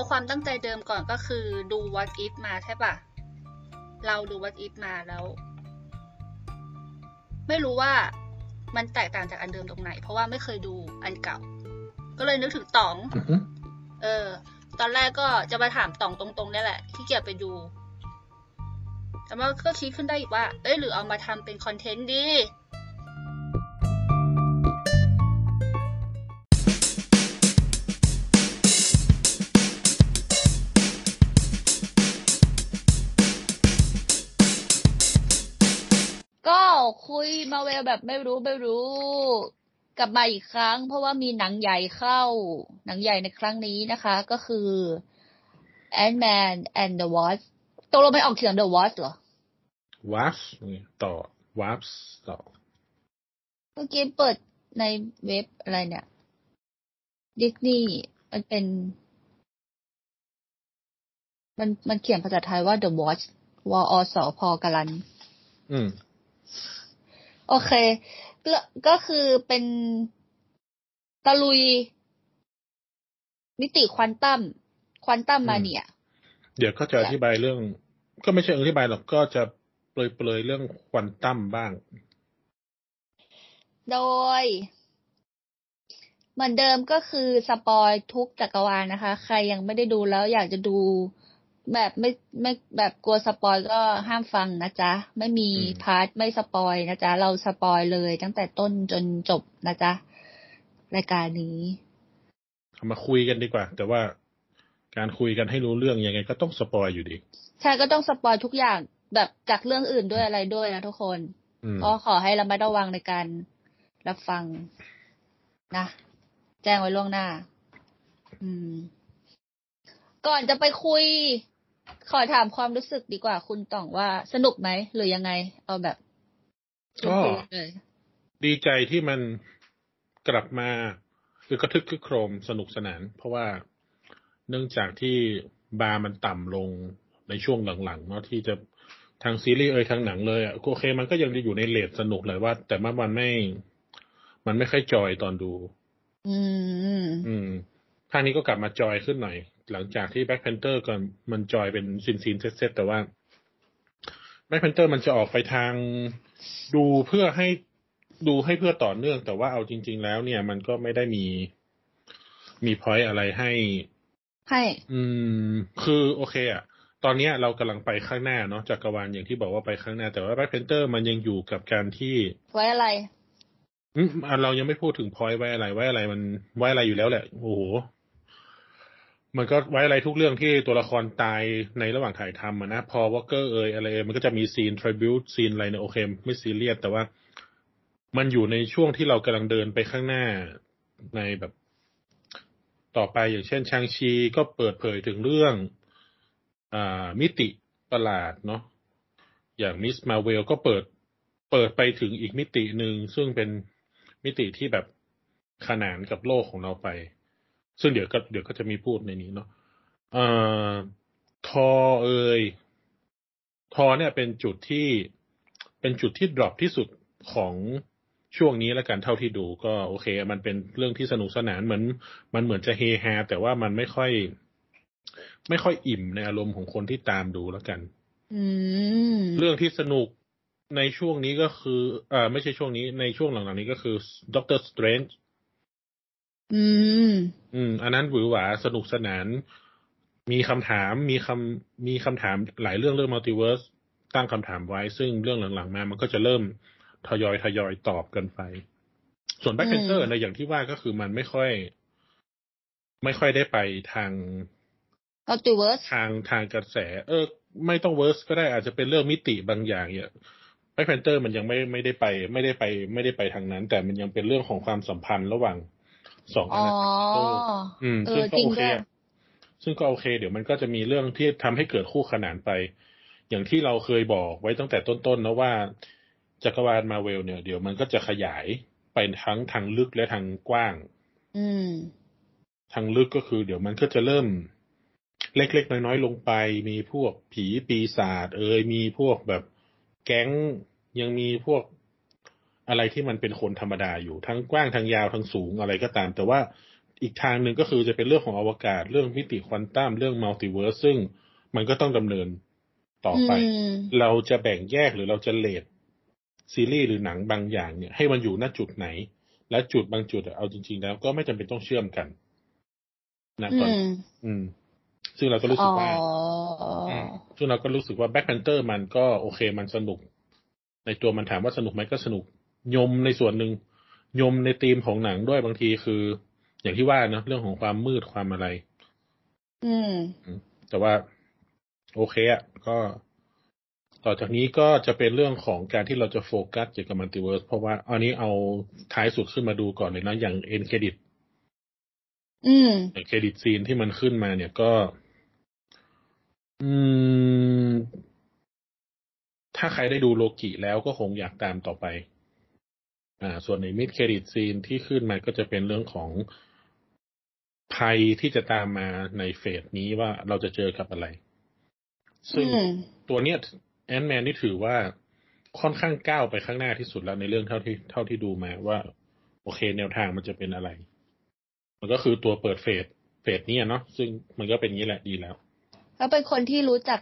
เอาความตั้งใจเดิมก่อนก็คือดู what if มาใช่ปะเราดู what if มาแล้ว ไม่รู้ว่ามันแตกต่างจากอันเดิมตรงไหน เพราะว่าไม่เคยดูอันเก่า ก็เลยนึกถึงต๋องอือฮึเออ ตอนแรกก็จะมาถามต๋องตรงๆนี่แหละที่เกียจไปดู แต่ว่าก็คิดขึ้นได้อีกว่า เอ้ยหรือเอามาทำเป็นคอนเทนต์ดี ก็คุยมาเวลแบบไม่รู้ไม่รู้ กลับมาอีกครั้ง เพราะว่ามีหนังใหญ่เข้า หนังใหญ่ในครั้งนี้นะคะ ก็คือ Ant-Man and the Wasp ตกลงไม่ออกเสียง The Wasp เหรอ Wasp นี่ต่อ Wasp ต่อเมื่อกี้เปิดในเว็บอะไรเนี่ยดิสนีย์มันเป็น มันมันเขียนภาษาไทยว่า The Watch Wasp กลัน อืม โอเคก็ก็คือเป็นตะลุย มิติควอนตัม Quantumaniaเดี๋ยวก็จะอธิบายเรื่อง ก็ไม่ใช่อธิบายหรอกก็จะเปรยเปรยๆเรื่องควอนตัมบ้าง โดย เหมือนเดิมก็คือ spoil ทุกจักรวาลนะคะ ใครยังไม่ได้ดูแล้วอยากจะดู แบบไม่ไม่แบบกลัว spoil ก็ห้ามฟังนะจ๊ะ ไม่มีอืม part ไม่ spoil นะจ๊ะ เรา spoil เลยตั้งแต่ต้นจนจบนะจ๊ะ รายการนี้เอามาคุยกันดีกว่า แต่ว่าการคุยกันให้รู้เรื่องยังไงก็ต้อง spoil อยู่ดี ใช่ก็ต้อง spoil ทุกอย่างแบบจากเรื่องอื่นด้วยอะไรด้วยนะทุกคนอืมก็ขอให้ระมัดระวังในการรับฟังนะแจ้งไว้ล่วงหน้า อืม ก่อนจะไปคุย ขอถามความรู้สึกดีกว่าคุณต่องว่าสนุกไหมหรือยังไง เอาแบบก็พื้นๆเลยดีใจที่มันกลับมาคือกระทึกคึกโครมสนุกสนาน เพราะว่าเนื่องจากที่บาร์มันต่ำลงในช่วงหลังๆเนาะที่จะทางซีรีส์เอ่ยทางหนังเลยอะโอเค มันก็ยังอยู่ในเลทสนุกเลยว่า แต่ว่ามันไม่ มันไม่ค่อย joy ตอนดู อืม อืมภาคนี้ก็กลับมา joy ขึ้นหน่อย หลังจากที่ Black Panther ก่อนมัน joy เป็น scene scene set ๆแต่ว่า Black Panther มันจะออกไปทางดูเพื่อให้ดูให้เพื่อต่อเนื่อง แต่ว่าเอาจริง ๆ แล้วเนี่ยมันก็ไม่ได้มีมี point อะไรให้ให้อืม คือโอเคอะตอนเนี้ยเรากำลังไปข้างหน้าเนาะจักรวาลอย่างที่บอกว่าไปข้างหน้า แต่ว่า Black Panther มันยังอยู่กับการที่ ไว้อาลัยอืมอะเรายังไม่พูดถึง point ไว้อาลัย ไว้อาลัยมันไว้อาลัยอยู่แล้วแหละ โอ้โห มันก็ไว้อาลัยทุกเรื่องที่ตัวละครตายในระหว่างถ่ายทำนะ Paul Walker เอยอะไรเอยมันก็จะมี scene tribute scene อะไรเนี่ยโอเค ไม่ซีเรียสแต่ว่ามันอยู่ในช่วงที่เรากำลังเดินไปข้างหน้าในแบบ ต่อไปอย่างเช่น Shang-Chi ก็เปิดเผยถึงเรื่องอ่ามิติประหลาดเนาะอย่างมิสมาเวลก็เปิดเปิดไปถึงอีกมิติหนึ่งซึ่งเป็นมิติที่แบบขนานกับโลกของเราไป ซึ่งเดี๋ยวก็เดี๋ยวก็จะมีพูดในนี้เนาะเอ่อทอเอยทอเนี่ยเป็นจุดที่เป็นจุดที่ดรอปที่สุดของช่วงนี้แล้วกันเท่าที่ดูก็โอเค มันเป็นเรื่องที่สนุกสนานเหมือน มันเหมือนจะเฮฮาแต่ว่ามันไม่ค่อย ไม่ค่อยอิ่มในอารมณ์ของคนที่ตามดูแล้วกันอืมเรื่องที่สนุกในช่วงนี้ก็คือเอ่อไม่ใช่ช่วงนี้ในช่วงหลังๆนี้ก็คือ Doctor Strange อืม อืม อันนั้นหวือหวาสนุกสนาน มีคำถามมีคำมีคำถามหลายเรื่องเรื่อง multiverse ตั้งคำถามไว้ ซึ่งเรื่องหลังๆมา มันก็จะเริ่มทยอยทยอยตอบกันไป ส่วน Black Panther อืมในอย่างที่ว่าก็คือมันไม่ค่อย ไม่ค่อยได้ไปทาง multiverse ทางทางกระแส เออ ไม่ต้อง verse ก็ได้อาจจะเป็นเรื่องมิติบางอย่างเนี่ย Black Panther มันยังไม่ไม่ได้ไป ไม่ได้ไป ไม่ได้ไปทางนั้น แต่มันยังเป็นเรื่องของความสัมพันธ์ระหว่าง สองอ๋ออืมเออซึ่งก็จริงโอเคด้วยอะซึ่งก็โอเค เดี๋ยวมันก็จะมีเรื่องที่ทำให้เกิดคู่ขนานไป อย่างที่เราเคยบอกไว้ตั้งแต่ต้นๆนะว่าจักรวาลมาเวลเนี่ย เดี๋ยวมันก็จะขยายไปทั้งทางลึกและทางกว้าง อืมทางลึกก็คือเดี๋ยวมันก็จะเริ่ม เล็กๆ น้อยๆ ลงไป มีพวกผีปีศาจเอ่ยมีพวกแบบแก๊งยังมีพวก อะไรที่มันเป็นคนธรรมดาอยู่ทั้งกว้างทั้งยาวทั้งสูงอะไรก็ตาม แต่ว่าอีกทางหนึ่งก็คือจะเป็นเรื่องของอวกาศ เรื่องมิติควอนตัมเรื่อง multiverse ซึ่งมันก็ต้องดำเนินต่อไปเราจะแบ่งแยกหรือเราจะ letซีรีส์หรือหนังบางอย่างเนี่ย ให้มันอยู่ณจุดไหน และจุดบางจุดอะเอาจริง ๆ แล้วก็ไม่จำเป็นต้องเชื่อมกันนะอืตอนมอืม ซึ่งเราก็รู้สึกว่า อ๋อ ซึ่งเราก็รู้สึกว่า Black Panther มันก็โอเคมันสนุก ในตัวมันถามว่าสนุกไหมก็สนุก ยมในส่วนหนึ่งยมในธีมของหนังด้วยบางทีคือ อย่างที่ว่าเนอะเรื่องของความมืดความอะไร อืม แต่ว่า โอเคอะก็ต่อจากนี้ก็จะเป็นเรื่องของการที่เราจะโฟกัสเกี่ยวกับ multiverse เพราะว่าอันนี้เอาท้ายสุดขึ้นมาดูก่อนเลยนะอย่าง end credit อืมอย่าง credit scene ที่มันขึ้นมาเนี่ยก็ อืม ถ้าใครได้ดูโลกิแล้วก็คงอยากตามต่อไป อ่าส่วนใน mid-credit scene ที่ขึ้นมาก็จะเป็นเรื่องของภัยที่จะตามมาใน phase นี้ว่าเราจะเจอกับอะไร ซึ่งอืมตัวเนี้ย Ant-Man นี่ถือว่าค่อนข้างก้าวไปข้างหน้าที่สุดแล้วในเรื่องเท่าที่เท่าที่ดูมาว่า โอเค แนวทางมันจะเป็นอะไร มันก็คือตัวเปิด phase phase นี้อะเนาะซึ่งมันก็เป็นอย่างนี้แหละดีแล้ว แล้วเป็นคนที่รู้จัก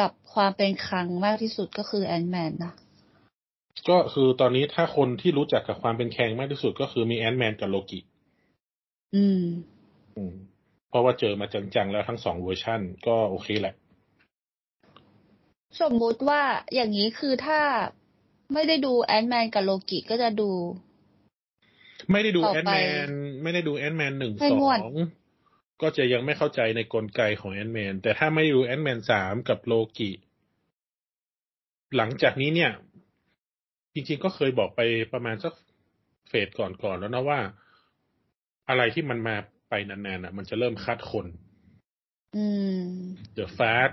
กับความเป็น Kang มากที่สุดก็คือ Ant-Man นะ ก็คือตอนนี้ถ้าคนที่รู้จักกับความเป็น Kang มากที่สุดก็คือมี Ant-Man กับโลกิอืม อืม เพราะว่าเจอมาจังๆแล้วทั้งสองเวอร์ชั่น ก็โอเคแหละ สมมุติว่าอย่างนี้คือถ้าไม่ได้ดู Ant-Man กับโลกิก็จะดู ไม่ได้ดูต่อไป Ant-Man ไม่ได้ดู Ant-Man หนึ่งสองก็จะยังไม่เข้าใจในกลไกของ Ant-Man แต่ถ้าไม่ดู Ant-Man สามกับโลกิหลังจากนี้เนี่ย จริง ๆ ก็เคยบอกไปประมาณสักเฟสก่อนๆแล้วนะว่า อะไรที่มันมาไปนานๆอะ มันจะเริ่มคัดคนอืมเดอะฟาส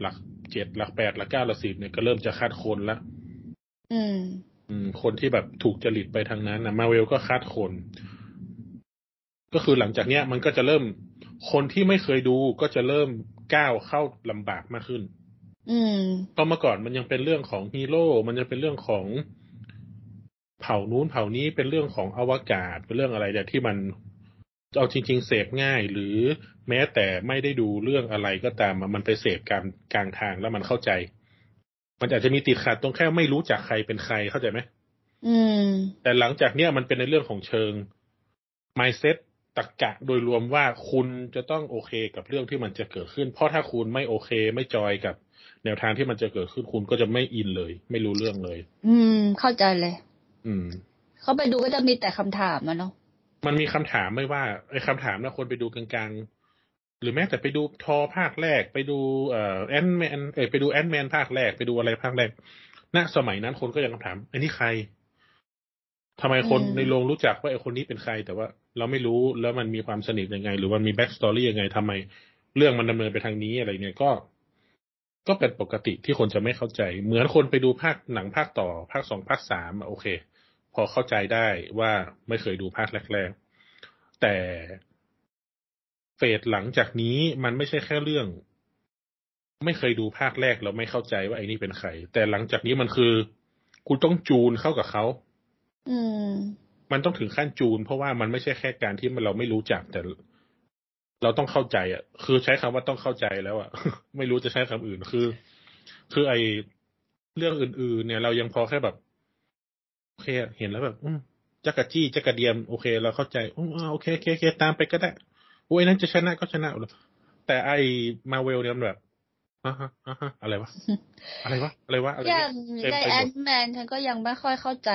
หลักเจ็ดหลักแปดหลักเก้าหลักสิบเนี่ยก็เริ่มจะคัดคนละอืม อืม คนที่แบบถูกจริตไปทางนั้นนะมาเวลก็คัดคน ก็คือหลังจากเนี้ย มันก็จะเริ่มคนที่ไม่เคยดูก็จะเริ่มก้าวเข้าลำบากมากขึ้น อืมตอนเมื่อก่อนมันยังเป็นเรื่องของฮีโร่ มันยังเป็นเรื่องของเผ่านู้นเผ่านี้เป็นเรื่องของอวกาศ เป็นเรื่องอะไรเนี่ยที่มันเอาจริง ๆ เสพง่าย หรือแม้แต่ไม่ได้ดูเรื่องอะไรก็ตามอะมันไปเสพกลางกลางทางแล้วมันเข้าใจ มันอาจจะมีติดขัดตรงแค่ไม่รู้จักใครเป็นใครเข้าใจไหมอืม แต่หลังจากเนี้ยมันเป็นในเรื่องของเชิง mindset ตรกกะโดยรวมว่าคุณจะต้องโอเคกับเรื่องที่มันจะเกิดขึ้น เพราะถ้าคุณไม่โอเคไม่จอยกับ แนวทางที่มันจะเกิดขึ้นคุณก็จะไม่อินเลย ไม่รู้เรื่องเลย อืม เข้าใจเลย อืม เขาไปดูก็จะมีแต่คำถามอะเนาะมันมีคำถามไม่ว่าไอ้คำถามนะคนไปดูกลางๆ หรือแม้แต่ไปดูทอภาคแรก ไปดูเอ่อแอนแมนเอ้ยไปดูแอนแมนภาคแรกไปดูอะไรภาคแรกณสมัยนั้นคนก็ยังคำถามไอ้นี่ใครทำไมคนอืมในโรงรู้จักว่าไอ้คนนี้เป็นใคร แต่ว่าเราไม่รู้แล้วมันมีความสนิทยังไง หรือมันมี backstory ยังไงทำไมเรื่องมันดำเนินไปทางนี้อะไรเนี่ยก็ ก็เป็นปกติที่คนจะไม่เข้าใจ เหมือนคนไปดูภาคหนังภาคต่อ ภาคสองภาคสามอะโอเค พอเข้าใจได้ว่าไม่เคยดูภาคแรกๆ แต่ phase หลังจากนี้มันไม่ใช่แค่เรื่อง ไม่เคยดูภาคแรกเราไม่เข้าใจว่าไอ้นี่เป็นใคร แต่หลังจากนี้มันคือ คุณต้องจูนเข้ากับเขาอืม มันต้องถึงขั้นจูน เพราะว่ามันไม่ใช่แค่การที่มันเราไม่รู้จักแต่ เราต้องเข้าใจอะ คือใช้คำว่าต้องเข้าใจแล้วอะ ไม่รู้จะใช้คำอื่นคือ คือไอเรื่องอื่น ๆ เนี่ยเรายังพอแค่แบบโอเคอะเห็นแล้วแบบ อืมจักรจี้จักรเดียมโอเค เราเข้าใจอืมอ่าโอเคโอเคโอเคตามไปก็ได้โอ้ยนั้นจะชนะก็ชนะแต่ไอมาเวลเนี่ยมันแบบอะฮะอะฮะอะไรวะ อะไรวะ อะไรวะอะไรอย่าเงี้งยเต็มในไปแอหมนดแมนฉันก็ยังไม่ค่อยเข้าใจ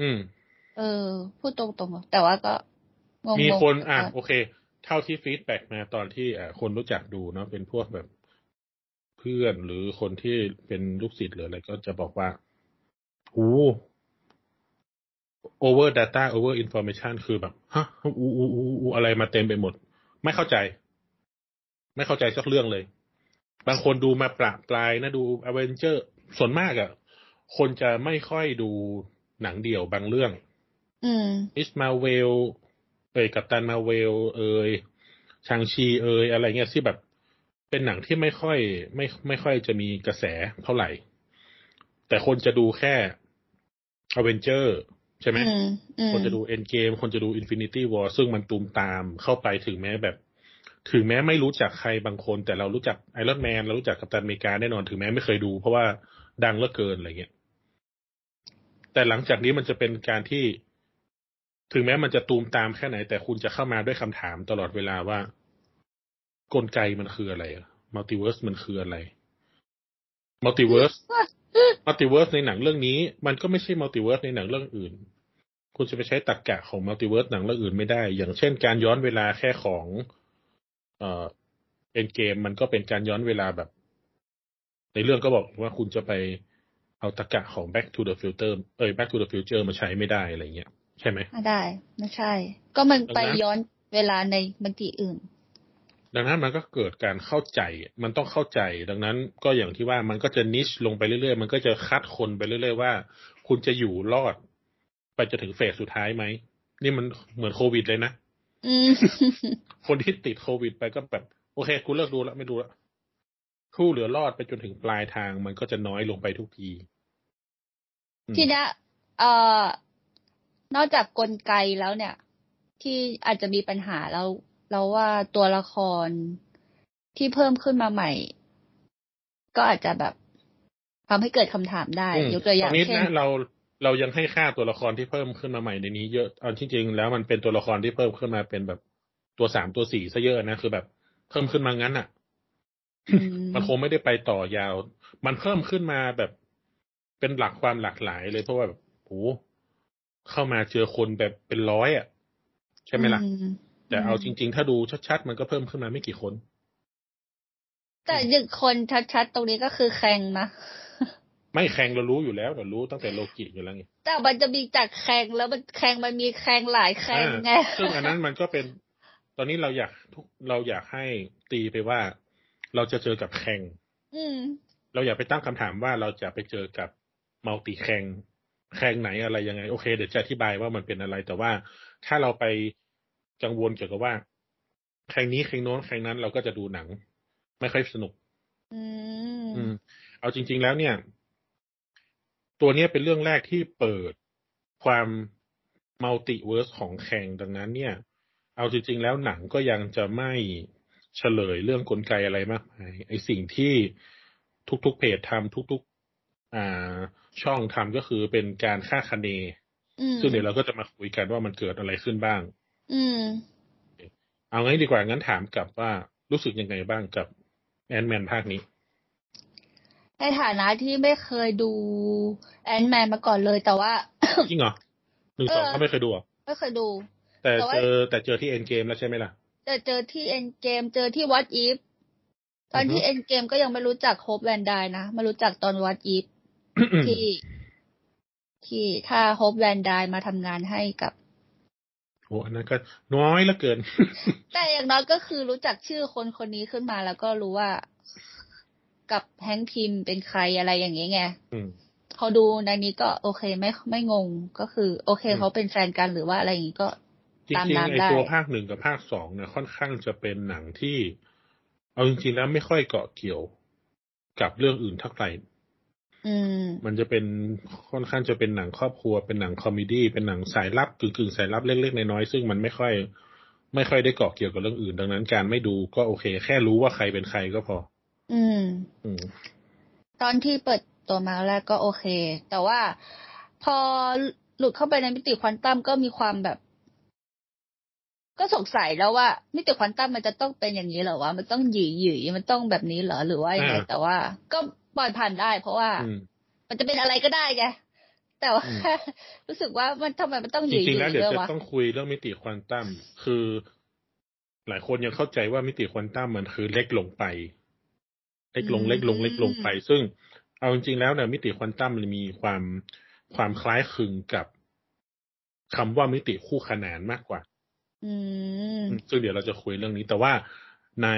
อืม เออ พูดตรงๆอะแต่ว่าก็งงๆมีคนอะก่โอเค เท่าที่ฟีดแบ็กมาตอนที่อคนรู้จักดูเนาะเป็นพวกแบบเพื่อนหรือคนที่เป็นลูกศิษย์หรืออะไรก็จะบอกว่าโอ้ over data over information คือแบบ ฮะอูอูอูอูอะไรมาเต็มไปหมด ไม่เข้าใจ ไม่เข้าใจสักเรื่องเลย บางคนดูมาประปลายนะดู a v e n g e r ส่วนมากอะ่ะ คนจะไม่ค่อยดูหนังเดี่ยวบางเรื่องอืม Ms. Marvel เอ่ย Captain Marvel เอ่ย Shang-Chi เอ่ยอะไรเงี้ยที่แบบเป็นหนังที่ไม่ค่อย ไม่ไม่ค่อยจะมีกระแสเท่าไหร่ แต่คนจะดูแค่ Avengerใช่ไหมอืมอืมคนจะดู Endgame คนจะดู Infinity War ซึ่งมันตูมตามเข้าไปถึงแม้แบบ ถึงแม้ไม่รู้จักใครบางคน แต่เรารู้จัก Iron Man เรารู้จัก Captain America แน่นอนถึงแม้ไม่เคยดู เพราะว่าดังเหลือเกินอะไรเงี้ย แต่หลังจากนี้มันจะเป็นการที่ ถึงแม้มันจะตูมตามแค่ไหน แต่คุณจะเข้ามาด้วยคำถามตลอดเวลาว่า กลไกมันคืออะไร multiverse มันคืออะไรmultiverse multiverse ในหนังเรื่องนี้ มันก็ไม่ใช่ multiverse ในหนังเรื่องอื่น คุณจะไปใช้ตรรกะของ multiverse หนังเรื่องอื่นไม่ได้ อย่างเช่น การย้อนเวลาแค่ของ เอ่อ Endgame มันก็เป็นการย้อนเวลาแบบ ในเรื่องก็บอกว่าคุณจะไปเอาตรรกะของ Back to the Future เอ้ย Back to the Future มาใช้ไม่ได้อะไรเงี้ย ใช่ไหมไม่ได้ไม่ใช่ ก็มันไปดังนั้นย้อนเวลาในมิติอื่น ดังนั้นมันก็เกิดการเข้าใจ มันต้องเข้าใจ ดังนั้นก็อย่างที่ว่ามันก็จะนิชลงไปเรื่อยๆ มันก็จะคัดคนไปเรื่อยๆว่า คุณจะอยู่รอด ไปจนถึงเฟสสุดท้ายไหม นี่มันเหมือนโควิดเลยนะอืมคนที่ติดโควิดไปก็แบบ โอเคกูเลิกดูแล้วไม่ดูแล้วผู้เหลือรอดไปจนถึงปลายทางมันก็จะน้อยลงไปทุกทีอืมทีเนี้ยเอ่อ นอกจากกลไกแล้วเนี่ย ที่อาจจะมีปัญหาแล้วเราว่าตัวละครที่เพิ่มขึ้นมาใหม่ ก็อาจจะแบบทำให้เกิดคำถามได้อืมยกตัวอตย่าองนนี้เช่นนะเราเรายังให้ค่าตัวละครที่เพิ่มขึ้นมาใหม่ในนี้เยอะเอาที่จริงแล้วมันเป็นตัวละครที่เพิ่มขึ้นมาเป็นแบบตัวสามตัวสี่ซะเยอะนะคือแบบเพิ่มขึ้นมางั้นอะอืมมันคงไม่ได้ไปต่อยาว มันเพิ่มขึ้นมาแบบเป็นหลักความหลากหลายเลยเพราะว่าแบบโห เข้ามาเจอคนแบบเป็นร้อยอะ ใช่ไหมล่ะอืมแต่เอาจริง ๆ ถ้าดูชัดๆ มันก็เพิ่มขึ้นมาไม่กี่คน แต่หนึ่งคนชัดๆ ตรงนี้ก็คือแข่งนะไม่แข่งเรารู้อยู่แล้วเรารู้ตั้งแต่โลกิอยู่แล้วไงแต่มันจะมีจากแข่งแล้วมันแข่งมันมีแข่งหลายแข่งไงอ่าซึ่งอันนั้นมันก็เป็น ตอนนี้เราอยากทุกเราอยากให้ตีไปว่า เราจะเจอกับ Kang อืมเราอย่าไปตั้งคำถามว่าเราจะไปเจอกับ multi Kang Kang ไหนอะไรยังไง โอเค เดี๋ยวจะอธิบายว่ามันเป็นอะไร แต่ว่าถ้าเราไปกังวลเกี่ยวกับว่า Kang นี้ Kang โน้น Kang นั้นเราก็จะดูหนัง ไม่ค่อยสนุก อืมอืมเอาจริง ๆแล้วเนี่ย ตัวเนี้ยเป็นเรื่องแรกที่เปิดความ multiverse ของ Kang ดังนั้น เนี่ย เอาจริง ๆ แล้วหนังก็ยังจะไม่เฉลยเรื่องกลไกอะไรมากมายไอสิ่งที่ทุกๆเพจทำทุก ๆ อ่า ช่องทำก็คือเป็นการค่าดคะเนอืมซึ่งเดี๋ยวเราก็จะมาคุยกันว่ามันเกิดอะไรขึ้นบ้าง อืม เอางี้ดีกว่างั้นถามกลับว่ารู้สึกยังไงบ้างกับแอนแมนภาคนี้ ในฐานะที่ไม่เคยดูแอนแมนมาก่อนเลยแต่ว่าจริงเหรอหนึ่งสองเออก็ไม่เคยดูเหรอไม่เคยดู แต่แต่ว่าเจอแต่เจอที่เอ็นเกมแล้วใช่ไหมล่ะแต่เจอที่เอ็นเกมเจอที่วัดอีฟตอนที่อือฮึเอ็นเกมก็ยังไม่รู้จักโฮปแวนไดนะมารู้จักตอนวัดอีฟ ที่ที่ถ้าโฮปแวนไดมาทำงานให้กับโอ้อันนั้นก็น้อยเหลือเกิน แต่อย่างน้อยก็คือรู้จักชื่อคนคนนี้ขึ้นมาแล้วก็รู้ว่ากับแฮงค์พิมพ์เป็นใครอะไรอย่างเงี้ยไงอืมเขาดูในนี้ก็โอเคไม่ไม่งงก็คือ โอเคอืมเขาเป็นแฟนกันหรือว่าอะไรอย่างงี้ก็จริงๆ Ant-Man ไอ้ตัวภาคหนึ่งกับภาคสองเนี่ยค่อนข้างจะเป็นหนังที่ เอาจริงๆแล้วไม่ค่อยเกาะเกี่ยวกับเรื่องอื่นเท่าไหร่อื มมันจะเป็นค่อนข้างจะเป็นหนังครอบครัว เป็นหนัง comedy เป็นหนังสายลับกึ่งๆสายลับเล็กๆน้อยๆซึ่งมันไม่ค่อย ไม่ค่อยได้เกาะเกี่ยวกับเรื่องอื่น ดังนั้นการไม่ดูก็โอเค แค่รู้ว่าใครเป็นใครก็พอ อืม อืม ตอนที่เปิดตัวมาแรกก็โอเค แต่ว่าพอหลุดเข้าไปในมิติควอนตัมก็มีความแบบ ก็สงสัยแล้วว่ามิติควอนตัมมันจะต้องเป็นอย่างนี้เหรอวะมันต้องหยีหยีมันต้องแบบนี้เหรอหรือว่ายังไงอ่าแต่ว่า ก็ ปล่อยผ่านได้ เพราะว่าอืมมันจะเป็นอะไรก็ได้ไงแต่ว่าอืมรู้สึกว่ามันทำไมมันต้องหจยีหริยีงๆแล้วเดี๋ยวด้วยจะวะต้องคุยเรื่องมิติควอนตัมคือ หลายคนยังเข้าใจว่ามิติควอนตัมมันคือเล็กลงไป เล็กลงเล็กลงเล็กลงไป ซึ่งเอาจริงๆแล้วเนี่ยมิติควอนตัมมันมีความความคล้ายคลึงกับคำว่ามิติคู่ขนานมากกว่าอืมซึ่งเดี๋ยวเราจะคุยเรื่องนี้ แต่ว่าใน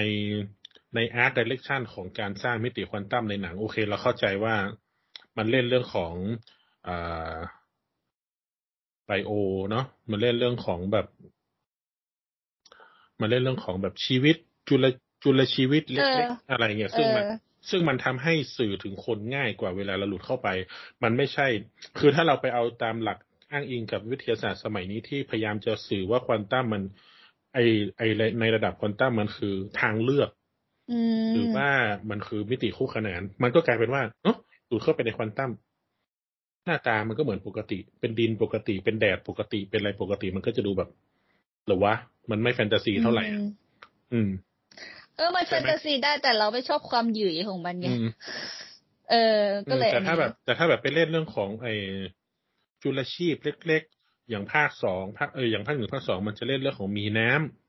ในอาร์ตดิเรกชันของการสร้างมิติควอนตัมในหนัง โอเค เราเข้าใจว่ามันเล่นเรื่องของอ่าไบโอเนาะมันเล่นเรื่องของแบบ มันเล่นเรื่องของแบบชีวิต จุลจุลชีวิตเล็กๆอะไรเงี้ยซึ่งมันเออซึ่งมันทำให้สื่อถึงคนง่ายกว่าเวลาเราหลุดเข้าไป มันไม่ใช่ คือถ้าเราไปเอาตามหลักอ้างอิงกับวิทยาศาสตร์สมัยนี้ที่พยายามจะสื่อว่าควอนตัมมัน ไอไอในระดับควอนตัมมันคือทางเลือกอืม หรือว่ามันคือมิติคู่ขนาน มันก็กลายเป็นว่าเออดูดเข้าไปในควอนตัมหน้าตามันก็เหมือนปกติ เป็นดินปกติ เป็นแดดปกติ เป็นอะไรปกติ มันก็จะดูแบบ หรือวะมันไม่แฟนตาซีเท่าไหร่อะอืม เออ มันใช่แฟไหมนตาซีได้แต่เราไม่ชอบความหยุ่ยของมันไงอืมเออ ก็เลยแต่ถ้าแบบ แต่ถ้าแบบไปเล่นเรื่องของไอ้จุลชีพเล็กๆ อย่างภาคสองภาคเอออย่างภาคหนึ่งภาคสองมันจะเล่นเรื่องของมีน้ำ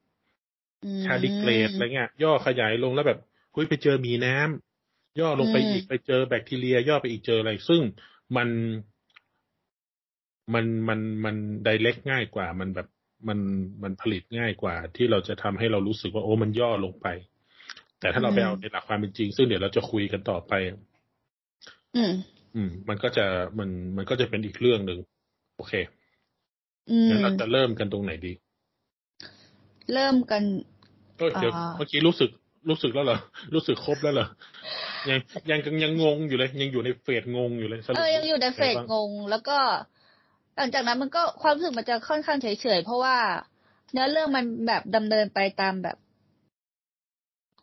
อืมชาดิเกรดอะไรเงี้ย ย่อขยายลงแล้วแบบเฮ้ยไปเจอมีน้ำย่อลงไปอืมอีกไปเจอแบคทีเรีย ย่อไปอีกเจออะไร ซึ่งมันมันมันมันไดเ c กง่ายกว่า มันแบบมันมันผลิตง่ายกว่า ที่เราจะทำให้เรารู้สึกว่าโอ้มันย่อลงไป แต่ถ้าเราไปเอาในหลักความเป็นจริง ซึ่งเดี๋ยวเราจะคุยกันต่อไป อืม อืม มันก็จะมันมันก็จะเป็นอีกเรื่องหนึ่งโอเคอืมงั้นเราจะเริ่มกันตรงไหนดี เริ่มกันเออเดี๋ยวอ่าเมื่อกี้รู้สึกรู้สึกแล้วเหรอ รู้สึกครบแล้วเหรอ ยังยังยังยังงงอยู่เลย ยังอยู่ในเฟสงงอยู่เลยสรุปเออยังอยู่ในเฟสไงบ้างงง แล้วก็ หลังจากนั้นมันก็ความรู้สึกมันจะค่อนข้างเฉยๆ เพราะว่า เนื้อเรื่องมันแบบดำเนินไปตามแบบ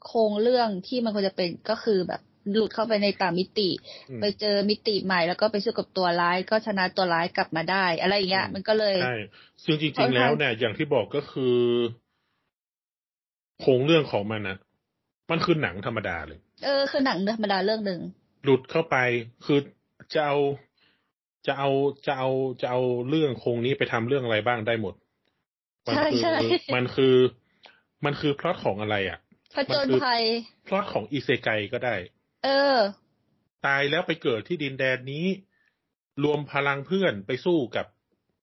โครงเรื่องที่มันควรจะเป็นก็คือแบบหลุดเข้าไปในต่างมิติอืมไปเจอมิติใหม่แล้วก็ไปสู้กับตัวร้าย ก็ชนะตัวร้ายกลับมาได้ อะไรอย่างเงี้ยอืมมันก็เลยใช่ซึ่งจค่ริองนๆข้างแล้วเนี่ยอย่างที่บอกก็คือ โครงเรื่องของมันนะมันคือหนังธรรมดาเลย เออ คือหนังธรรมดาเรื่องหนึ่งหลุดเข้าไปคือจะเอาจะเอาจะเอาจะเอาเรื่องโครงนี้ไปทำเรื่องอะไรบ้างได้หมด มัใช่คืใช่มันคือ มันคือพล็อตของอะไรอะผจญภัยพล็อตของอิเซไกก็ได้ เออ ตายแล้วไปเกิดที่ดินแดนนี้ รวมพลังเพื่อนไปสู้กับ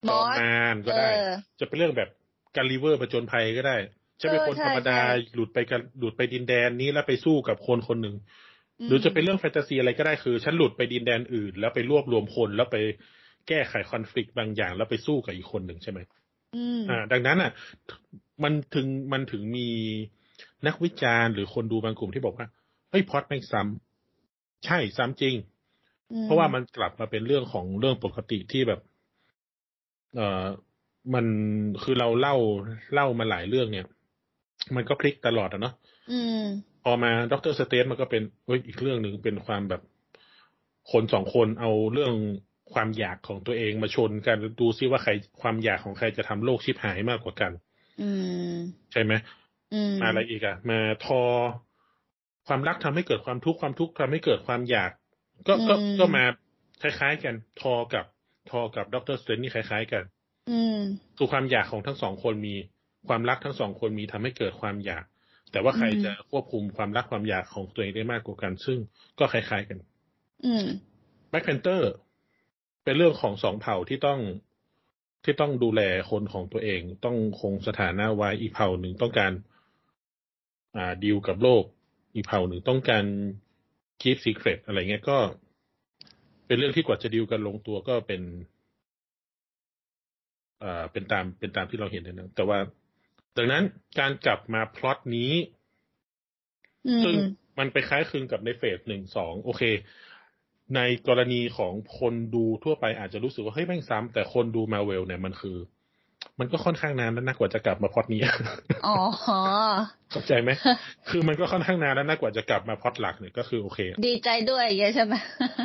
มจออสมมารก็ได้เออจะเป็นเรื่องแบบการลิเวอร์ผจญภัยก็ได้ จะเป็นเออคนใช่ธรรมดาใช่หลุดไปกันหลุดไปดินแดนนี้แล้วไปสู้กับคนคนหนึ่งหรือจะเป็นเรื่องแฟนตาซีอะไรก็ได้คือฉันหลุดไปดินแดนอื่น แล้วไปรวบรวมคนแล้วไปแก้ไขคอน FLICT บางอย่าง แล้วไปสู้กับอีกคนหนึ่งใช่ไหมอืมอ่า ดังนั้นอะ มันถึงมันถึงมีนักวิจารณ์หรือคนดูบางกลุ่มที่บอกว่าเฮ้ยพล็อตไม่ซ้ำใช่ซ้ำจริงอืมเพราะว่ามันกลับมาเป็นเรื่องของเรื่องปกติที่แบบ เอ่อมันคือเราเล่าเล่ามาหลายเรื่องเนี่ย มันก็พลิกตลอดอะเนาะอืมพอมา Doctor Strange มันก็เป็นเอ๊ยอีกเรื่องหนึ่งเป็นความแบบ คนสองคนเอาเรื่องความอยากของตัวเองมาชนกันดูซิว่าใครความอยากของใครจะทำโลกชิบหายมากกว่ากัน อืม ใช่ไหมอืมมาอะไรอีกอะมาทอ ความรักทำให้เกิดความทุกข์ความทุกข์ทำให้เกิดความอยาก ก็ก็อืมก็มาคล้ายๆ กัน ทอกับ ทอกับ Doctor Strange นี่คล้าย ๆ กัน อืมคือความอยากของทั้งสองคนมี ความรักทั้งสองคนมีทำให้เกิดความอยาก แต่ว่าใครอืมจะควบคุมความรักความอยากของตัวเองได้มากกว่ากัน ซึ่งก็คล้ายๆกัน อืม Black Panther เป็นเรื่องของสองเผ่าที่ต้องที่ต้องดูแลคนของตัวเอง ต้องคงสถานะไว้อีกเผ่าหนึ่งต้องการ อ่าดีลกับโลก อีกเผ่าหนึ่งต้องการคีปซีเครตอะไรเงี้ยก็ เป็นเรื่องที่กว่าจะดีลกันลงตัวก็เป็น อ่าเป็นตามเป็นตามที่เราเห็นในหนังแต่ว่า ดังนั้นการกลับมาพล็อตนี้อืมซึ่งมันไปคล้ายคลึงกับในเฟสหนึ่งสองโอเค ในกรณีของคนดูทั่วไปอาจจะรู้สึกว่าเฮ้ยแม่งซ้ำแต่คนดูมาเวลเนี่ยมันคือ มันก็ค่อนข้างนานแล้วนะกว่าจะกลับมาพล็อตนี้อ๋อเข้าใจไหมคือมันก็ค่อนข้างนานแล้วนะกว่าจะกลับมาพล็อตหลักเนี่ยก็คือโอเค ดีใจด้วยอย่างเงี้ยใช่ไหม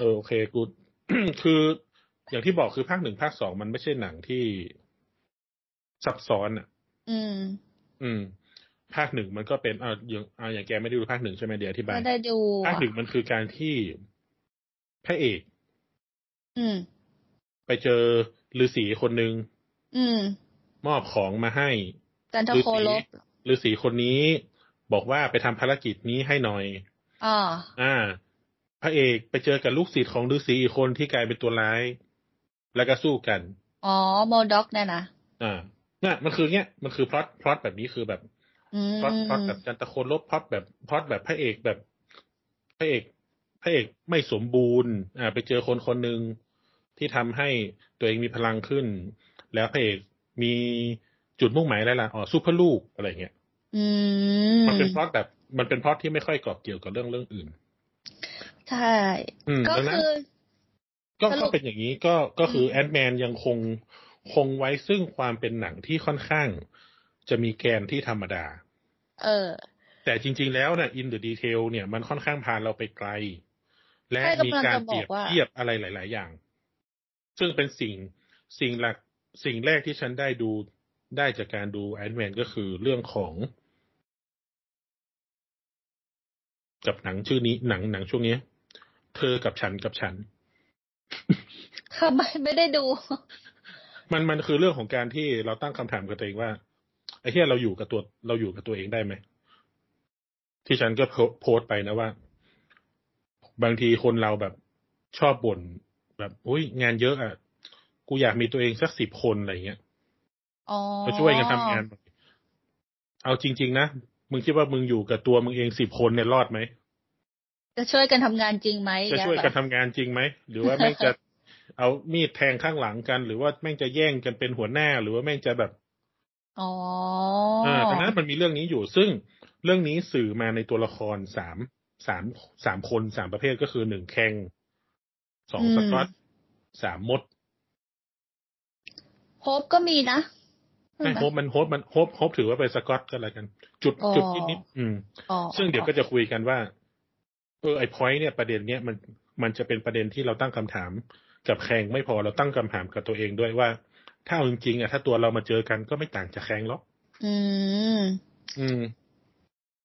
เออโอเคกูคืออย่างที่บอกคือภาคหนึ่งภาคสองมันไม่ใช่หนังที่ซับซ้อนอะ อืม อืม ภาคหนึ่งมันก็เป็นอ่าอย่างอ่าอย่างแกไม่ได้ดูภาคหนึ่งใช่ไหมเดี๋ยวอธิบายไม่ได้ดูภาคหนึ่งมันคือการที่พระเอก อืม ไปเจอฤาษีคนหนึ่งอืม มอบของมาให้จันทฤาโคษีลบฤาษีคนนี้บอกว่าไปทำภารกิจนี้ให้หน่อยอ่าอ่า พระเอกไปเจอกับลูกศิษย์ของฤาษีอีกคนที่กลายเป็นตัวร้าย แล้วก็สู้กัน อ๋อโมด็อกเนี่ยนะอ่า น่ะมันคือเนี้ยมันคือพล็อตพล็อตแบบนี้คือแบบอืมพล็อตพล็อตแบบจันตะโคนลบพล็อตแบบพล็อตแบบพระเอกแบบพระเอกพระเอกไม่สมบูรณ์ อ่า ไปเจอคนคนหนึ่งที่ทำให้ตัวเองมีพลังขึ้น แล้วพระเอกมีจุดมุ่งหมายอะไรล่ะอ๋อสู้เพื่อลูกอะไรเงี้ยอืมมันเป็นพล็อตแบบ มันเป็นพล็อตที่ไม่ค่อยเกาะเกี่ยวกับเรื่องเรื่องอื่น ใช่อืมก็ดังนั้นคือก็สรุก็เป็นอย่างนี้ก็ก็คือ Ant-Man ยังคง คงไว้ซึ่งความเป็นหนังที่ค่อนข้าง จะมีแกนที่ธรรมดา เออ แต่จริง ๆ แล้วเนี่ย in the detail เนี่ยมันค่อนข้างพาเราไปไกล และใช่กำลังมีการจะเรียกว่าเปรียบเทียบอะไรหลาย ๆ อย่าง ซึ่งเป็นสิ่งสิ่งหลักสิ่งแรกที่ฉันได้ดูได้จากการดู Ant-Man ก็คือเรื่องของ กับหนังชื่อนี้หนังหนังช่วงนี้ เธอกับฉันกับฉันทำไมไม่ได้ดู มันมันคือเรื่องของการที่เราตั้งคำถามกับตัวเองว่าไอ้ที่เราอยู่กับตัวเราอยู่กับตัวเองได้ไหมที่ฉันก็โพโพสต์ไปนะว่า บางทีคนเราแบบชอบบ่นแบบอุ้ยงานเยอะอะกูอยากมีตัวเองสักสิบคนอะไรเงี้ยอ๋อมาช่วยกันทำงาน เอาจริง ๆ นะมึงคิดว่ามึงอยู่กับตัวมึงเองสิบคนเนี่ยรอดไหมจะช่วยกันทำงานจริงไหมจะช่วยกันทำงานจริงไหมหรือว่าแม่งจะ เอามีดแทงข้างหลังกัน หรือว่าแม่งจะแย่งกันเป็นหัวหน้า หรือว่าแม่งจะแบบอ๋ออ่าดังนั้นมันมีเรื่องนี้อยู่ ซึ่งเรื่องนี้สื่อมาในตัวละครสามสามสามคนสามประเภทก็คือหนึ่งแข่งสองอืมสกอตสามมดโฮปก็มีนะไม่โฮปมันโฮปมันโฮปโฮปถือว่าเป็นสกอตก็แล้วกัน จุดอ๋อจุดนิดนิดอืมอ๋อซึ่งเดี๋ยวก็จะคุยกันว่า เออไอพอยต์เนี่ยประเด็นเนี้ยมันมันจะเป็นประเด็นที่เราตั้งคำถาม กับแข่งไม่พอเราตั้งคำถามกับตัวเองด้วยว่า ถ้าเอาจริงๆอะถ้าตัวเรามาเจอกันก็ไม่ต่างจากแข่งหรอกอืม อืม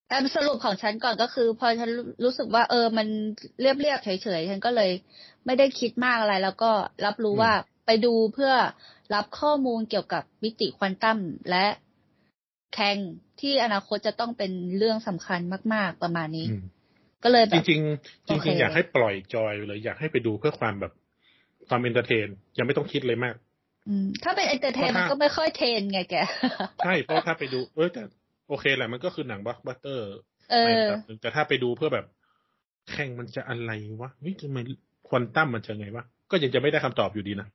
แต่สรุปของฉันก่อนก็คือ พอฉันรู้สึกว่าเออมันเรียบๆเฉยๆฉันก็เลย ไม่ได้คิดมากอะไร แล้วก็รับรู้อืมว่าไปดูเพื่อรับข้อมูลเกี่ยวกับมิติควอนตัมและแข่งที่อนาคตจะต้องเป็นเรื่องสำคัญมาก ๆประมาณนี้อืมก็เลยแบจบริงๆจโอเคริงๆอยากให้ปล่อยจอยเลยอยากให้ไปดูเพื่อความแบบ ความเอนเตอร์เทน ยังไม่ต้องคิดเลยมากอืมถ้าเป็นเอนเตอร์เทนเพราะมันถ้าก็ไม่ค่อยเทรนไงแก ใช่เพราะถ้าไปดู เออแต่โอเคแหละมันก็คือหนังบล็อกบัสเตอร์เอในอระดับหนึ่งแต่ถ้าไปดูเพื่อแบบ แข่งมันจะอะไรวะเฮ้ยทำไมควอนตัมมันจะไงวะก็ยังจะไม่ได้คำตอบอยู่ดีนะ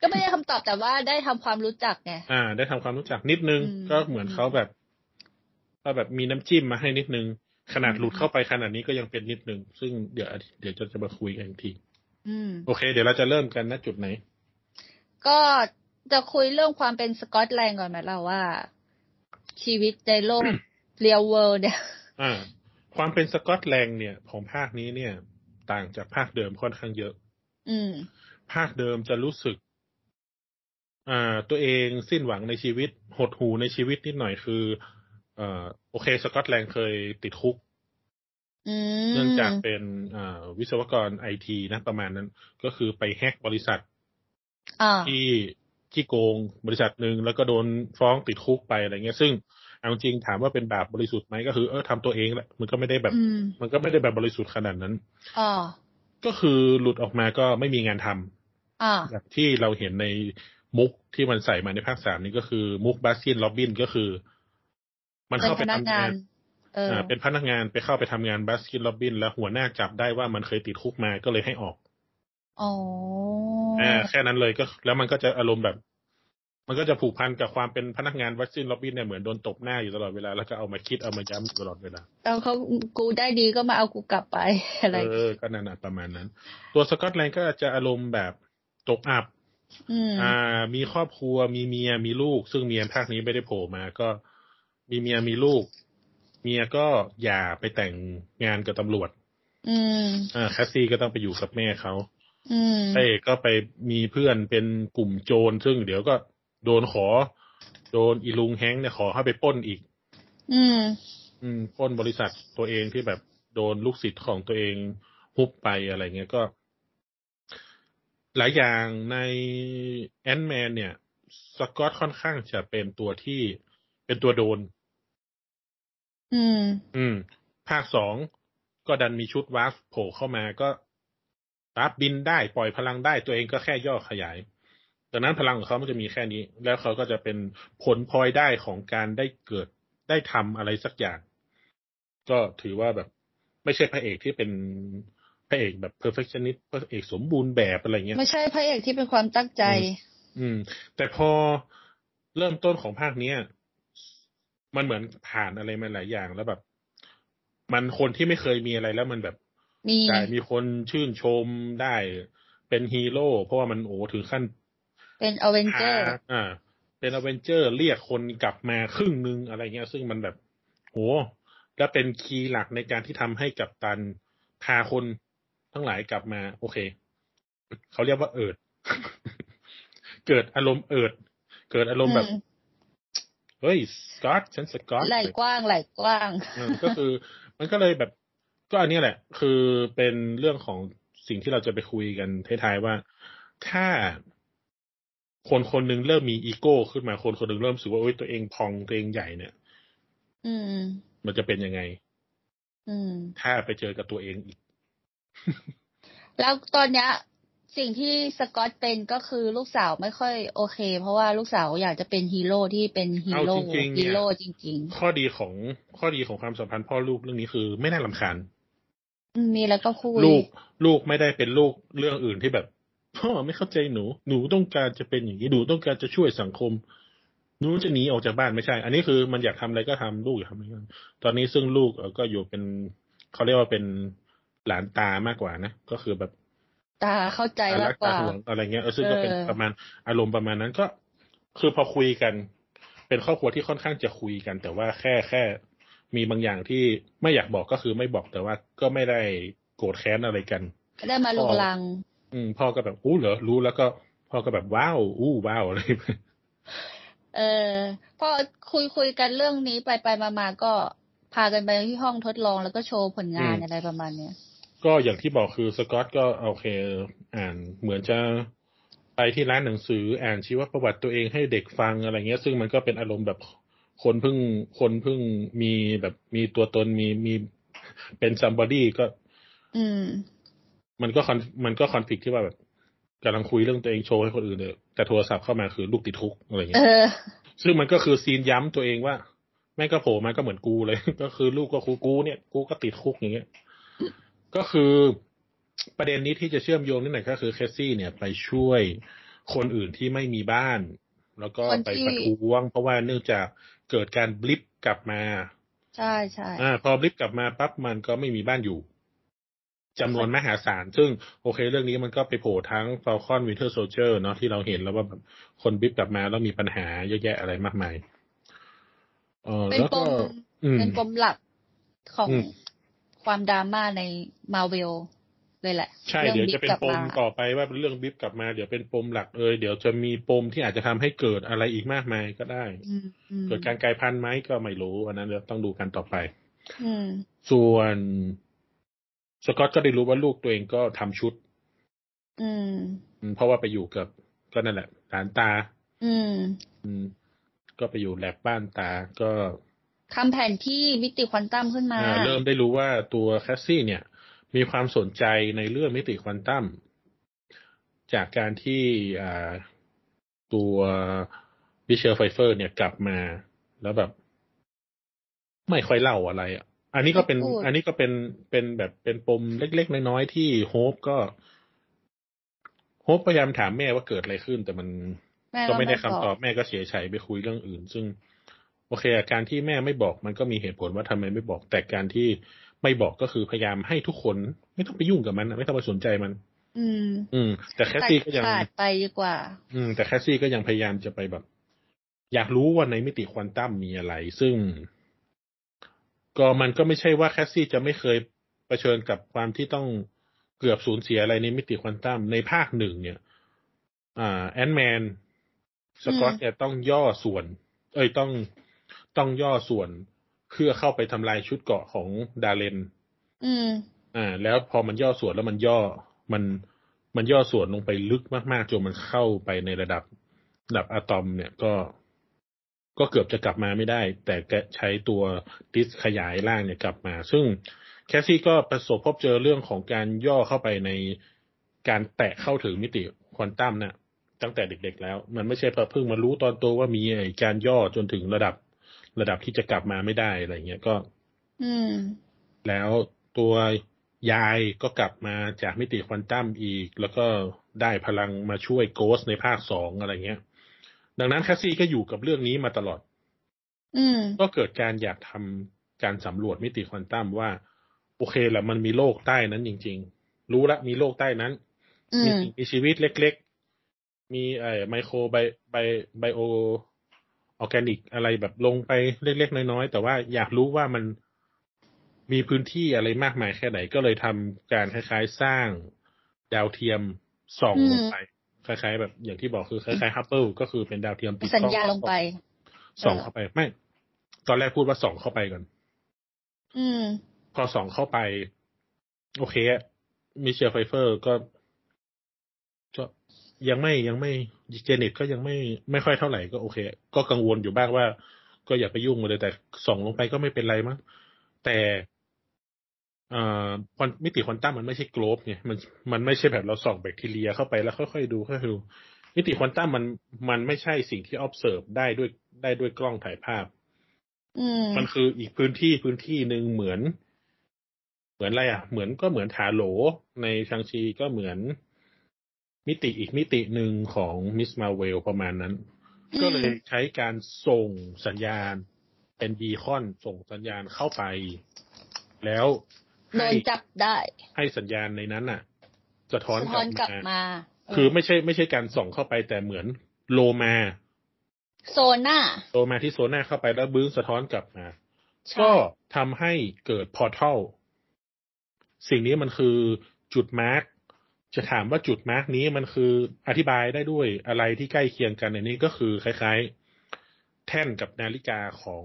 ก็ไม่ได้คำตอบแต่ว่าได้ทำความรู้จักไงอ่า ได้ทำความรู้จักนิดนึงอืมก็เหมือนเขาแบบก็แบบมีน้ำจิ้มมาให้นิดนึง ขนาดอืมหลุดเข้าไปขนาดนี้ก็ยังเป็นนิดนึง ซึ่งเดี๋ยวเดี๋ยวจะจะมาคุยกันอีกทีอืม โอเค เดี๋ยวเราจะเริ่มกันณจุดไหน ก็จะคุยเรื่องความเป็นสกอตแลนด์ก่อนไหมเราว่า ชีวิตในโลกเรียลเวิลด์เนี่ยอ่าความเป็นสกอตแลนด์เนี่ย ของภาคนี้เนี่ย ต่างจากภาคเดิมค่อนข้างเยอะ อืม ภาคเดิมจะรู้สึก อ่า ตัวเองสิ้นหวังในชีวิต หดหูในชีวิตนิดหน่อยคือ เอ่อ โอเค สกอตแลนด์เคยติดคุกอืม เนื่องจากเป็นอ่าวิศวกรไอทีนะประมาณนั้น ก็คือไปแฮกบริษัทอ่าที่ที่โกงบริษัทหนึ่งแล้วก็โดนฟ้องติดคุกไปอะไรเงี้ย ซึ่งเอาจริงถามว่าเป็นบาปบริสุทธิ์ไหมก็คือเออทำตัวเองแหละมันก็ไม่ได้แบบอืมมันก็ไม่ได้แบบบริสุทธิ์ขนาดนั้นอ่าก็คือหลุดออกมาก็ไม่มีงานทำอ่าแบบที่เราเห็นในมุกที่มันใส่มาในภาคสามนี้ก็คือมุก Baskin Robbins ก็คือ มันเป็นเข้าไปทำงานาน เอออ่าเป็นพนักงานไปเข้าไปทำงาน Baskin Robbins แล้วหัวหน้าจับได้ว่ามันเคยติดคุกมาก็เลยให้ออกอ๋ออ่าแค่นั้นเลยก็ แล้วมันก็จะอารมณ์แบบ มันก็จะผูกพันกับความเป็นพนักงานวัคซีนล็อบบินเนี่ยเหมือนโดนตบหน้าอยู่ตลอดเวลาแล้วก็เอามาคิดเอามาย้ำอยู่ตลอดเวลาตอนเขากูได้ดีก็มาเอากูกลับไปอะไรเออก็นั่นนะประมาณนั้น ตัวสกอตแลนด์ก็จะอารมณ์แบบตกอับอืมอ่า มีครอบครัวมีเมียมีลูก ซึ่งเมียภาคนี้ไม่ได้โผล่มาก็มีเมียมีลูก เมียก็อย่าไปแต่งงานกับตำรวจ อืมอ่าแคสซี่ก็ต้องไปอยู่กับแม่เขาอืมพระเอกก็ไปมีเพื่อนเป็นกลุ่มโจรซึ่งเดี๋ยวก็โดนขอ โดนอีลุงแฮงค์เนี่ยขอให้ไปปล้นอีก อืม อืมปล้นบริษัทตัวเองที่แบบโดนลูกศิษย์ของตัวเองฮุบไปอะไรเงี้ยก็ หลายอย่างในแอนแมนเนี่ย สกอตค่อนข้างจะเป็นตัวที่เป็นตัวโดน อืม อืม ภาคสองก็ดันมีชุด Wasp โผล่เข้ามาก็ Wasp บินได้ปล่อยพลังได้ตัวเองก็แค่ย่อขยายดังนั้นพลังของเขามันจะมีแค่นี้ แล้วเขาก็จะเป็นผลพลอยได้ของการได้เกิดได้ทำอะไรสักอย่าง ก็ถือว่าแบบ ไม่ใช่พระเอกที่เป็นพระเอกแบบ perfectionist พระเอกสมบูรณ์แบบอะไรเงี้ย ไม่ใช่พระเอกที่เป็นความตั้งใจ อืม แต่พอเริ่มต้นของภาคเนี้ย มันเหมือนผ่านอะไรมาหลายอย่างแล้วแบบ มันคนที่ไม่เคยมีอะไรแล้วมันแบบมีได้มีคนชื่นชมได้ เป็นฮีโร่เพราะว่ามันโอ้ถึงขั้น เป็นอเวนเจอร์พาอ่า เป็นอเวนเจอร์เรียกคนกลับมาครึ่งนึงอะไรเงี้ย ซึ่งมันแบบโอ้และเป็น key หลักในการที่ทำให้กัปตันพาคนทั้งหลายกลับมา โอเคเขาเรียกว่าเอิด เกิดอารมณ์เอิด เกิดอารมณ์แบบ เฮ้ยสกอตฉันสกอตไหลกว้างไหลกว้างเออก็คือ มันก็เลยแบบ ก็อันเนี้ยแหละ คือเป็นเรื่องของสิ่งที่เราจะไปคุยกันท้ายๆว่าถ้าคนคนหนึ่งเริ่มมีอีโก้ขึ้นมาคนคนหนึ่งเริ่มรู้สึกว่าโอ๊ยตัวเองพองตัวเองใหญ่เนี่ย อืม มันจะเป็นยังไง อืม ถ้าไปเจอกับตัวเองอีก แล้วตอนเนี้ย สิ่งที่สกอตเป็นก็คือลูกสาวไม่ค่อยโอเค เพราะว่าลูกสาวอยากจะเป็นฮีโร่ที่เป็นฮีโร่เอาจริงๆเนี่ยฮีโร่จริงข้อดีของข้อดีของความสัมพันธ์พ่อลูกเรื่องนี้คือไม่น่ารำคาญๆอืมมีแล้วก็คุยลูกลูกไม่ได้เป็นลูกเรื่องอื่นที่แบบพ่อไม่เข้าใจหนู หนูต้องการจะเป็นอย่างนี้หนูต้องการจะช่วยสังคมหนูจะหนีออกจากบ้านไม่ใช่ อันนี้คือมันอยากทำอะไรก็ทำลูกอยากทำอะไรก็ทำตอนนี้ซึ่งลูกเอ่อก็อยู่เป็นเขาเรียกว่าเป็นหลานตามากกว่านะก็คือแบบ ตาเข้าใจตามารักกกตาว่าห่วงอะไรเงี้ยเออซึ่งก็เป็นเออประมาณอารมณ์ประมาณนั้นก็ คือพอคุยกัน เป็นครอบครัวที่ค่อนข้างจะคุยกัน แต่ว่าแค่แค่ มีบางอย่างที่ไม่อยากบอกก็คือไม่บอกแต่ว่าก็ไม่ได้โกรธแค้นอะไรกันได้มาลุงลัง อืมพ่อก็แบบอู้เหรอรู้แล้วก็พ่อก็แบบว้าวอู้ว้าวอะไรเออพอคุยคุยกันเรื่องนี้ไปไปมามาก็พากันไปที่ห้องทดลองแล้วก็โชว์ผลงานอืมอะไรประมาณเนี้ย ก็อย่างที่บอกคือสกอตก็โอเค อ่านเหมือนจะไปที่ร้านหนังสืออ่านชีวประวัติตัวเองให้เด็กฟังอะไรเงี้ย ซึ่งมันก็เป็นอารมณ์แบบคนเพิ่งคนเพิ่งมีแบบมีตัวตนมีมีเป็น somebody ก็ อืม มันก็คอนมันก็คอนฟ lict ที่ว่าแบบกำลังคุยเรื่องตัวเองโชว์ให้คนอื่นเลยแต่โทรศัพท์เข้ามาคือลูกติดคุกอะไรเงี้ยเออซึ่งมันก็คือซีนย้ำตัวเองว่า แม่งก็โผล่มาก็เหมือนกูเลย ก็คือลูกก็คูกูเนี่ย กูก็ติดคุกอย่างเงี้ย ก็คือประเด็นนี้ที่จะเชื่อมโยงนิดหน่อยก็คือแคสซี่เนี่ยไปช่วยคนอื่นที่ไม่มีบ้าน แล้วก็คนที่ไปประท้วง เพราะว่าเนื่องจากเกิดการบลิปกลับมา ใช่ใช่อ่าพอบลิปกลับมาปั๊บมันก็ไม่มีบ้านอยู่จำนวนมหาศาล ซึ่งโอเคเรื่องนี้มันก็ไปโผล่ทั้ง Falcon Winter Soldier เนาะที่เราเห็นแล้วว่าแบบคนบลิปกลับมาแล้วมีปัญหาเยอะแยะอะไรมากมาย เออเป็นแล้วปก็มอืมเป็นปมหลักของอืม ความดราม่าในมาเวลเลยแหละ ใช่รื่องเดี๋ยวบิ๊จะกเป็นกลับปมมาต่อไปว่าเป็นเรื่องบลิปกลับมาเดี๋ยวเป็นปมหลักเอยเดี๋ยวจะมีปมที่อาจจะทำให้เกิดอะไรอีกมากมายก็ได้อืมอืมเกิดการกลายพันธุ์ไหมก็ไม่รู้อันนั้นเดี๋ยวต้องดูกันต่อไปอืมส่วนสกอตก็ได้รู้ว่าลูกตัวเองก็ทำชุดอืมอืม เพราะว่าไปอยู่กับก็นั่นแหละหลานตา อืม อืม ก็ไปอยู่แล็บบ้านตาก็ ทำแผนที่มิติควอนตัมขึ้นมาอ่าเริ่มได้รู้ว่าตัว Cassie เนี่ย มีความสนใจในเรื่องมิติควอนตัมจากการที่อ่าตัว Michelle Pfeiffer เนี่ยกลับมาแล้วแบบ ไม่ค่อยเล่าอะไรอะอันนี้ก็เป็นไม่พูดอันนี้ก็เป็นเป็นแบบเป็นปมเล็ก ๆ น้อยๆที่โฮปก็โฮปพยายามถามแม่ว่าเกิดอะไรขึ้น แต่มันแม่ก็ไม่ได้คำบตออกบแม่ก็เสียใจไปคุยเรื่องอื่น ซึ่ง โอเคอะการที่แม่ไม่บอกมันก็มีเหตุผลว่าทำไมไม่บอก แต่การที่ไม่บอกก็คือพยายามให้ทุกคน ไม่ต้องไปยุ่งกับมันอะไม่ต้องไปสนใจมัน อืม อืม แต่แคสซี่ก็ยังขาดไปดีกว่า อืม แต่แคสซี่ก็ยังพยายามจะไปแบบ อยากรู้ว่าในมิติควอนตัมมีอะไร ซึ่ง ก็มันก็ไม่ใช่ว่าแคสซี่จะไม่เคยเผชิญกับความที่ต้องเกือบสูญเสียอะไรในมิติควอนตัมในภาคหนึ่งเนี่ย อ่า แอนแมนสกอตอืมเนี่ยต้องย่อส่วน เอ้ยต้อง ต้องย่อส่วนเพื่อเข้าไปทำลายชุดเกราะของดาร์เรน อืม อ่า แล้วพอมันย่อส่วนแล้วมันย่อมันมันย่อส่วนลงไปลึกมากๆจนมันเข้าไปในระดับระดับอะตอมเนี่ยก็ก็เกือบจะกลับมาไม่ได้ แต่แกใช้ตัวดิสขยายร่างเนี่ยกลับมา ซึ่งแคสซี่ก็ประสบพบเจอเรื่องของการย่อเข้าไปในการแตะเข้าถึงมิติควอนตัมน่ะตั้งแต่เด็กๆแล้ว มันไม่ใช่เพิ่งมารู้ตอนโตว่ามีไอ้การย่อจนถึงระดับ ระดับที่จะกลับมาไม่ได้อะไรเงี้ยก็ อืม แล้วตัวยายก็กลับมาจากมิติควอนตัมอีก แล้วก็ได้พลังมาช่วยโกสต์ในภาคสองอะไรเงี้ย ดังนั้นแคสซี่ก็อยู่กับเรื่องนี้มาตลอด อืม ก็เกิดการอยากทำการสำรวจมิติควอนตัมว่า โอเคแหละมันมีโลกใต้นั้นจริง ๆ รู้ละมีโลกใต้นั้นอืมมีสิ่งมีชีวิตเล็ก ๆ มีไอ้ micro bi bi bio organic อะไรแบบลงไปเล็กๆน้อยๆ แต่ว่าอยากรู้ว่ามันมีพื้นที่อะไรมากมายแค่ไหน ก็เลยทำการคล้ายๆสร้างดาวเทียมส่องอืมลงไป คล้ายๆ แบบอย่างที่บอกคือคล้ายๆฮับเบิลก็คือเป็นดาวเทียมติดสัญญาณกล้องลงไปส่องเข้าไปไม่ ตอนแรกพูดว่าส่องเข้าไปก่อน อืม พอส่องเข้าไป โอเคมิเชลไฟเฟอร์ก็ก็ ยังไม่ยังไม่เจเน็ตก็ยังไม่ไม่ค่อยเท่าไหร่ก็โอเค ก็กังวลอยู่บ้างว่า ก็อย่าไปยุ่งมาเลยแต่ส่องลงไปก็ไม่เป็นไรมั้งแต่อ่าควอนมิติควอนตัมมันไม่ใช่โกลบไงมันมันไม่ใช่แบบเราส่องแบคทีเรียเข้าไปแล้วค่อยๆดูค่อยๆดูมิติควอนตัมมันมันไม่ใช่สิ่งที่ observe ได้ด้วยได้ด้วยกล้องถ่ายภาพอืมมันคืออีกพื้นที่พื้นที่หนึ่งเหมือน เหมือนอะไรอะ เหมือนก็เหมือนถาโหลในชังชีก็เหมือน มิติอีกมิติหนึ่งของมิสมาเวลประมาณนั้นอืมก็เลยใช้การส่งสัญญาณ เป็นบีคอนส่งสัญญาณเข้าไป แล้วโดให้นจับได้ ให้สัญญาณในนั้นน่ะ สะท้อนสะกท้ลัอนกลับบมามา คือไม่ใช่ไม่ใช่การส่องเข้าไปแต่เหมือนโลมาโซน่าโลมาที่โซน่าเข้าไปแล้วบื้งสะท้อนกลับมาใช่ก็ทำให้เกิดพอร์ทัลสิ่งนี้มันคือจุดมาร์ก จะถามว่าจุดมาร์กนี้มันคืออธิบายได้ด้วยอะไรที่ใกล้เคียงกันในนี้ก็คือคล้ายๆ แท่นกับนาฬิกาของ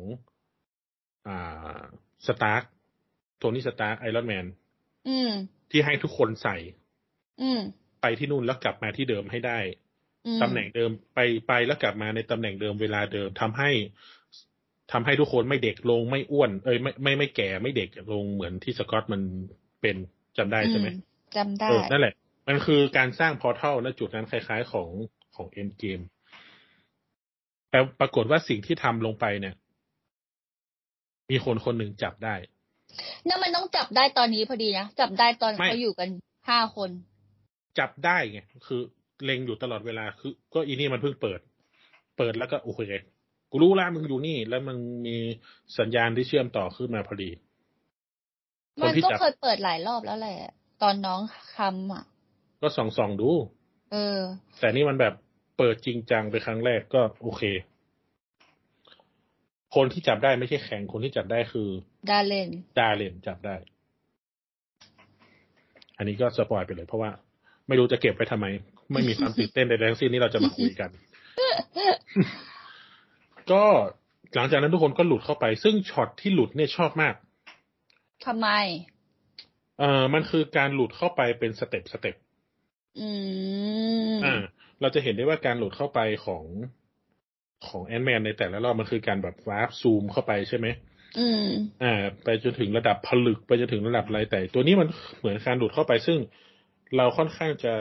อ่าสตาร์คโทนี่สตาร์คไอรอนแมนอืมที่ให้ทุกคนใส่อืมไปที่นู่นแล้วกลับมาที่เดิมให้ได้อืมตำแหน่งเดิมไปไปแล้วกลับมาในตำแหน่งเดิมเวลาเดิมทำให้ทำให้ทุกคนไม่เด็กลงไม่อ้วน เอ้ยไม่ไม่ไม่แก่ไม่เด็กลงเหมือนที่สกอตมันเป็นจำได้ใช่ไหมอืจำได้เออนั่นแหละ มันคือการสร้างพอร์ทัลณจุดนั้นคล้ายๆของของเอ็นเกมแต่ปรากฏว่าสิ่งที่ทำลงไปเนี่ย มีคนคนหนึ่งจับได้เนี่ยมันต้องจับได้ตอนนี้พอดีนะ จับได้ตอนไม่เขาอยู่กันห้าคน จับได้ไงคือเล็งอยู่ตลอดเวลาคือ ก็อีนี่มันเพิ่งเปิด เปิดแล้วก็โอเคกูรู้แล้วมึงอยู่นี่ แล้วมันมีสัญญาณที่เชื่อมต่อขึ้นมาพอดีคนมันที่ก็จับเคยเปิดหลายรอบแล้วแหละ ตอนน้องคำอะ ก็ส่องส่องๆดู เออ แต่นี่มันแบบเปิดจริงจังไปครั้งแรกก็โอเค คนที่จับได้ไม่ใช่แข่งคนที่จับได้คือ ดาเลน ดาเลนจับได้ อันนี้ก็สปอยไปเลย เพราะว่าไม่รู้จะเก็บไปทำไม ไม่มีความตื่นเต้นใดๆทั้งสิ้นนี่เราจะมาคุยกัน ก็หลังจากนั้นทุกคนก็หลุดเข้าไป ซึ่งช็อตที่หลุดเนี่ยชอบมากทำไม เออมันคือการหลุดเข้าไปเป็น step step อืมอ่า เราจะเห็นได้ว่าการหลุดเข้าไปของของแอนแมนในแต่ละรอบมันคือการแบบ warp zoom เข้าไปใช่ไหมอืม อ่า ไปจนถึงระดับผลึกไปจนถึงระดับอะไรแต่ ตัวนี้มันเหมือนการหลุดเข้าไปซึ่งเราค่อนข้างจะ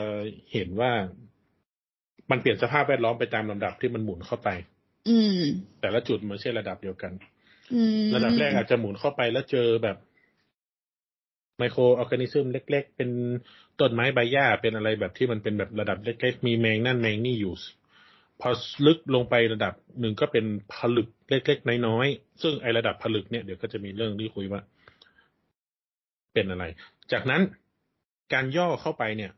เห็นว่ามันเปลี่ยนสภาพแวดล้อมไปตามลำดับที่มันหมุนเข้าไป อืม แต่ละจุดมันไม่ใช่ระดับเดียวกัน อืม ระดับแรกอาจจะหมุนเข้าไปแล้วเจอแบบ microorganism เล็ก ๆ เป็นต้นไม้ใบหญ้าเป็นอะไรแบบที่มันเป็นแบบระดับเล็กๆ มีแมงนั่นแมงนี่อยู่ พอลึกลงไประดับหนึ่งก็เป็นผลึกเล็กๆ น้อยๆ ซึ่งไอ้ระดับผลึกเนี่ยเดี๋ยวก็จะมีเรื่องที่คุยว่า เป็นอะไร จากนั้นการย่อเข้าไปเนี่ย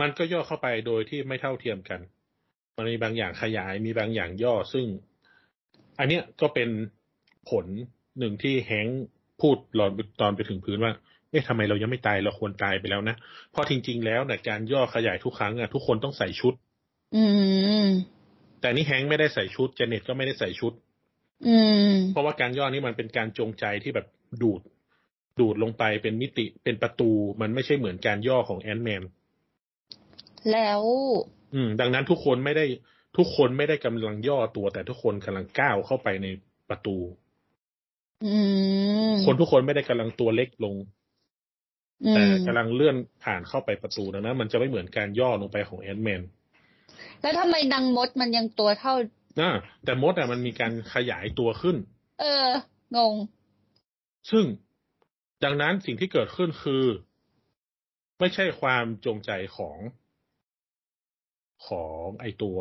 มันก็ย่อเข้าไปโดยที่ไม่เท่าเทียมกัน มันมีบางอย่างขยายมีบางอย่างย่อซึ่ง อันเนี้ยก็เป็นผลหนึ่งที่แฮง พูดหลอนตอนไปถึงพื้นว่า เอ๊ะทำไมเรายังไม่ตายเราควรตายไปแล้วนะเพราะจริง ๆ แล้วเนี่ยการย่อขยายทุกครั้งอะทุกคนต้องใส่ชุด อืม แต่นี่แฮงค์ไม่ได้ใส่ชุดเจเน็ตก็ไม่ได้ใส่ชุด อืม เพราะว่าการย่อนี้มันเป็นการจงใจที่แบบดูด ดูดลงไปเป็นมิติเป็นประตู มันไม่ใช่เหมือนการย่อของแอนด์แมนแล้ว อืม ดังนั้นทุกคนไม่ได้ทุกคนไม่ได้กำลังย่อตัวแต่ทุกคนกำลังก้าวเข้าไปในประตูอืม คนทุกคนไม่ได้กำลังตัวเล็กลงอืแต่มกำลังเลื่อนผ่านเข้าไปประตูดังนั้นมันจะไม่เหมือนการย่อลงไปของแอนด์แมนแล้วทำไมนางมดมันยังตัวเท่านะแต่มดอะมันมีการขยายตัวขึ้น เออ งง ซึ่งดังนั้นสิ่งที่เกิดขึ้นคือ ไม่ใช่ความจงใจของ ของไอตัว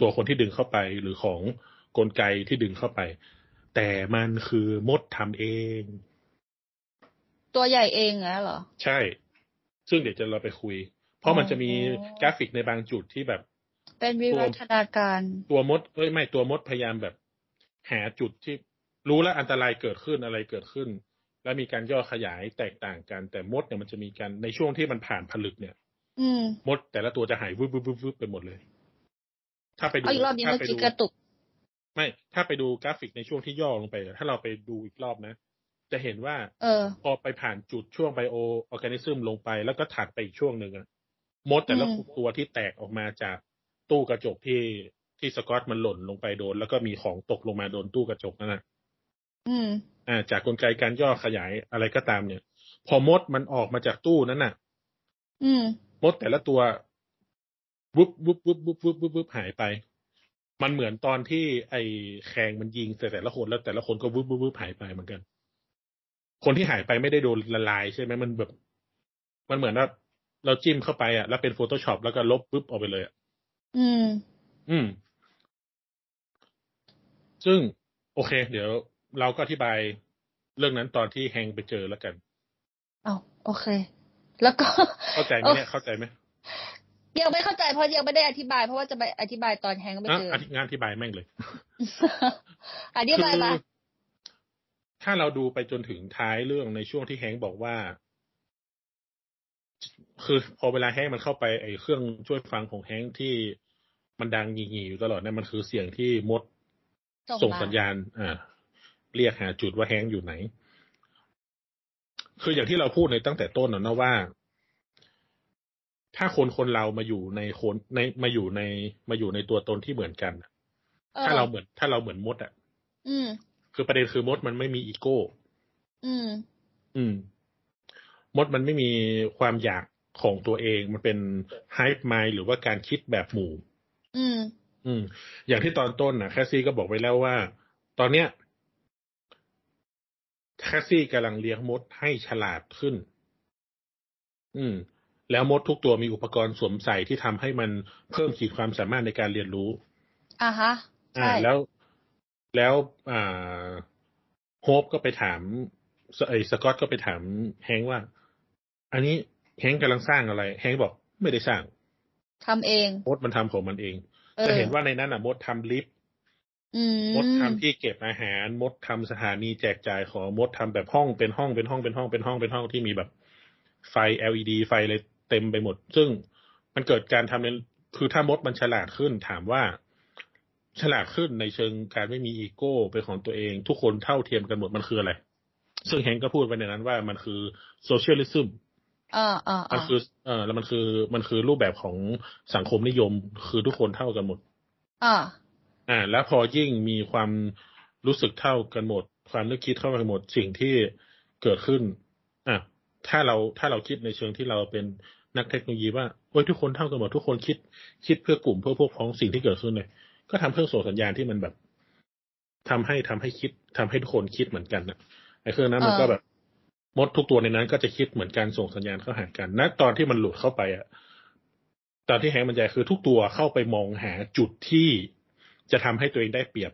ตัวคนที่ดึงเข้าไปหรือของกลไกที่ดึงเข้าไป แต่มันคือมดทำเอง ตัวใหญ่เองอะเหรอ ใช่ ซึ่งเดี๋ยวจะเราไปคุย เพราะมันจะมีอ๋อกราฟิกในบางจุดที่แบบ เป็นวิวัฒนาการ ตัวมดเอ้ยไม่ตัวมดพยายามแบบหาจุดที่รู้แล้วอันตรายเกิดขึ้นอะไรเกิดขึ้น แล้วมีการย่อขยายแตกต่างกัน แต่มดเนี่ยมันจะมีการในช่วงที่มันผ่านผลึกเนี่ยอืมมดแต่ละตัวจะหายวุบวุบวุบวุบไปหมดเลย ถ้าไปดูเอาอีกรอบนี้ถ้าเมื่อไปกี้ดูกระตุก ไม่ถ้าไปดูกราฟิกในช่วงที่ย่อลงไปอะถ้าเราไปดูอีกรอบนะ จะเห็นว่า เออ พอไปผ่านจุดช่วงไบโอออร์แกนิซึมลงไป แล้วก็ถัดไปอีกช่วงหนึ่งอะมดแต่ละอืมตัวที่แตกออกมาจากตู้กระจกที่ที่สกอตมันหล่นลงไปโดน แล้วก็มีของตกลงมาโดนตู้กระจกนั่นนะอืม อ่า จากกลไกการย่อขยายอะไรก็ตามเนี่ย พอมดมันออกมาจากตู้นั้นน่ะ อืม มดแต่ละตัววุบวุบวุบวุบวุบวุบวุบหายไป มันเหมือนตอนที่ไอ้แคงมันยิงแต่แต่ละคนแล้วแต่ละคนก็วุบวุบวุบหายไปเหมือนกัน คนที่หายไปไม่ได้โดนละลายใช่ไหมมันแบบ มันเหมือนว่าเราจิ้มเข้าไปอะแล้วเป็น Photoshop แล้วก็ลบปุ๊บออกไปเลยอะอืม อืม ซึ่งโอเค เดี๋ยวเราก็อธิบายเรื่องนั้นตอนที่แฮงไปเจอแล้วกันเอาโอเค แล้วก็เข้าใจไหมเนี่ยเข้าใจไหม ยังไม่เข้าใจเพราะยังไม่ได้อธิบาย เพราะว่าจะไปอธิบายตอนแฮงก์ไปอะเจออธิงานอธิบายแม่งเลย อธิบายมาคือถ้าเราดูไปจนถึงท้ายเรื่องในช่วงที่แฮงค์บอกว่า คือพอเวลาแฮงค์มันเข้าไปไอ้เครื่องช่วยฟังของแฮงค์ที่มันดังหงีๆอยู่ตลอดเนี่ยมันคือเสียงที่มดส่ส่งงมาสัญญาณ อ่า เรียกหาจุดว่าแฮงค์อยู่ไหน คืออย่างที่เราพูดในตั้งแต่ต้นนะนะว่า ถ้าคนคนเรามาอยู่ในคนในมาอยู่ในมาอยู่ในตัวตนที่เหมือนกันอะออถ้าเราเหมือน ถ้าเราเหมือนมดอะ อืม คือประเด็นคือมดมันไม่มีอีโก้ อืม อืม มดมันไม่มีความอยากของตัวเอง มันเป็น hive mind หรือว่าการคิดแบบหมู่ อืม อืม อย่างที่ตอนต้นนะแคสซี่ก็บอกไว้แล้วว่า ตอนเนี้ยแคสซี่กำลังเลี้ยงมดให้ฉลาดขึ้น อืม แล้วมดทุกตัวมีอุปกรณ์สวมใส่ที่ทำให้มันเพิ่มขีดความสามารถในการเรียนรู้ อ่าฮะอ่าใช่แล้วแล้วอ่าโฮปก็ไปถามสไอ้สกอตก็ไปถามแฮงค์ว่า อันนี้แฮงค์กำลังสร้างอะไร แฮงค์บอกไม่ได้สร้างทำเองมดมันทำของมันเองเออจะเห็นว่าในนั้นอะมดทำลิฟต์อืมมดทำที่เก็บอาหาร มดทำสถานีแจกจ่ายของมดทำแบบห้องเป็นห้องเป็นห้องเป็นห้องเป็นห้องเป็นห้องที่มีแบบไฟ LED ไฟเลย เต็มไปหมด ซึ่งมันเกิดการทำในคือถ้ามดมันฉลาดขึ้นถามว่าฉลาดขึ้นในเชิงการไม่มีอีโก้เป็นของตัวเอง ทุกคนเท่าเทียมกันหมดมันคืออะไร ซึ่งแฮงก์ก็พูดไปในนั้นว่ามันคือโซเชียลิซึมอ่าอ่ามัอ่านคือเออแล้วมันคือมันคือรูปแบบของสังคมนิยม คือทุกคนเท่ากันหมดอ่าอ่า แล้วพอยิ่งมีความรู้สึกเท่ากันหมด ความนึกคิดเท่ากันหมดสิ่งที่เกิดขึ้น อะถ้าเราถ้าเราคิดในเชิงที่เราเป็น นักเทคโนโลยีว่าโอ้ยทุกคนเท่ากันหมดทุกคนคิดคิดเพื่อกลุ่มเพื่อพวกพ้องสิ่งที่เกิดขึ้นเลย ก็ทำเครื่องส่งสัญญาณที่มันแบบทำให้ทำให้คิดทำให้ทุกคนคิดเหมือนกันนะไอ้เครื่องนั้นมันก็แบบมดทุกตัวในนั้นก็จะคิดเหมือนกันส่งสัญญาณเข้าหากันณตอนที่มันหลุดเข้าไปอะตอนที่แฮงก์มันใหญ่คือทุกตัวเข้าไปมองหาจุดที่จะทำให้ตัวเองได้เปรียบ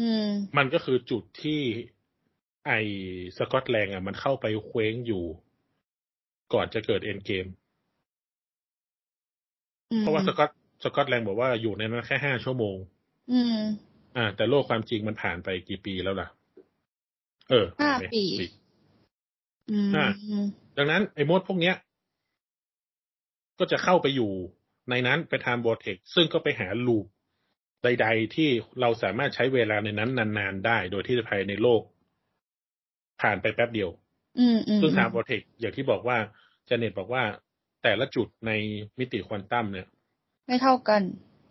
อืม มันก็คือจุดที่ไอสกอตแลนด์อะ มันเข้าไปเคว้งอยู่ ก่อนจะเกิดเอ็นเกมอืม เพราะว่าสกอตสกอตแลนด์บอกว่าอยู่ในนั้นแค่ห้าชั่วโมง อืม อ่า แต่โลกความจริงมันผ่านไปกี่ปีแล้วล่ะ เออห้าเนไหมปีอืมอ่าดังนั้นไอ้มดพวกเนี้ย ก็จะเข้าไปอยู่ในนั้นไปทำบอเทคซึ่งก็ไปหาลูปใด ๆ ที่เราสามารถใช้เวลาในนั้นนานๆได้ โดยที่ภายในโลก ผ่านไปแป๊บเดียวอืมอืมซึ่งทางบอเทคอย่างที่บอกว่าเจเน็ตบอกว่า แต่ละจุดในมิติควอนตัมเนี่ย ไม่เท่ากัน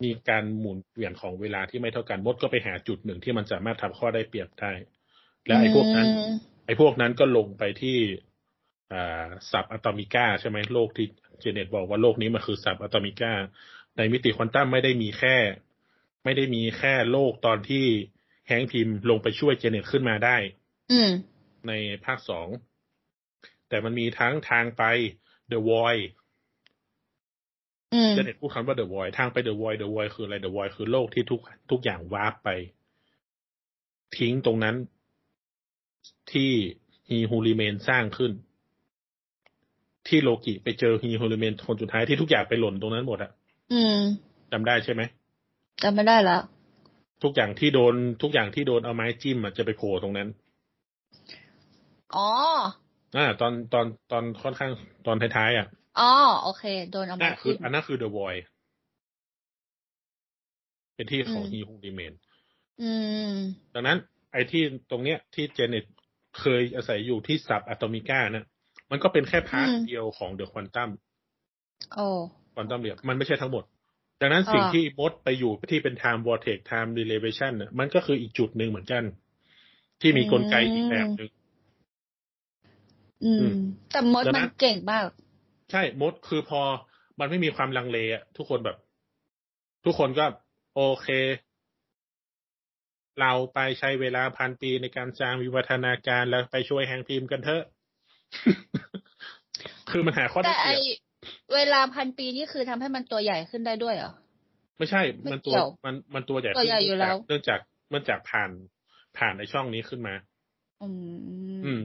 มีการหมุนเปลี่ยนของเวลาที่ไม่เท่ากันมดก็ไปหาจุดหนึ่งที่มันสามารถทำข้อได้เปรียบได้แล้วไอ้พวกนั้นอืมไอ้พวกนั้นก็ลงไปที่อ่า Subatomica ใช่ไหมโลกที่เจเน็ตบอกว่าโลกนี้มันคือ Subatomica ในมิติควอนตัมไม่ได้มีแค่ ไม่ได้มีแค่โลกตอนที่แฮงค์พิมพ์ลงไปช่วยเจเน็ตขึ้นมาได้ อืมในภาคสอง แต่มันมีทั้งทางไป The Void อืม เจเน็ตพูดคำว่า The Void ทางไป The Void The Void คืออะไร The Void คือโลกที่ทุกทุกอย่าง warp ไป ทิ้งตรงนั้นที่ He Who Remains สร้างขึ้น ที่โลกิไปเจอ He Who Remains คนสุดท้ายที่ทุกอย่างไปหล่นตรงนั้นหมดอะอืมจำได้ใช่ไหมจำไม่ได้แล้วทุกอย่างที่โดนทุกอย่างที่โดนเอาไม้จิ้มอะจะไปโผล่ตรงนั้น อ๋ออ่าตอนตอนตอนค่อนข้างตอนท้ายๆอะ อ๋อโอเค โดนเอานั่มานคือทิ้งอันนั้นคือเดอะวอยเป็นที่ของอืมฮีโฮลิเมนอืมดังนั้น ไอ้ที่ตรงเนี้ยที่เจเน็ตเคยอาศัยอยู่ที่สับอะตอมิก้านะมันก็เป็นแค่พาร์ทอืมเดียวของเดอะควอนตัมโอ้ควอนตัมเรียมันไม่ใช่ทั้งหมด ดังนั้นสิ่งอ่าที่มดไปอยู่ที่เป็น time vortex time relation น่ะมันก็คืออีกจุดหนึ่งเหมือนกัน ที่มีกลไกอีกแบบหนึ่งอือืมมแต่มดดังนั้มันนเก่งมาก ใช่มดคือพอมันไม่มีความลังเลอะทุกคนแบบ ทุกคนก็ โอเค เราไปใช้เวลาพันปีในการสร้างวิวัฒนาการแล้วไปช่วยแฮงพิมพ์กันเถอะ คือมันหาข้อแต่ได้ไอเปรียบเวลาพันปีนี่คือทำให้มันตัวใหญ่ขึ้นได้ด้วยเหรอไม่ใช่ไม่มันตัวเกี่ยวมันมันตัวใหญ่ตัวใหญ่อยู่แล้วเนื่องจากเนื่องจากผ่านผ่านในช่องนี้ขึ้นมา อืมอืม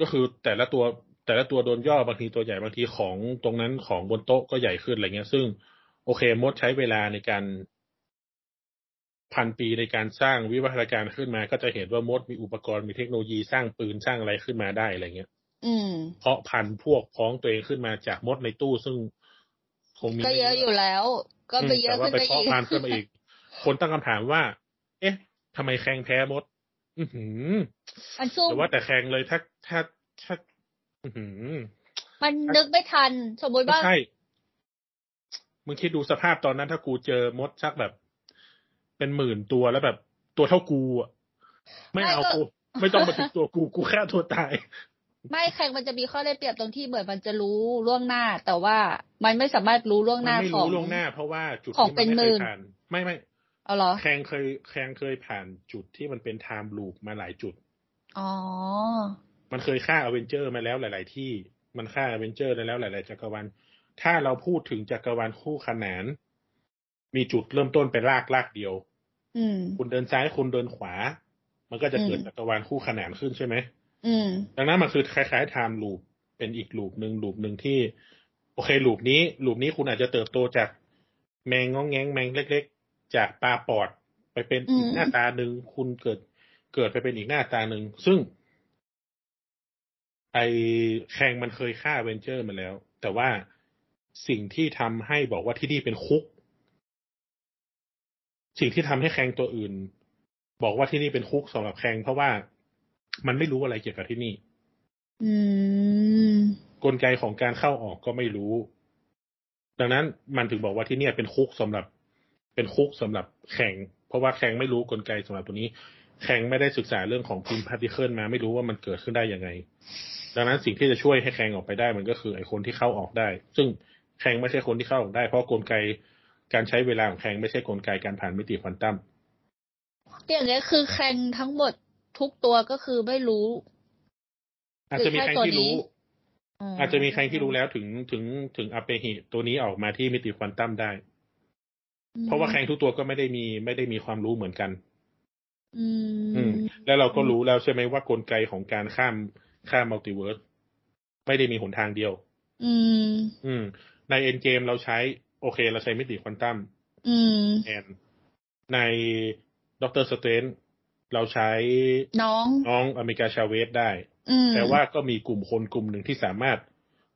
ก็คือแต่ละตัว แต่ละตัวโดนย่อบางทีตัวใหญ่บางทีของตรงนั้นของบนโต๊ะก็ใหญ่ขึ้นอะไรเงี้ย ซึ่งโอเคมดใช้เวลาในการพันปีในการสร้างวิวัฒนาการขึ้นมา ก็จะเห็นว่ามดมีอุปกรณ์มีเทคโนโลยีสร้างปืนสร้างอะไรขึ้นมาได้อะไรเงี้ยอืมเพราะพันธุ์พวกพ้องตัวเองขึ้นมาจากมดในตู้ซึ่งคงมีก็ไม่เยอะอยู่แล้ว ก็ไปเยอะแต่ว่าขึ้นไปไปเพาะอีกพันธุ์ขึ้นมาอีก คนตั้งคำถามว่า เอ๊ะทำไมแข่งแพ้มด อือหือมันสู้แต่ว่าแต่แข่งเลยถ้าถ้าถ้าอือหือ มันนึกไม่ทัน สมมติไม่ว่าใช่มึงคิดดูสภาพตอนนั้นถ้ากูเจอมดสักแบบ เป็นหมื่นตัวแล้วแบบตัวเท่ากูอะไม่เอากู ไม่ต้องมาถึงตัวกูกูฆ่าตัวตาย ไม่แข่งมันจะมีข้อได้เปรียบตรงที่เหมือนมันจะรู้ล่วงหน้า แต่ว่ามันไม่สามารถรู้ล่วงหมันน้าไม่ขอรู้งล่วงหน้า เพราะว่าจุดของที่เป็มันนไม่หมื่เคยนผ่านไม่ไม่เอาเหรอแคงเคยแคงเคยผ่านจุดที่มันเป็นไทม์ลูปมาหลายจุดอ๋อ มันเคยฆ่าอเวนเจอร์มาแล้วหลาย ๆ ที่มันฆ่าอเวนเจอร์ได้แล้วหลาย ๆ จักรวาลถ้าเราพูดถึงจักรวาลคู่ขนาน มีจุดเริ่มต้นเป็นรากรากเดียวอืมคุณเดินซ้ายคุณเดินขวา มันก็จะเกิดอืมจักรวาลคู่ขนานขึ้นใช่ไหมอืมดังนั้นมันคือคล้ายๆ time loop เป็นอีก loop หนึ่ง loop หนึ่งที่ โอเค loop นี้ loop นี้คุณอาจจะเติบโตจากแมงง้องแงงแมงเล็ก ๆ จากปลาปอดไปเป็นอีกอืมหน้าตาหนึ่งคุณเกิดเกิดไปเป็นอีกหน้าตาหนึ่งซึ่ง ไอแคงมันเคยฆ่าอเวนเจอร์มาแล้ว แต่ว่าสิ่งที่ทำให้บอกว่าที่นี่เป็นคุก สิ่งที่ทำให้แคงตัวอื่น บอกว่าที่นี่เป็นคุกสำหรับแข่งเพราะว่ามันไม่รู้อะไรเกี่ยวกับที่นี่อืมกลไกของการเข้าออกก็ไม่รู้ ดังนั้นมันถึงบอกว่าที่เนี่ยเป็นคุกสำหรับ เป็นคุกสำหรับแข่งเพราะว่าแข่งไม่รู้กลไกสำหรับตัวนี้ แข่งไม่ได้ศึกษาเรื่องของพิมพ์พาร์ติเคิลมาไม่รู้ว่ามันเกิดขึ้นได้ยังไง ดังนั้นสิ่งที่จะช่วยให้แข่งออกไปได้มันก็คือไอ้คนที่เข้าออกได้ ซึ่งแข่งไม่ใช่คนที่เข้าออกได้ เพราะกลไกการใช้เวลาของแคงไม่ใช่กลไกการผ่านมิติควอนตัมอย่างเงี้ยคือแคงทั้งหมดทุกตัวก็คือไม่รู้ อาจจะมีแคงที่รู้มอาจจะมีใครที่รู้แล้วถึงถึงถึงอัปเปหิตัวนี้ออกมาที่มิติควอนตัมได้ เพราะว่าแคงทุกตัวก็ไม่ได้มีไม่ได้มีความรู้เหมือนกัน อือืมมแล้วเราก็รู้แล้วใช่ไหมว่ากลไกของการข้ามข้าม multiverse ไม่ได้มีหนทางเดียว อืม อืม ใน Endgame เราใช้ โอเค เราใช้มิติควอนตัมอืมแอนในด็อกเตอร์สเตรนจ์เราใช้น้องน้องอเมริกาชาเวสได้อืมแต่ว่าก็มีกลุ่มคนกลุ่มหนึ่งที่สามารถ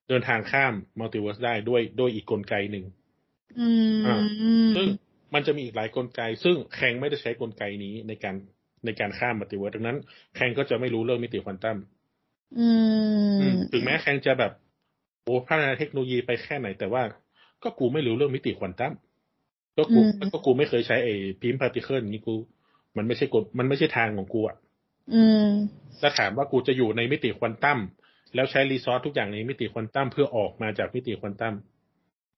เดินทางข้าม multiverse ได้ด้วยด้วยอีกกลไกหนึ่งอืมอ่าซึ่ง มันจะมีอีกหลายกลไก ซึ่งแคงไม่ได้ใช้กลไกนี้ในการในการข้าม multiverse ดังนั้นแคงก็จะไม่รู้เรื่องมิติควอนตัมอือืมมถึงแม้แคงจะแบบโอ้พัฒนาเทคโนโลยีไปแค่ไหน แต่ว่าก็กูไม่รู้เรื่องมิติควอนตัมก็กูก็กูไม่เคยใช้ไอ้ Pym Particle นี้กู มันไม่ใช่กฎมันไม่ใช่ทางของกูอะอืมแล้วถามว่ากูจะอยู่ในมิติควอนตัมแล้วใช้ resource ทุกอย่างในมิติควอนตัมเพื่อออกมาจากมิติควอนตัม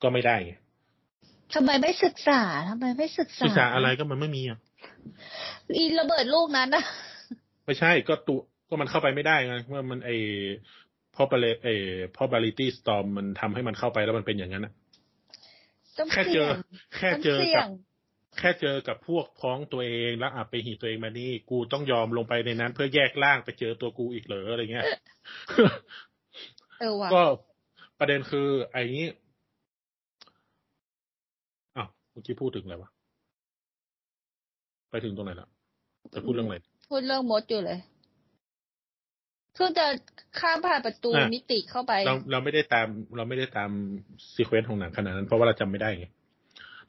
ก็ไม่ได้ไง ทำไมไม่ศึกษาทำไมไม่ศึกษา ศึกษาอะไรก็มันไม่มีอะอีระเบิดลูกนั้นนะไม่ใช่ก็ตัวก็มันเข้าไปไม่ได้ไงเมื่อมันไอพอ probability เอ probability storm มันทำให้มันเข้าไปแล้วมันเป็นอย่างนั้นอะต้องแค่เจเสี่อยงแค่มันเจอเสี่ยกับงแค่เจอกับพวกพ้องตัวเองแล้วอับไปหีตัวเองมานี่ กูต้องยอมลงไปในนั้น เพื่อแยกร่างไปเจอตัวกูอีกเหรออะไรเงี้ยเออว่ะก็ประเด็นคือไอ้นี้อ้าว เมื่อกี้พูดถึงอะไรวะ ไปถึงตรงไหนละจะพูดเรื่องอะไร พูดเรื่องมดอยู่เลย เพิ่งจะข้ามผ่านประตูอะมิติเข้าไป เราเราไม่ได้ตาม เราไม่ได้ตามซีเควนต์ของหนังขนาดนั้น เพราะว่าเราจำไม่ได้ไง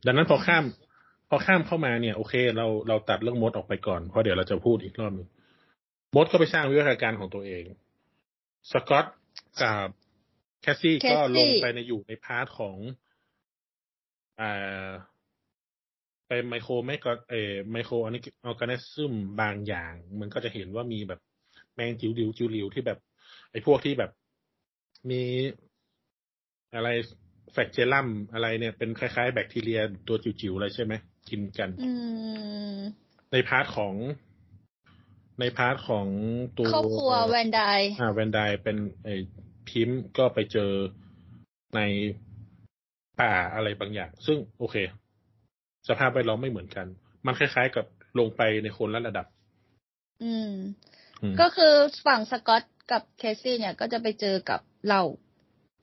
ดังนั้นพอข้าม พอข้ามเข้ามาเนี่ย โอเค เราเราตัดเรื่องมดออกไปก่อนเพราะเดี๋ยวเราจะพูดอีกรอบหนึงมดก็ไปสร้างวิวัฒนาการของตัวเอง สกอตกับแคสซี่แคสซี่ก็ลงไปในอยู่ใน part ของอ่า ไป micro micro เอ microorganism บางอย่าง มันก็จะเห็นว่ามีแบบแมงจิ๋วดิวจิ๋วหลิวที่แบบ ไอ้พวกที่แบบมีอะไร flagellum อะไรเนี่ยเป็นคล้ายๆ แบคทีเรียตัวจิ๋วๆอะไรใช่ไหมกินกันอืมใน part ของ ใน part ของตัวครอบครัวแวนไดน์อ่าแวนไดน์เป็นไอ้พิมก็ไปเจอในป่าอะไรบางอย่าง ซึ่งโอเค สภาพแวดล้อมไม่เหมือนกัน มันคล้าย ๆ กับลงไปในคนละระดับ อืมอืมก็คือฝั่งสกอตกับแคสซี่เนี่ยก็จะไปเจอกับเรา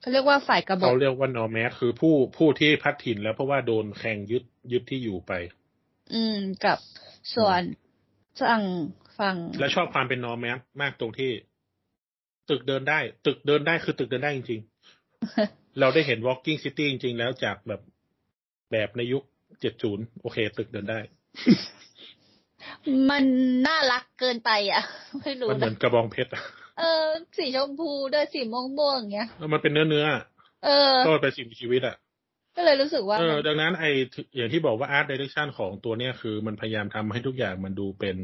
เขาเรียกว่าฝ่ายกบฏเขาเรียกว่า nomad คือผู้ผู้ที่พลัดถิ่นแล้วเพราะว่าโดนแคงยึดยึดที่อยู่ไป อืม กับส่วนฝั่งฝั่งและชอบความเป็นนอร์แมสมากตรงที่ ตึกเดินได้ ตึกเดินได้คือตึกเดินได้จริงๆ เราได้เห็น walking city จริงๆ แล้วจากแบบแบบในยุค 70โอเค ตึกเดินได้ มันน่ารักเกินไปอะ ไม่รู้มันเหมืนะอนกระบองเพชรอะเออ สีชมพูด้วยสีม่วงม่วงๆอย่างเงี้ยแล้วมันเป็นเนื้อเนื้อๆอะเออ ก็เป็นสิ่งมีชีวิตอะ ก็เลยรู้สึกว่า เออมันดังนั้นไออย่างที่บอกว่า art direction ของตัวเนี้ยคือ มันพยายามทำให้ทุกอย่างมันดูเป็น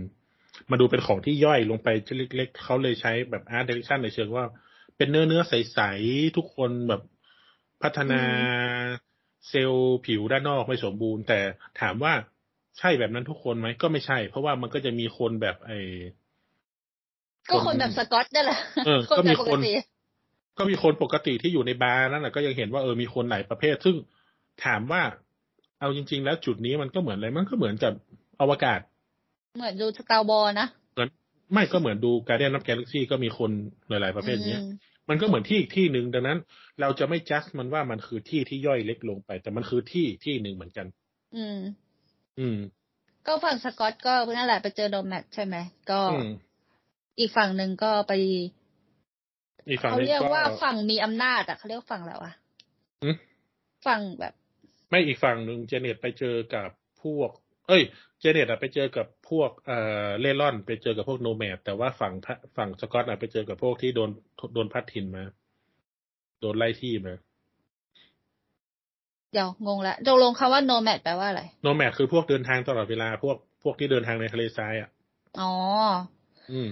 มันดูเป็นของที่ย่อยลงไปชิ้นเล็กๆเขาเลยใช้แบบ art direction ในเชิงว่า เป็นเนื้อเนื้อใสๆทุกคนแบบพัฒนา เซลล์ผิวด้านนอกไม่สมบูรณ์ แต่ถามว่าใช่แบบนั้นทุกคนไหมก็ไม่ใช่ เพราะว่ามันก็จะมีคนแบบไอก็คนแบบสกอตนั่นแหละเออคนก็แบมีบปคกนติก็มีคนปกติที่อยู่ในบาร์นั่นแหละก็ยังเห็นว่าเออมีคนหลายประเภท ซึ่งถามว่า เอาจริง ๆ แล้วจุดนี้มันก็เหมือนอะไรมันก็เหมือนกับอวกาศ เหมือนดูสตาร์บอลนะเหมือนไม่ก็เหมือนดูการเดียนนับแกลเล็กซี่ก็มีคนหลาย ๆ ประเภทเนี้ยอื มมันก็เหมือนที่อีกที่หนึ่งดังนั้น เราจะไม่จัดมันว่ามันคือที่ที่ย่อยเล็กลงไป แต่มันคือที่ที่หนึ่งเหมือนกัน อืม อืม ก็ฝั่งสกอตก็นั่นแหละไปเจอโดแมทใช่ไหมก็อืมอีกฝั่งหนึ่งก็ไปอีกฝั่งเขานึงเรียกก็ว่าฝั่งมีอำนาจอะเขาเรียกฝั่งอะไรวะอืมฝั่งแบบ ไม่อีกฝั่งหนึ่งเจเน็ตไปเจอกับพวก เอ้ย เจเน็ตอะไปเจอกับพวกเอ่อเล่ร่อนไปเจอกับพวกโนแมดแต่ว่าฝั่งทะฝั่งสกอตอะไปเจอกับพวกที่โดนโดนพัดถิ่นมา โดนไล่ที่มาเดี๋ยวงงละตกลงคำว่าโนแมทแปลว่าอะไรnomad คือพวกเดินทางตลอดเวลาพวกพวกที่เดินทางในทะเลทรายอะอ๋อ อืม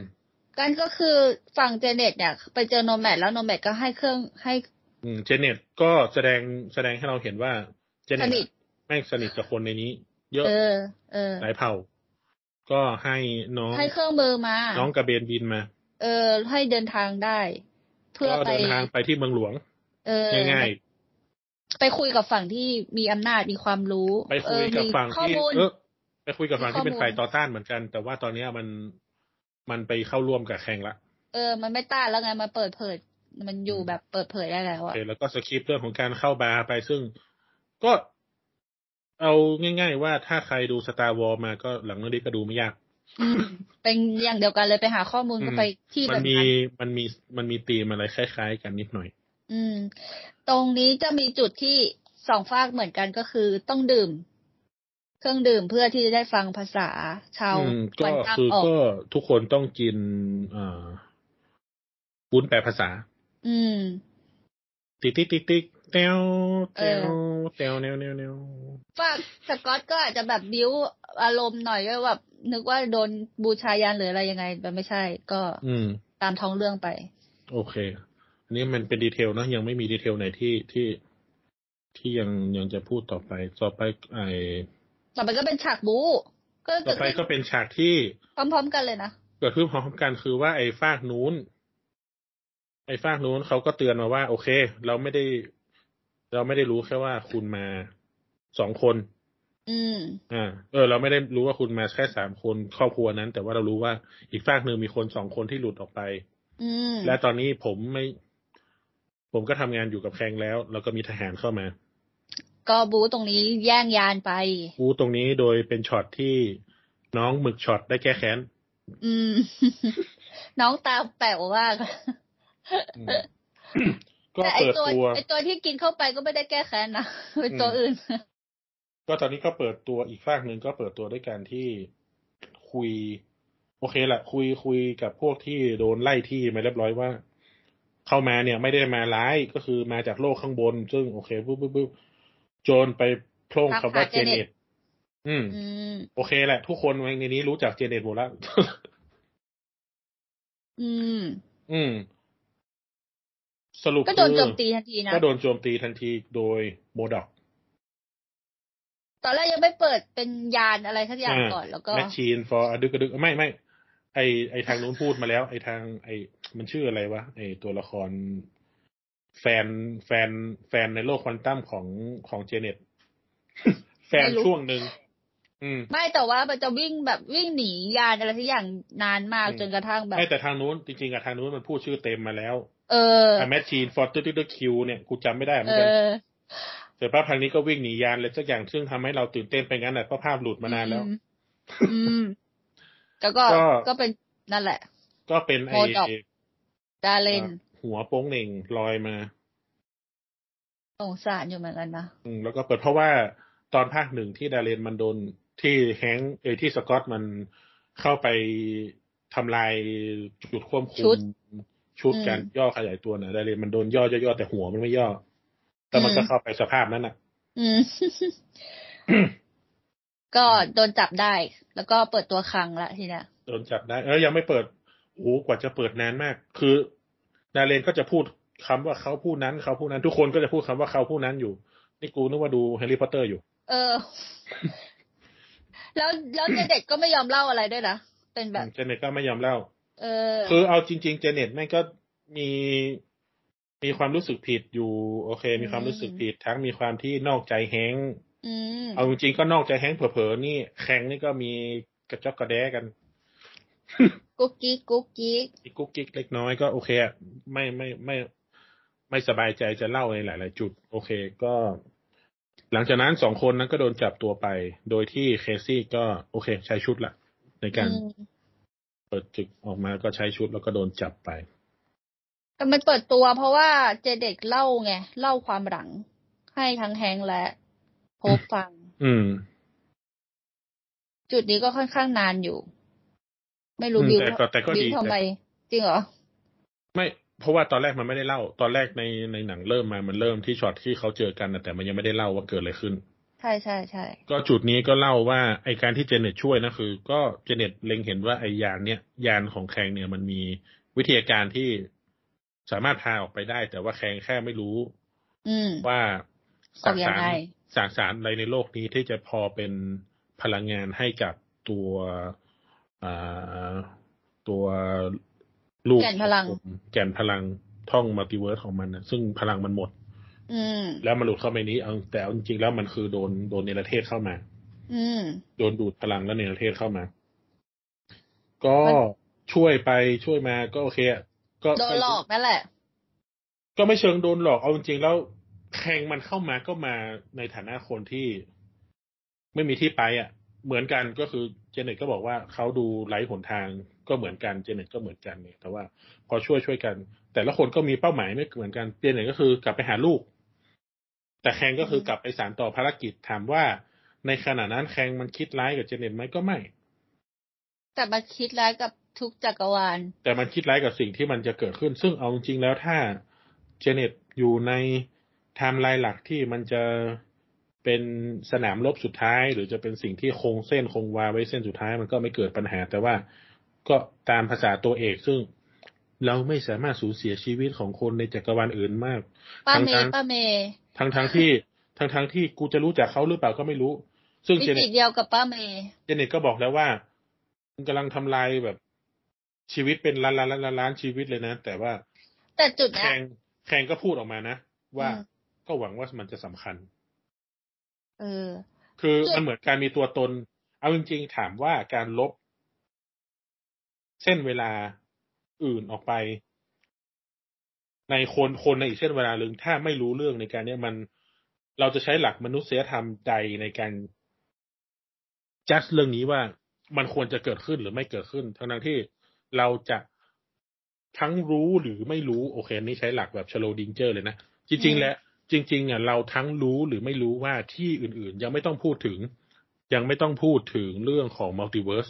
กันก็คือฝั่งเจเน็ตเนี่ยไปเจอ nomad แล้ว nomad ก็ให้เครื่องให้ อืมเจเน็ตก็แสดงแสดงให้เราเห็นว่า เจสเน็ตนิทแม่งสนิทกับคนในนี้ เยอะ เออ เออ หลายเผ่า ก็ให้น้อง ให้เครื่องมือมา น้องกระเบนบินมา เออ ให้เดินทางได้ เพื่อก็ไปเดินทางไปที่เมืองหลวง เออ ง่ายไปคุยกับฝั่งที่มีอำนาจมีความรู้ๆไปคุยกับเออมีฝั่งข้อที่มูลเออไปคุยกับฝั่งที่เป็นมีข้อมูลฝ่ายต่อต้านเหมือนกัน แต่ว่าตอนเนี้ยมันมันไปเข้าร่วมกับแข่งละ เออ มันไม่ต้านแล้วไง มันเปิดเผย มันอยู่แบบเปิดเผยได้แล้วโออะเคแล้วก็สคริปต์เรื่องของการเข้าบาร์ไปซึ่ง ก็ เอาง่าย ๆ ว่าถ้าใครดูสตาร์วอลมาก็หลังเรื่องนี้ก็ดูไม่ยากอืมเป็นอย่างเดียวกันเลยไปหาข้อมูลก็ไปที่มัแบบมีนั้นมันมีมันมีธีมอะไรคล้าย ๆ กันนิดหน่อย อืม ตรงนี้จะมีจุดที่สองฝากเหมือนกันก็คือต้องดื่ม เครื่องดื่มเพื่อที่จะได้ฟังภาษาชาวอืมก็วันตั้งคือออกก็ทุกคนต้องกินเอ่อวุ้นแปลภาษา อืม ติ๊กติ๊กติ๊กติ๊ก แนวแนเอวอแนวแนวแนวแนวฝากสกอตก็อาจจะแบบบิ้วอารมณ์หน่อยก็แบบนึกว่าโดนบูชายันหรืออะไรยังไงแต่ไม่ใช่ ก็ อืม ตามท้องเรื่องไป โอเค อันนี้มันเป็นดีเทลนะยังไม่มีดีเทลไหนที่ที่ที่ยังยังจะพูดต่อไปต่อไปไอต่อไปก็เป็นฉากบู๊ก็ต่เกิอดไปขึ้นก็เป็นฉากที่ พร้อมๆกันเลยนะเกิดขึ้นพร้อมกันคือว่าไอ้ฟากนู้น ไอ้ฟากนู้นเขาก็เตือนมาว่า โอเค เราไม่ได้ เราไม่ได้รู้แค่ว่าคุณมาสองคน อืมอ่า เออ เราไม่ได้รู้ว่าคุณมาแค่สามคนครอบครัวนั้น แต่ว่าเรารู้ว่าอีกฝากหนึ่งมีคนสองคนที่หลุดออกไป อืมและตอนนี้ผมไม่ ผมก็ทำงานอยู่กับแคงแล้ว แล้วก็มีทหารเข้ามา ก็บูตรงนี้แย่งยานไปกูตรงนี้โดยเป็นช็อตที่น้องหมึกช็อตได้แก้แค้น อืม น้องตาแป๋วมากอืม ก็แต่ไอเปิดตัวตัวไอตัวที่กินเข้าไปก็ไม่ได้แก้แค้นนะเป็นตัวอืมอื่น ก็ตอนนี้ก็เปิดตัวอีกฝากหนึ่งก็เปิดตัวด้วยการที่คุย โอเคแหละคุยคุยกับพวกที่โดนไล่ที่มาเรียบร้อยว่า เข้ามาเนี่ยไม่ได้มาร้ายก็คือมาจากโลกข้างบน ซึ่งโอเคปุ๊บปุ๊บปุ๊บโจนไปโพร่งทักคำว่าหาเจเน็ Janet ตอืมอืม โอเคแหละ ทุกคนในนี้รู้จักเจเน็ตหมดแล้วอืม อืม สรุปก็โดนคือโจมตีทันทีนะก็โดนโจมตีทันทีโดยโมดอกตอนแรกยังไม่เปิดเป็นยานอะไรสักอย่างก่อนแล้วก็แมชชีน for อดึกอดึกไม่ไม่ไอไอทางนู้นพูดมาแล้ว ไอทางไอมันชื่ออะไรวะไอตัวละคร แฟนแฟนแฟนในโลกควอนตัมของของเจเน็ตแฟนไม่รู้ช่วงหนึ่งอืมไม่แต่ว่ามันจะวิ่งแบบวิ่งหนียานอะไรสักอย่างนานมากอืมจนกระทั่งแบบไม่แต่ทางนู้นจริงๆอะทางนู้นมันพูดชื่อเต็มมาแล้ว เออแมชชีน for ตึกตึกคิวเนี่ยกูจำไม่ได้เหมืเออนกันอแต่ภาพทางนี้ก็วิ่งหนียานเลยสักอย่างซึ่งทำให้เราตื่นเต้นไปงั้นแหละเพราะภาพหลุดมานานแล้ว อืมอืมแล้วก็ก็ก็เป็นนั่นแหละ ก็เป็นไอโมดอกดาเลน หัวโป้งเหน่งลอยมาสงสารอยู่เหมือนกันนะอืมแล้วก็เปิดเพราะว่าตอนภาคหนึ่งที่ดาเรนมันโดนที่แฮงค์เอยที่สกอตมันเข้าไปทำลายจุดควบคุชุมด ชุดอืมการย่อขยายตัวนะดาเรนมันโดนย่อย่อๆแต่หัวมันไม่ย่อ แต่มันอืมก็เข้าไปสภาพนั้นอะอืมก็โดนจับได้ แล้วก็เปิดตัวคลังละทีเนี้ยโดนจับได้ เออยังไม่เปิดโอ้โหกว่าจะเปิดนานมาก คือดาร์เรนก็จะพูดคำว่าเขาผู้นั้นเขาผู้นั้น ทุกคนก็จะพูดคำว่าเขาผู้นั้นอยู่ นี่กูนึกว่าดูแฮร์รี่พอตเตอร์อยู่ เออ แล้วแล้วเจเน็ตก็ไม่ยอมเล่าอะไรด้วยนะเป็นแบบเจเน็ตก็ไม่ยอมเล่าเออ คือเอาจริง ๆ เจเน็ตแม่งก็มีมีความรู้สึกผิดอยู่ โอเค มีความรู้สึกผิดทั้งมีความที่นอกใจแฮงค์อืมเอาจริงๆก็นอกใจแฮงค์เผลอๆนี่แคงนี่ก็มีกระจอกกระแดกัน กุ๊กกิ๊กกุ๊กกิ๊กอีกกุ๊กกิ๊กเล็กน้อยก็โอเคอะไม่ไม่ไม่ไม่สบายใจจะเล่าในหลาย ๆ จุด โอเคก็ หลังจากนั้นสองคนนั้นก็โดนจับตัวไป โดยที่แคสซี่ก็โอเค ใช้ชุดละในการอืม เปิดจึกออกมาก็ใช้ชุดแล้วก็โดนจับไป แต่มันเปิดตัวเพราะว่าเจเน็ตเล่าไง เล่าความหลัง ให้ทั้งแฮงค์และโฮปฟัง อืม จุดนี้ก็ค่อนข้างนานอยู่ ไม่รู้อืมบิวแต่ก็แต่ก็บิดีวทำไมจริงเหรอ ไม่เพราะว่าตอนแรกมันไม่ได้เล่า ตอนแรกในในหนังเริ่มมามันเริ่มที่ช็อตที่เขาเจอกันนะแต่มันยังไม่ได้เล่าว่าเกิดอะไรขึ้น ใช่ใช่ใช่ก็จุดนี้ก็เล่าว่าไอการที่เจเน็ตช่วยนะคือ ก็เจเน็ตเล็งเห็นว่าไอยานเนี่ยยานของแคงเนี่ยมันมีวิธีการที่สามารถพาออกไปได้ แต่ว่าแคงแค่ไม่รู้ อืมว่าออกยังไงสารสารอะไรในโลกนี้ที่จะพอเป็นพลังงานให้กับตัวอ่าตัวลูกแก่นพลัง แก่นพลังท่องมัลติเวิร์สของมันนะซึ่งพลังมันหมดอืม แล้วมันหลุดเข้าไปนี้เอาแต่เอาจริงๆแล้วมันคือโดนโดนเนรเทศเข้ามา อืมโดนดูดพลังแล้วเนรเทศเข้ามา ก็มันช่วยไปช่วยมาก็โอเคอะก็โดนหลอกนั่นแหละ ก็ไม่เชิงโดนหลอกเอาจริงๆแล้วแข่งมันเข้ามาก็มาในฐานะคนที่ไม่มีที่ไปอะ เหมือนกันก็คือเจเน็ตก็บอกว่าเขาดูไร้หนทางก็เหมือนกันเจเน็ตก็เหมือนกันเนี่ยแต่ว่าพอช่วยช่วยกัน แต่ละคนก็มีเป้าหมายไม่เหมือนกันเจเน็ตก็คือกลับไปหาลูก แต่แคงก็คือกลับไปสานต่อภารกิจถามว่า ในขณะนั้นแคงมันคิดร้ายกับเจเน็ตไหมก็ไม่ แต่มาคิดร้ายกับทุกจักรวาล แต่มันคิดร้ายกับสิ่งที่มันจะเกิดขึ้น ซึ่งเอาจริงๆแล้วถ้าเจเน็ตอยู่ในไทม์ไลน์หลักที่มันจะเป็นสนามรบสุดท้าย หรือจะเป็นสิ่งที่คงเส้นคงวาไว้เส้นสุดท้ายมันก็ไม่เกิดปัญหา แต่ว่าก็ตามภาษาตัวเอกซึ่งเราไม่สามารถสูญเสียชีวิตของคนในจักรวาลอื่นมากป้าเมทั้ย์งๆป้าเมย์ ทั้งทั้งๆที่ทั้งทั้งๆที่กูจะรู้จักเขาหรือเปล่าก็ไม่รู้ ซึ่งมิเจเน็ติตเดียวกับป้าเมย์เจเน็ตก็บอกแล้วว่ามันกำลังทำลายแบบชีวิตเป็นล้านล้านล้านล้านล้านชีวิตเลยนะ แต่ว่า แต่จุดแคเนี้ยงแคงก็พูดออกมานะว่าอืมก็หวังว่ามันจะสำคัญ เออ คือจุดมันเหมือนการมีตัวตน เอาจริงๆถามว่าการลบ เส้นเวลาอื่นออกไป ในคนคนในอีกเช่นเวลาหนึ่งถ้าไม่รู้เรื่องในการเนี้ยมันเราจะใช้หลักมนุษยธรรมใดในการจัดเรื่องนี้ว่ามันควรจะเกิดขึ้นหรือไม่เกิดขึ้น ทั้งนั้นที่เราจะทั้งรู้หรือไม่รู้โอเคอันนี่ใช้หลักแบบชเรอดิงเงอร์เลยนะ จริง ๆ แล้วจริง ๆ อะ เราทั้งรู้หรือไม่รู้ว่าที่อื่น ๆ ยังไม่ต้องพูดถึง ยังไม่ต้องพูดถึงเรื่องของ multiverse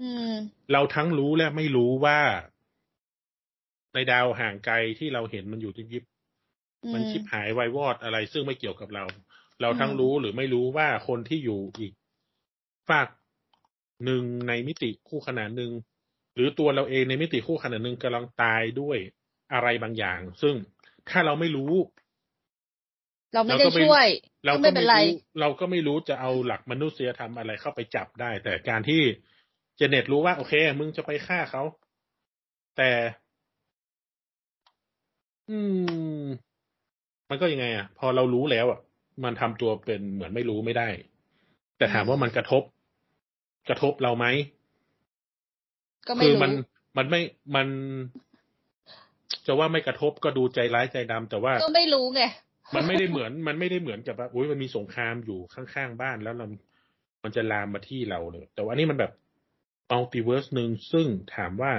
อืมเราทั้งรู้และไม่รู้ว่า ในดาวห่างไกลที่เราเห็นมันอยู่ที่ยิบอืมันชิบหายไวายวอดอะไร ซึ่งไม่เกี่ยวกับเรา เราทั้งรู้หรือไม่รู้ว่าคนที่อยู่อีกฝากหนึ่งในมิติคู่ขนานหนึ่งหรือตัวเราเองในมิติคู่ขนานหนึ่งกำลังตายด้วยอะไรบางอย่าง ซึ่งถ้าเราไม่รู้ เราไม่ได้ช่วย เราก็ก็ไม่เป็ไม่นไรรู้เราก็ไม่รู้จะเอาหลักมนุษยธรรมอะไรเข้าไปจับได้ แต่การที่เจเน็ตรู้ว่า โอเค มึงจะไปฆ่าเขา แต่ อืม มันก็ยังไง อะ พอเรารู้แล้วอะ มันทำตัวเป็นเหมือนไม่รู้ไม่ได้ แต่ถามว่ามันกระทบ กระทบเราไหมก็ไม่คือรู้มันมันไม่มัน จะว่าไม่กระทบก็ดูใจร้ายใจดำแต่ว่าก็ไม่รู้ไงมันไม่ได้เหมือน มันไม่ได้เหมือนกับว่าอุ้ยมันมีสงครามอยู่ข้างๆบ้านแล้วเรามันจะลามมาที่เราเลย แต่ว่าอันนี้มันแบบ multiverse หนึ่งซึ่งถามว่า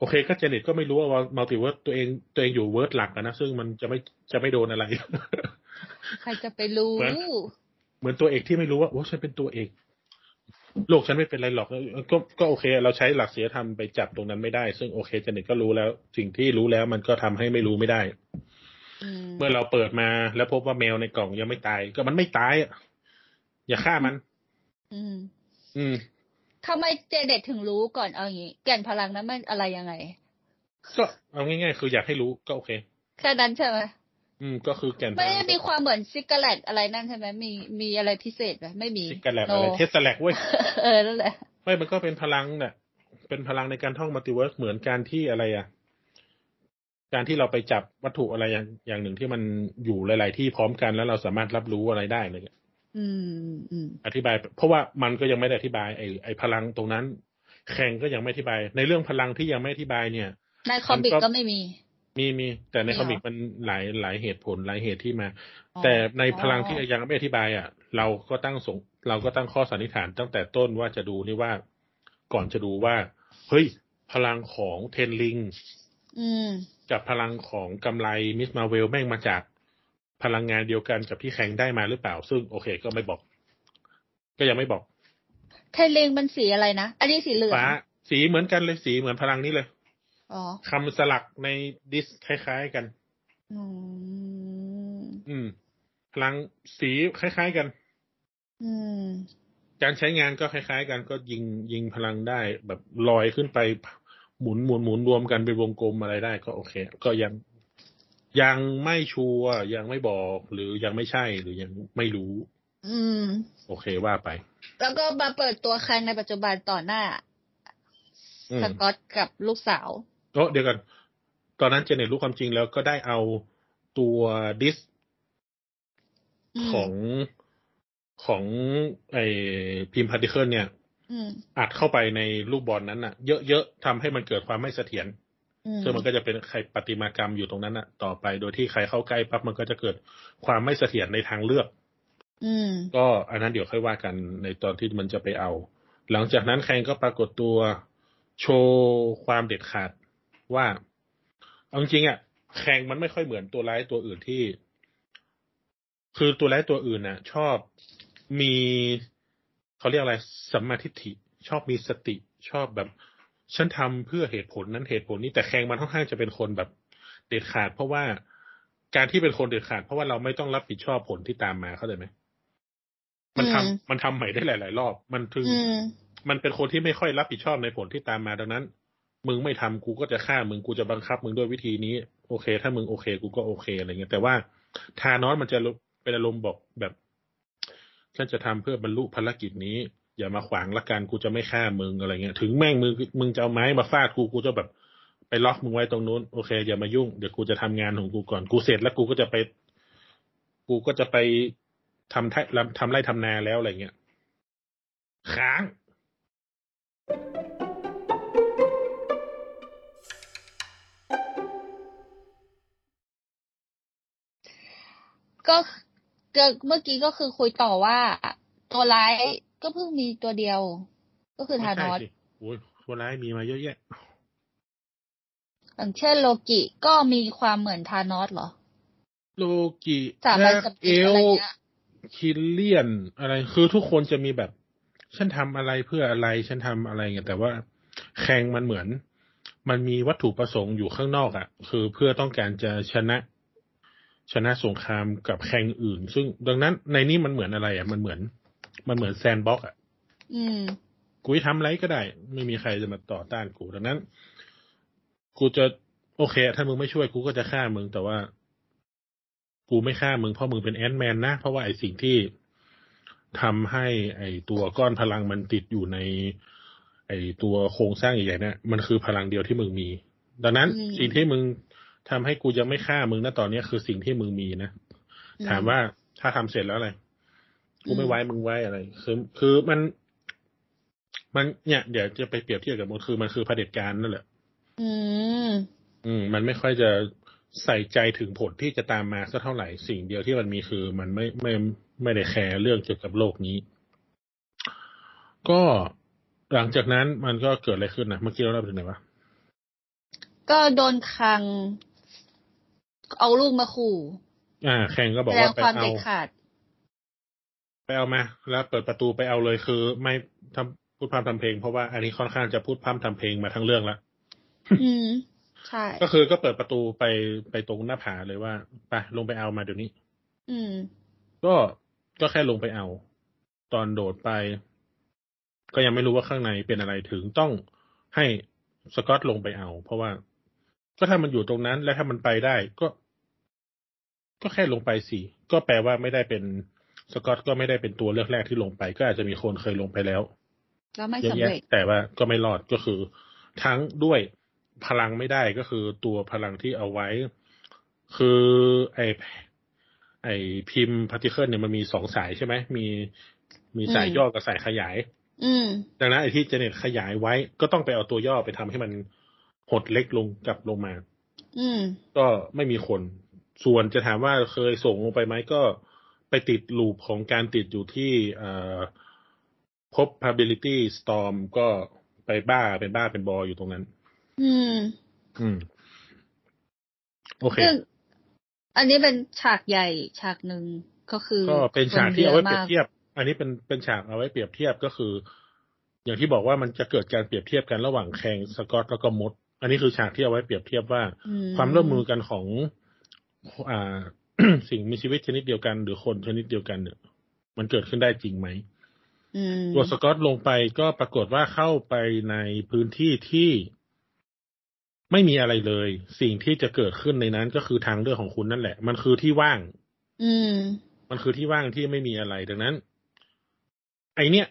โอเคก็เจเน็ตก็ไม่รู้ว่า multiverse ตัวเองตัวเองอยู่ verse หลักอะนะซึ่งมันจะไม่จะไม่โดนอะไร ใครจะไปรู้เหมือนเหมือนตัวเอกที่ไม่รู้ว่าโอ้ฉันเป็นตัวเอกโลกฉันไม่เป็นไรหรอกก็ก็โอเค เราใช้หลักศีลธรรมไปจับตรงนั้นไม่ได้ ซึ่งโอเคเจเน็ตก็รู้แล้ว สิ่งที่รู้แล้วมันก็ทำให้ไม่รู้ไม่ได้อืมเมื่อเราเปิดมาแล้วพบว่าแมวในกล่องยังไม่ตาย ก็มันไม่ตายอะอย่าฆ่ามัน อืม อืม ทำไมเจเด็ดถึงรู้ก่อนเอาอย่างงี้แก่นพลังนั้นมันอะไรยังไง ก็เอาง่ายๆ คืออยากให้รู้ก็โอเคแค่นั้นใช่ไหมอืมก็คือแก่นไม่ได้มีความเหมือนซิกเกอร์แลตอะไรนั่นใช่ไหมมีมีอะไรพิเศษไหมไม่มีซิกกันแลบโนอะไรเทสแลกเว้ยเออนั่นแหละไม่มันก็เป็นพลังเนี่ยเป็นพลังในการท่องมัลติเวิร์สเหมือนการที่อะไรอะการที่เราไปจับวัตถุอะไรอย่างอย่างหนึ่งที่มันอยู่หลาย ๆ ที่พร้อมกันแล้วเราสามารถรับรู้อะไรได้เลย อืมอืมอธิบาย เพราะว่ามันก็ยังไม่ได้อธิบายไอ้ไอ้พลังตรงนั้น แข่งก็ยังไม่อธิบาย ในเรื่องพลังที่ยังไม่อธิบายเนี่ยในคอมิกมันก็ก็ไม่มี มีมี แต่ในมีเหรอคอมิกมันหลายหลายเหตุผลหลายเหตุที่มาอ๋อแต่ในพลังที่ยังไม่อธิบายอะ เราก็ตั้งสงเราก็ตั้งข้อสันนิษฐานตั้งแต่ต้นว่าจะดูนี่ว่า ก่อนจะดูว่า เฮ้ย พลังของเทนลิงอืมกับพลังของกำไรมิสมาเวลแม่งมาจาก พลังงานเดียวกันกับที่แข่งได้มาหรือเปล่า ซึ่งโอเค ก็ไม่บอก ก็ยังไม่บอกเทนลิงมันสีอะไรนะ อันนี้สีเหลืองฟ้าสีเหมือนกันเลยสีเหมือนพลังนี้เลยอ๋อคำสลักในดิสคล้ายๆกันอืมอืม พลังสีคล้าย ๆกัน อืม การใช้งานก็คล้ายๆ กันก็ยิงยิงพลังได้แบบลอยขึ้นไปหมุนหมุนหมุนรวมกันเป็นวงกลมอะไรได้ก็โอเค ก็ยัง ยังไม่ชัวร์ยังไม่บอก หรือยังไม่ใช่หรือยังไม่รู้ อืม โอเคว่าไป แล้วก็มาเปิดตัวแข่งในปัจจุบันต่อหน้าอืมสกอตกับลูกสาวโอ้เดี๋ยวกัน ตอนนั้นเจเน็ตรู้ความจริงแล้วก็ได้เอาตัวดิสอืมของของไอพิมพ์พาร์ติเคิลเนี่ยอืมอัดเข้าไปในลูกบอลนั้นน่ะ เยอะๆทำให้มันเกิดความไม่เสถียรอืม ซึ่งมันก็จะเป็นใครปฏิมากรรมอยู่ตรงนั้นน่ะต่อไป โดยที่ใครเข้าใกล้ปั๊บมันก็จะเกิดความไม่เสถียรในทางเลือกอืมก็อันนั้นเดี๋ยวค่อยว่ากันในตอนที่มันจะไปเอา หลังจากนั้นแคงก็ปรากฏตัวโชว์ความเด็ดขาดว่าเอาจริงๆอะแคงมันไม่ค่อยเหมือนตัวร้ายตัวอื่นที่ คือตัวร้ายตัวอื่นน่ะ ชอบมีเขาเรียกอะไรสัมมาทิฏฐิ ชอบมีสติ ชอบแบบ ฉันทำเพื่อเหตุผลนั้นเหตุผลนี้แต่แคงมันค่อนข้างจะเป็นคนแบบเด็ดขาด เพราะว่าการที่เป็นคนเด็ดขาด เพราะว่าเราไม่ต้องรับผิดชอบผลที่ตามมาเข้าใจไหมมันทำอืมมันทำใหม่ได้หลาย ๆ รอบ มันถึงอืมมันเป็นคนที่ไม่ค่อยรับผิดชอบในผลที่ตามมาดังนั้น มึงไม่ทำกูก็จะฆ่ามึงกูจะบังคับ มึงด้วยวิธีนี้ โอเค ถ้ามึงโอเค กูก็โอเคอะไรเงี้ยแต่ว่าทานอสมันจะเป็นอารมณ์บอกแบบฉันจะทำเพื่อบรรลุภารกิจนี้ อย่ามาขวางละกันกูจะไม่ฆ่ามึงอะไรเงี้ย ถึงแม่งมึงมึงจะเอาไม้มาฟาดกูกูจะแบบไปล็อกมึงไว้ตรงนู้นโอเคอย่ามายุ่งเดี๋ยวกูจะทำงานของกูก่อนกูเสร็จแล้วกูก็จะไป กูก็จะไปทำไรทำไร่ทำนาแล้วอะไรเงี้ยค้างก็เมื่อกี้ก็คือคุยต่อว่า ตัวร้าย ก็เพิ่งมีตัวเดียว ก็คือธานอสไม่ใช่สิโอ้ยตัวร้ายมีมาเยอะแยะอย่างเช่นโลกิก็มีความเหมือนธานอสเหรอ โลกิสามแบใบล็กกับเออีกอะลไรเงี้ยคิลเลียนอะไร คือทุกคนจะมีแบบ ฉันทำอะไรเพื่ออะไร ฉันทำอะไรเงี้ยแต่ว่าแข่งมันเหมือน มันมีวัตถุประสงค์อยู่ข้างนอกอะ่ะ คือเพื่อต้องการจะชนะ ชนะสงครามกับแข่งอื่น ซึ่งดังนั้นในนี้มันเหมือนอะไรอะ่ะ มันเหมือน มันเหมือนแซนบ็อกอะอืมกูจะทำอะไรก็ได้ ไม่มีใครจะมาต่อต้านกูดังนั้น กูจะโอเค ถ้ามึงไม่ช่วยกูก็จะฆ่ามึง แต่ว่า กูไม่ฆ่ามึงเพราะมึงเป็นแอนท์แมนนะ เพราะว่าไอสิ่งที่ทำให้ไอตัวก้อนพลังมันติดอยู่ใน ไอตัวโครงสร้างใหญ่ๆเนี่ยมันคือพลังเดียวที่มึงมี ดังนั้นอืมสิ่งที่มึงทำให้กูยังไม่ฆ่ามึงณตอนนี้คือสิ่งที่มึงมีนะอืมถามว่าถ้าทำเสร็จแล้วอะไร กูไม่อืมไว้มึงไว้อะไร คือ คือมัน มันเนี่ยเดี๋ยวจะไปเปรียบเทียบกับมันคือมันคือเผด็จการนั่นแหละ อืม อืม มันไม่ค่อยจะใส่ใจถึงผลที่จะตามมาสักเท่าไหร่สิ่งเดียวที่มันมีคือมันไม่ไม่ไม่ได้แคร์เรื่องเกี่ยวกับโลกนี้ ก็หลังจากนั้นมันก็เกิดอะไรขึ้นนะเมื่อกี้เราเล่าไปถึงไหนวะก็โดนคัง เอาลูกมาขู่ อ่า แข่งก็บแสอกดงว่าไปความเอาเด็ดขาด ไปเอามาแล้วเปิดประตูไปเอาเลยคือ ไม่ทำพูดพร่ำทำเพลงเพราะว่าอันนี้ค่อนข้างจะพูดพร่ำทำเพลงมาทั้งเรื่องละอืมใช่ก็คือก็เปิดประตูไปไปตรงหน้าผาเลยว่าไปลงไปเอามาเดี๋ยวนี้ อืม ก็ก็แค่ลงไปเอา ตอนโดดไป ก็ยังไม่รู้ว่าข้างในเป็นอะไรถึงต้องให้สกอตลงไปเอา เพราะว่า ก็ถ้ามันอยู่ตรงนั้น และถ้ามันไปได้ก็ ก็แค่ลงไปสิก็แปลว่าไม่ได้เป็น สกอตก็ไม่ได้เป็นตัวเลือกแรกที่ลงไป ก็อาจจะมีคนเคยลงไปแล้วแล้วไม่สำเร็จเยอะแยะแต่ว่าก็ไม่รอดก็คือ ทั้งด้วยพลังไม่ได้ก็คือตัวพลังที่เอาไว้ คือไอไอ Pym Particle เนี่ยมันมีสองสายใช่ไหมมีมีสายอืมย่อกับสายขยาย อืมดังนั้นไอที่เจเน็ตขยายไว้ก็ต้องไปเอาตัวย่อไปทำให้มันหดเล็กลงกลับลงมา อืมก็ไม่มีคน ส่วนจะถามว่าเคยส่งลงไปไหมก็ ไปติดลูปของการติดอยู่ที่เอ่อ probability storm ก็ไปบ้าเป็นบ้าเป็นบออยู่ตรงนั้น อืม อืม โอเคซึ่งอันนี้เป็นฉากใหญ่ฉากหนึ่งก็คือ ก็เป็นฉากที่เอาไว้เปรียบคนเทียบ อันนี้เป็นเป็นฉากเอาไว้เปรียบเทียบก็คือ อย่างที่บอกว่ามันจะเกิดการเปรียบเทียบกันระหว่างแคงสกอตแล้วก็มด อันนี้คือฉากที่เอาไว้เปรียบเทียบว่าอืความร่วมมือกันของ อ่า สิ่งมีชีวิตชนิดเดียวกัน หรือคนชนิดเดียวกันเนี่ย มันเกิดขึ้นได้จริงไหมอืมตัวสกอตลงไปก็ปรากฏว่าเข้าไปในพื้นที่ที่ไม่มีอะไรเลย สิ่งที่จะเกิดขึ้นในนั้นก็คือทางเลือกของคุณนั่นแหละ มันคือที่ว่าง อืม มันคือที่ว่างที่ไม่มีอะไรดังนั้น ไอเนี้ย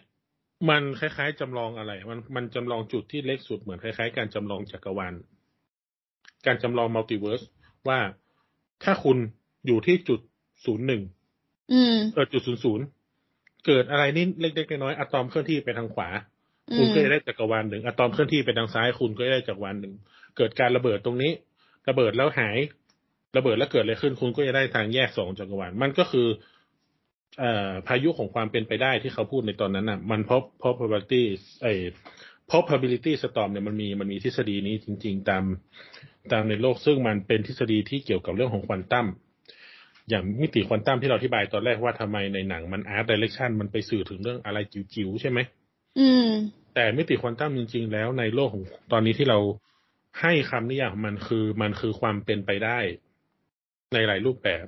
มันคล้ายๆจำลองอะไร มันมันจำลองจุดที่เล็กสุดเหมือนคล้าย ๆ การจำลองจักรวาล การจำลองมัลติเวิร์สว่าถ้าคุณ อยู่ที่จุดศูนย์หนึ่งอืมเออจุดศูนย์ศูนย์เกิดอะไรนี่เล็กๆน้อยๆอะตอมเคลื่อนที่ไปทางขวาอืมคุณก็จะได้จักรวาลหนึ่งอะตอมเคลื่อนที่ไปทางซ้าย คุณก็จะได้จักรวาลหนึ่งเกิดการระเบิดตรงนี้ ระเบิดแล้วหาย ระเบิดแล้วเกิดอะไรขึ้น คุณก็จะได้ทางแยกสองจักรวาลมันก็คือเอ่อพายุของความเป็นไปได้ที่เขาพูดในตอนนั้นน่ะ มันเพราะ probability ไอ้ probability storm เนี่ยมันมีมันมีทฤษฎีนี้จริง ๆ ตามตามในโลกซึ่งมันเป็นทฤษฎีที่เกี่ยวกับเรื่องของควอนตัม อย่างมิติควอนตัมที่เราอธิบายตอนแรกว่าทำไมในหนังมัน art direction มันไปสื่อถึงเรื่องอะไรจิ๋วๆใช่ไหมอืม แต่มิติควอนตัมจริง ๆ แล้วในโลกของตอนนี้ที่เราให้คำนิยามของมันคือมันคือความเป็นไปได้ ในหลายรูปแบบ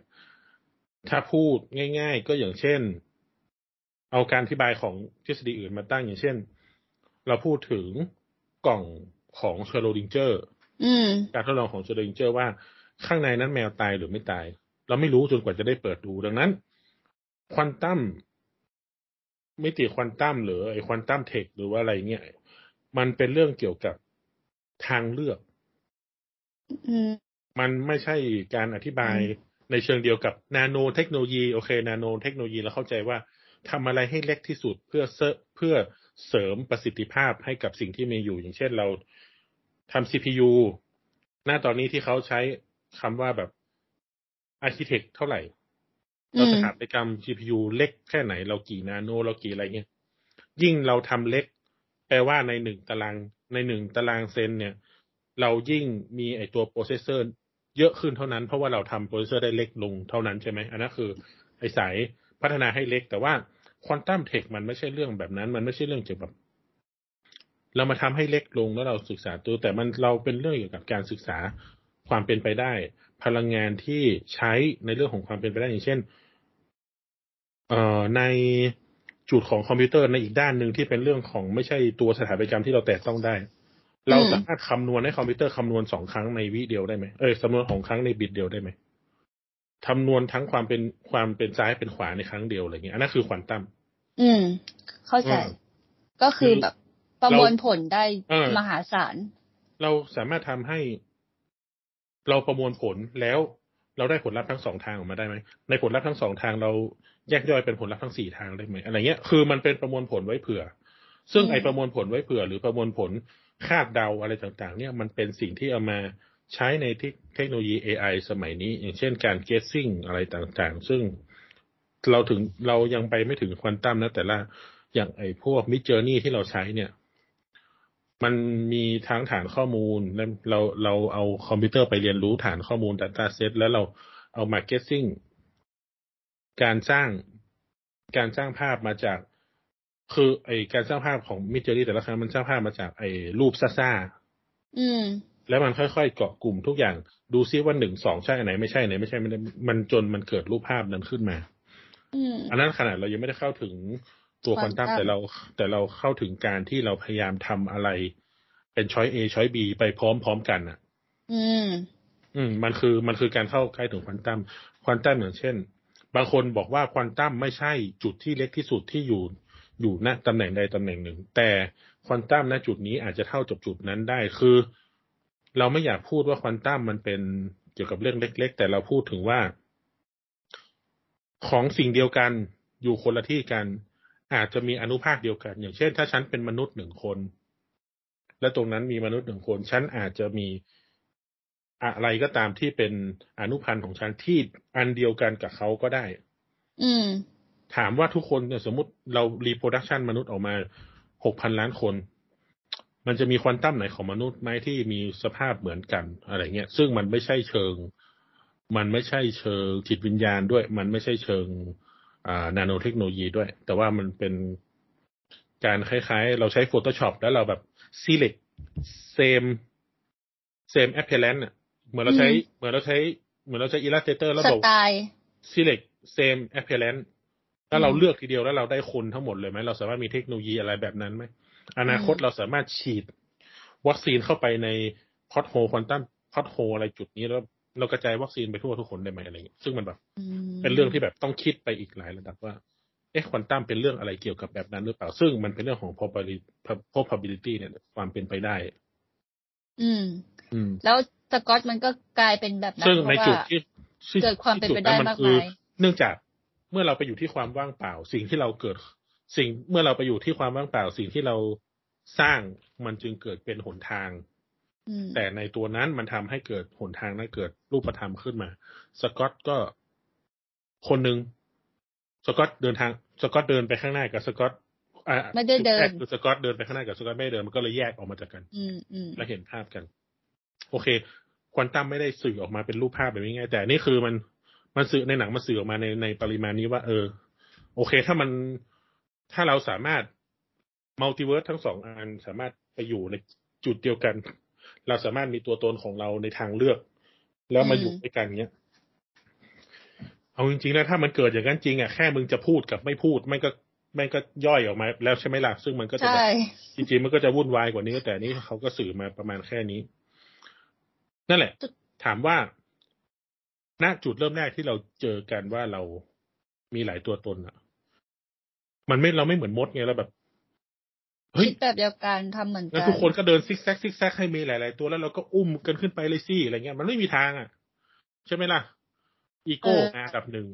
ถ้าพูดง่าย ๆ ก็อย่างเช่น เอาการอธิบายของทฤษฎีอื่นมาตั้งอย่างเช่น เราพูดถึงกล่องของชเรอดิงเงอร์อืมการทดลองของชเรอดิงเงอร์ว่าข้างในนั้นแมวตายหรือไม่ตาย เราไม่รู้จนกว่าจะได้เปิดดูดังนั้นควอนตัมมิติควอนตัมหรือไอควอนตัมเทคหรือว่าอะไรเนี่ยมันเป็นเรื่องเกี่ยวกับทางเลือกอืมมันไม่ใช่การอธิบายในเชิงเดียวกับนาโนเทคโนโลยีโอเค นาโนเทคโนโลยีเราเข้าใจว่าทำอะไรให้เล็กที่สุดเพื่อเสริเพื่อเสริมประสิทธิภาพให้กับสิ่งที่มีอยู่ อย่างเช่นเราทำ CPU หน้าตอนนี้ที่เขาใช้คำว่าแบบ architect เท่าไหร่อืเราสถาปัตยกรรม GPU เล็กแค่ไหน เรากี่นาโน เรากี่อะไรเงี้ย ยิ่งเราทำเล็ก แปลว่าในหนึ่งตารางในหนึ่งตารางเซนเนี่ย เรายิ่งมีไอตัว processor เยอะขึ้นเท่านั้น เพราะว่าเราทำ processor ได้เล็กลงเท่านั้นใช่ไหมอันนั้นคือไอสายพัฒนาให้เล็ก แต่ว่า quantum tech มันไม่ใช่เรื่องแบบนั้น มันไม่ใช่เรื่องเกี่ยวกับเรามาทำให้เล็กลงแล้วเราศึกษาตัว แต่มันเราเป็นเรื่องเกี่ยวกับการศึกษาความเป็นไปได้ พลังงานที่ใช้ในเรื่องของความเป็นไปได้อย่างเช่นเอ่อในจุดของคอมพิวเตอร์ในอีกด้านหนึ่งที่เป็นเรื่องของไม่ใช่ตัวสถาปัตยกรรมที่เราแตะต้องได้ เราสามารถคำนวณให้คอมพิวเตอร์คำนวณสองครั้งในวิเดียวได้ไหมเอ้ยคำนวณสองครั้งในบิตเดียวได้ไหมคำนวณทั้งความเป็นความเป็นซ้ายเป็นขวาในครั้งเดียวอะไรเงี้ยอันนั้นคือควอนตัมอืม เข้าใจอืมก็คือแบบประมวลผลได้เออมหาศาล เราสามารถทำให้ เราประมวลผลแล้วเราได้ผลลัพธ์ทั้งสองทางออกมาได้ไหมในผลลัพธ์ทั้งสองทางเราแยกย่อยเป็นผลลัพธ์ทั้งสี่ทางได้ไหมอะไรเงี้ยคือมันเป็นประมวลผลไว้เผื่อ ซึ่งอืมไอประมวลผลไว้เผื่อ หรือประมวลผลคาดเดาอะไรต่างๆ เนี่ยมันเป็นสิ่งที่เอามาใช้ในเทคโนโลยี AI สมัยนี้ อย่างเช่นการ guessing อะไรต่างๆ ซึ่งเราถึงเรายังไปไม่ถึงควอนตัมนะแต่ละอย่างไอพวกมิจเจอร์นี่ที่เราใช้เนี่ย มันมีทั้งฐานข้อมูลแล้วเราเราเอาคอมพิวเตอร์ไปเรียนรู้ฐานข้อมูล Data Set แล้วเราเอามา guessing การสร้างการสร้างภาพมาจาก คือ ไอการสร้างภาพของมิจเจอรี่แต่ละครั้งมันสร้างภาพมาจากไอรูปซ่าอืมๆแล้วมันค่อยๆเกาะกลุ่มทุกอย่าง ดูซิว่าหนึ่งสองใช่อันไหนไม่ใช่อันไหนไม่ใช่มันมันจนมันเกิดรูปภาพนั้นขึ้นมา อืม อันนั้นขนาดเรายังไม่ได้เข้าถึง ตัวควอนตัม quantum แต่เราแต่เราเข้าถึงการที่เราพยายามทำอะไร เป็นช้อย A ช้อย B ไปพร้อมๆกันอะ อืม อืม มันคือมันคือการเข้าใกล้ถึงควอนตัมควอนตัมอย่างเช่น บางคนบอกว่าควอนตัมไม่ใช่จุดที่เล็กที่สุดที่อยู่อยู่ณตำแหน่งใดตำแหน่งหนึ่ง แต่ควอนตัมณจุดนี้อาจจะเท่ากับจุดนั้นได้คือ เราไม่อยากพูดว่าควอนตัมมันเป็นเกี่ยวกับเรื่องเล็ก ๆ แต่เราพูดถึงว่า ของสิ่งเดียวกันอยู่คนละที่กัน อาจจะมีอนุภาคเดียวกัน อย่างเช่น ถ้าฉันเป็นมนุษย์หนึ่งคน และตรงนั้นมีมนุษย์หนึ่งคนฉันอาจจะมีอะไรก็ตามที่เป็นอนุพันธ์ของฉันที่อันเดียวกันกับเขาก็ได้ อืม ถามว่าทุกคนเนี่ยสมมติเรารีโปรดักชันมนุษย์ออกมาหกพันล้านคน มันจะมีควอนตัมไหนของมนุษย์ไหมที่มีสภาพเหมือนกันอะไรเงี้ย ซึ่งมันไม่ใช่เชิง มันไม่ใช่เชิงจิตวิญญาณด้วย มันไม่ใช่เชิงอ่า นาโนเทคโนโลยีด้วย แต่ว่ามันเป็นการคล้ายๆ เราใช้ Photoshop แล้วเราแบบ select same same appearance อะเหมือนเราใช้อืมเหมือนเราใช้เหมือนเราใช้ Illustrator แล้วสบอกไตล์ select same appearance ถ้าเราอืมเลือกทีเดียวแล้วเราได้คนทั้งหมดเลยไหมเราสามารถมีเทคโนโลยีอะไรแบบนั้นไหมอนาคตอืมเราสามารถฉีด วัคซีนเข้าไปในพอตโฮควอนตัมพอตโฮอะไรจุดนี้แล้ว เรากระจายวัคซีนไปทั่วทุกคนได้ไหมอะไรอย่างเงี้ยซึ่งมันแบบอืมเป็นเรื่องที่แบบต้องคิดไปอีกหลายระดับว่า เอ๊ะควอนตัมเป็นเรื่องอะไรเกี่ยวกับแบบนั้นหรือเปล่า ซึ่งมันเป็นเรื่องของ probability probability เนี่ย ความเป็นไปได้ อืม อืม แล้วสกอตมันก็กลายเป็นแบบนั้นซึ่งเพในราะว่าจุดที่ที่เกิดความเป็นไปได้ที่จุมากคือมายเนื่องจากเมื่อเราไปอยู่ที่ความว่างเปล่า สิ่งที่เราเกิด สิ่งเมื่อเราไปอยู่ที่ความว่างเปล่า สิ่งที่เราสร้างมันจึงเกิดเป็นหนทางอืม แต่ในตัวนั้นมันทำให้เกิดหนทางนั้นเกิดรูปธรรมขึ้นมา สกอตก็คนหนึ่งสกอตเดินทาง สกอตเดินไปข้างหน้ากับสกอตอ่าไม่ได้เดินจุแรกคือสกอตเดินไปข้างหน้ากับสกอตไม่ได้เดินมันก็เลยแยกออกมาจากกัน อืมอืมและเห็นภาพกัน โอเค ควอนตัมไม่ได้สื่อออกมาเป็นรูปภาพแบบนี้ไงแต่นี่คือมันมันสื่อในหนังมันสื่อออกมาในในปริมาณนี้ว่า เออ โอเค ถ้ามันถ้าเราสามารถมัลติเวิร์สทั้งสองอันสามารถไปอยู่ในจุดเดียวกัน เราสามารถมีตัวตนของเราในทางเลือก แล้วมาอยู่ด้วยกันเนี้ยเอาจริงๆนะถ้ามันเกิดอย่างนั้นจริงอะแค่มึงจะพูดกับไม่พูดไม่ก็ไม่ก็ย่อยออกมา แล้วใช่ไหมล่ะซึ่งมันก็จะแบใช่บจริงๆมันก็จะวุ่นวายกว่านี้แต่นี่เขาก็สื่อมาประมาณแค่นี้ นั่นแหละ ถามว่าณจุดเริ่มแรกที่เราเจอกันว่าเรามีหลายตัวตนอะมันไม่เราไม่เหมือนมดไงเราแบบเฮ้ย คิดแบบเดียวกันทำเหมือนกันงั้นทุกคนก็เดินซิกแซกซิกแซกให้มีหลาย ๆ ตัวแล้วเราก็อุ้มกันขึ้นไปเลยสิอะไรเงี้ยมันไม่มีทางอะใช่ไหมล่ะ อีโก้อันดับหนึ่ง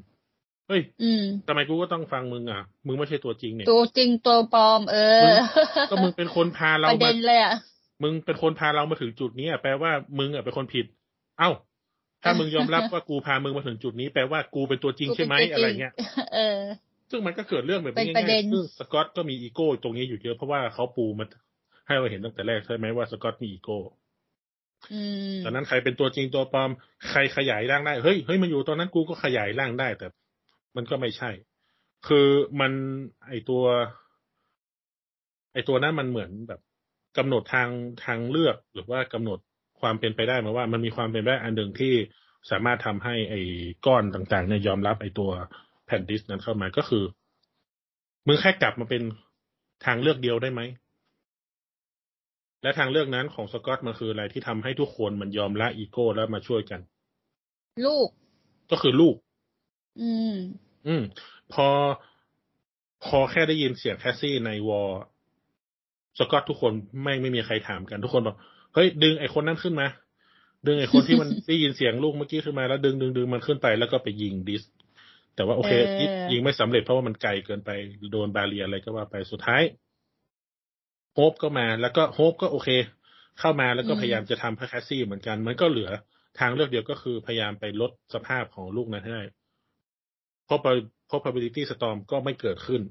เฮ้ยอืมทำไมกูก็ต้องฟังมึงอะ มึงไม่ใช่ตัวจริงเนี่ย ตัวจริงตัวปลอม เออ ก็มึงเป็นคนพาเราประเด็มานเลยอะ มึงเป็นคนพาเรามาถึงจุดนี้อะแปลว่ามึงอะเป็นคนผิด เอ้า ถ้ามึงยอมรับว่ากูพามึงมาถึงจุดนี้แปลว่ากูเป็นตัวจริงใช่ไหมกูป็นตัวอะไรจเงี้ย เออ ซึ่งมันก็เกิดเรื่องแบบนี้เป็นประเด็ง่ายนๆซึ่งสกอตก็มีอีโก้ตรงนี้อยู่เยอะเพราะว่าเขาปูมาให้เราเห็นตั้งแต่แรกใช่ไหมว่าสกอตมีอีโก้อืมตอนนั้นใครเป็นตัวจริงตัวปลอม ใครขยายร่างได้ เฮ้ยเฮ้ยมันอยู่ตอนนั้นกูก็ขยายร่างได้ แต่ มันก็ไม่ใช่ คือมันไอตัว ไอตัวนั้นมันเหมือนแบบกำหนดทางทางเลือกหรือว่ากำหนดความเป็นไปได้มาว่า มันมีความเป็นไปได้อันหนึ่งที่สามารถทำให้ไอ้ก้อนต่างๆเนี่ยยอมรับไอ้ตัว แผ่นดิสนั้นเข้ามาก็คือ มึงแค่กลับมาเป็นทางเลือกเดียวได้ไหม และทางเลือกนั้นของสกอตมันคืออะไรที่ทำให้ทุกคนมันยอมละอีโก้แล้วมาช่วยกัน ลูก ก็คือลูก อืม อืม พอพอแค่ได้ยินเสียงแคสซี่ในวอลสกอตทุกคนไม่งไม่มีใครถามกันทุกคนบอกเฮ้ยดึงไอ้คนนั้นขึ้นมาดึงไอ้คนที่มันได้ยินเสียงลูกเมื่อกี้ขึ้นมาแล้วดึงดึงดึงมันขึ้นไปแล้วก็ไปยิงดิส แต่ว่าโอเคเออยิงไม่สำเร็จเพราะว่ามันไกลเกินไปโดนบาเรียอะไรก็ว่าไปสุดท้ายโฮปก็มา แล้วก็โฮปก็โอเค เข้ามาแล้วก็พยายามจะทำเพื่อแคสซี่เหมือนกัน มันก็เหลือทางเลือกเดียวก็คือพยายามไปลดสภาพของลูกนั้นให้ได้เพราะ probability storm ก็ไม่เกิดขึ้น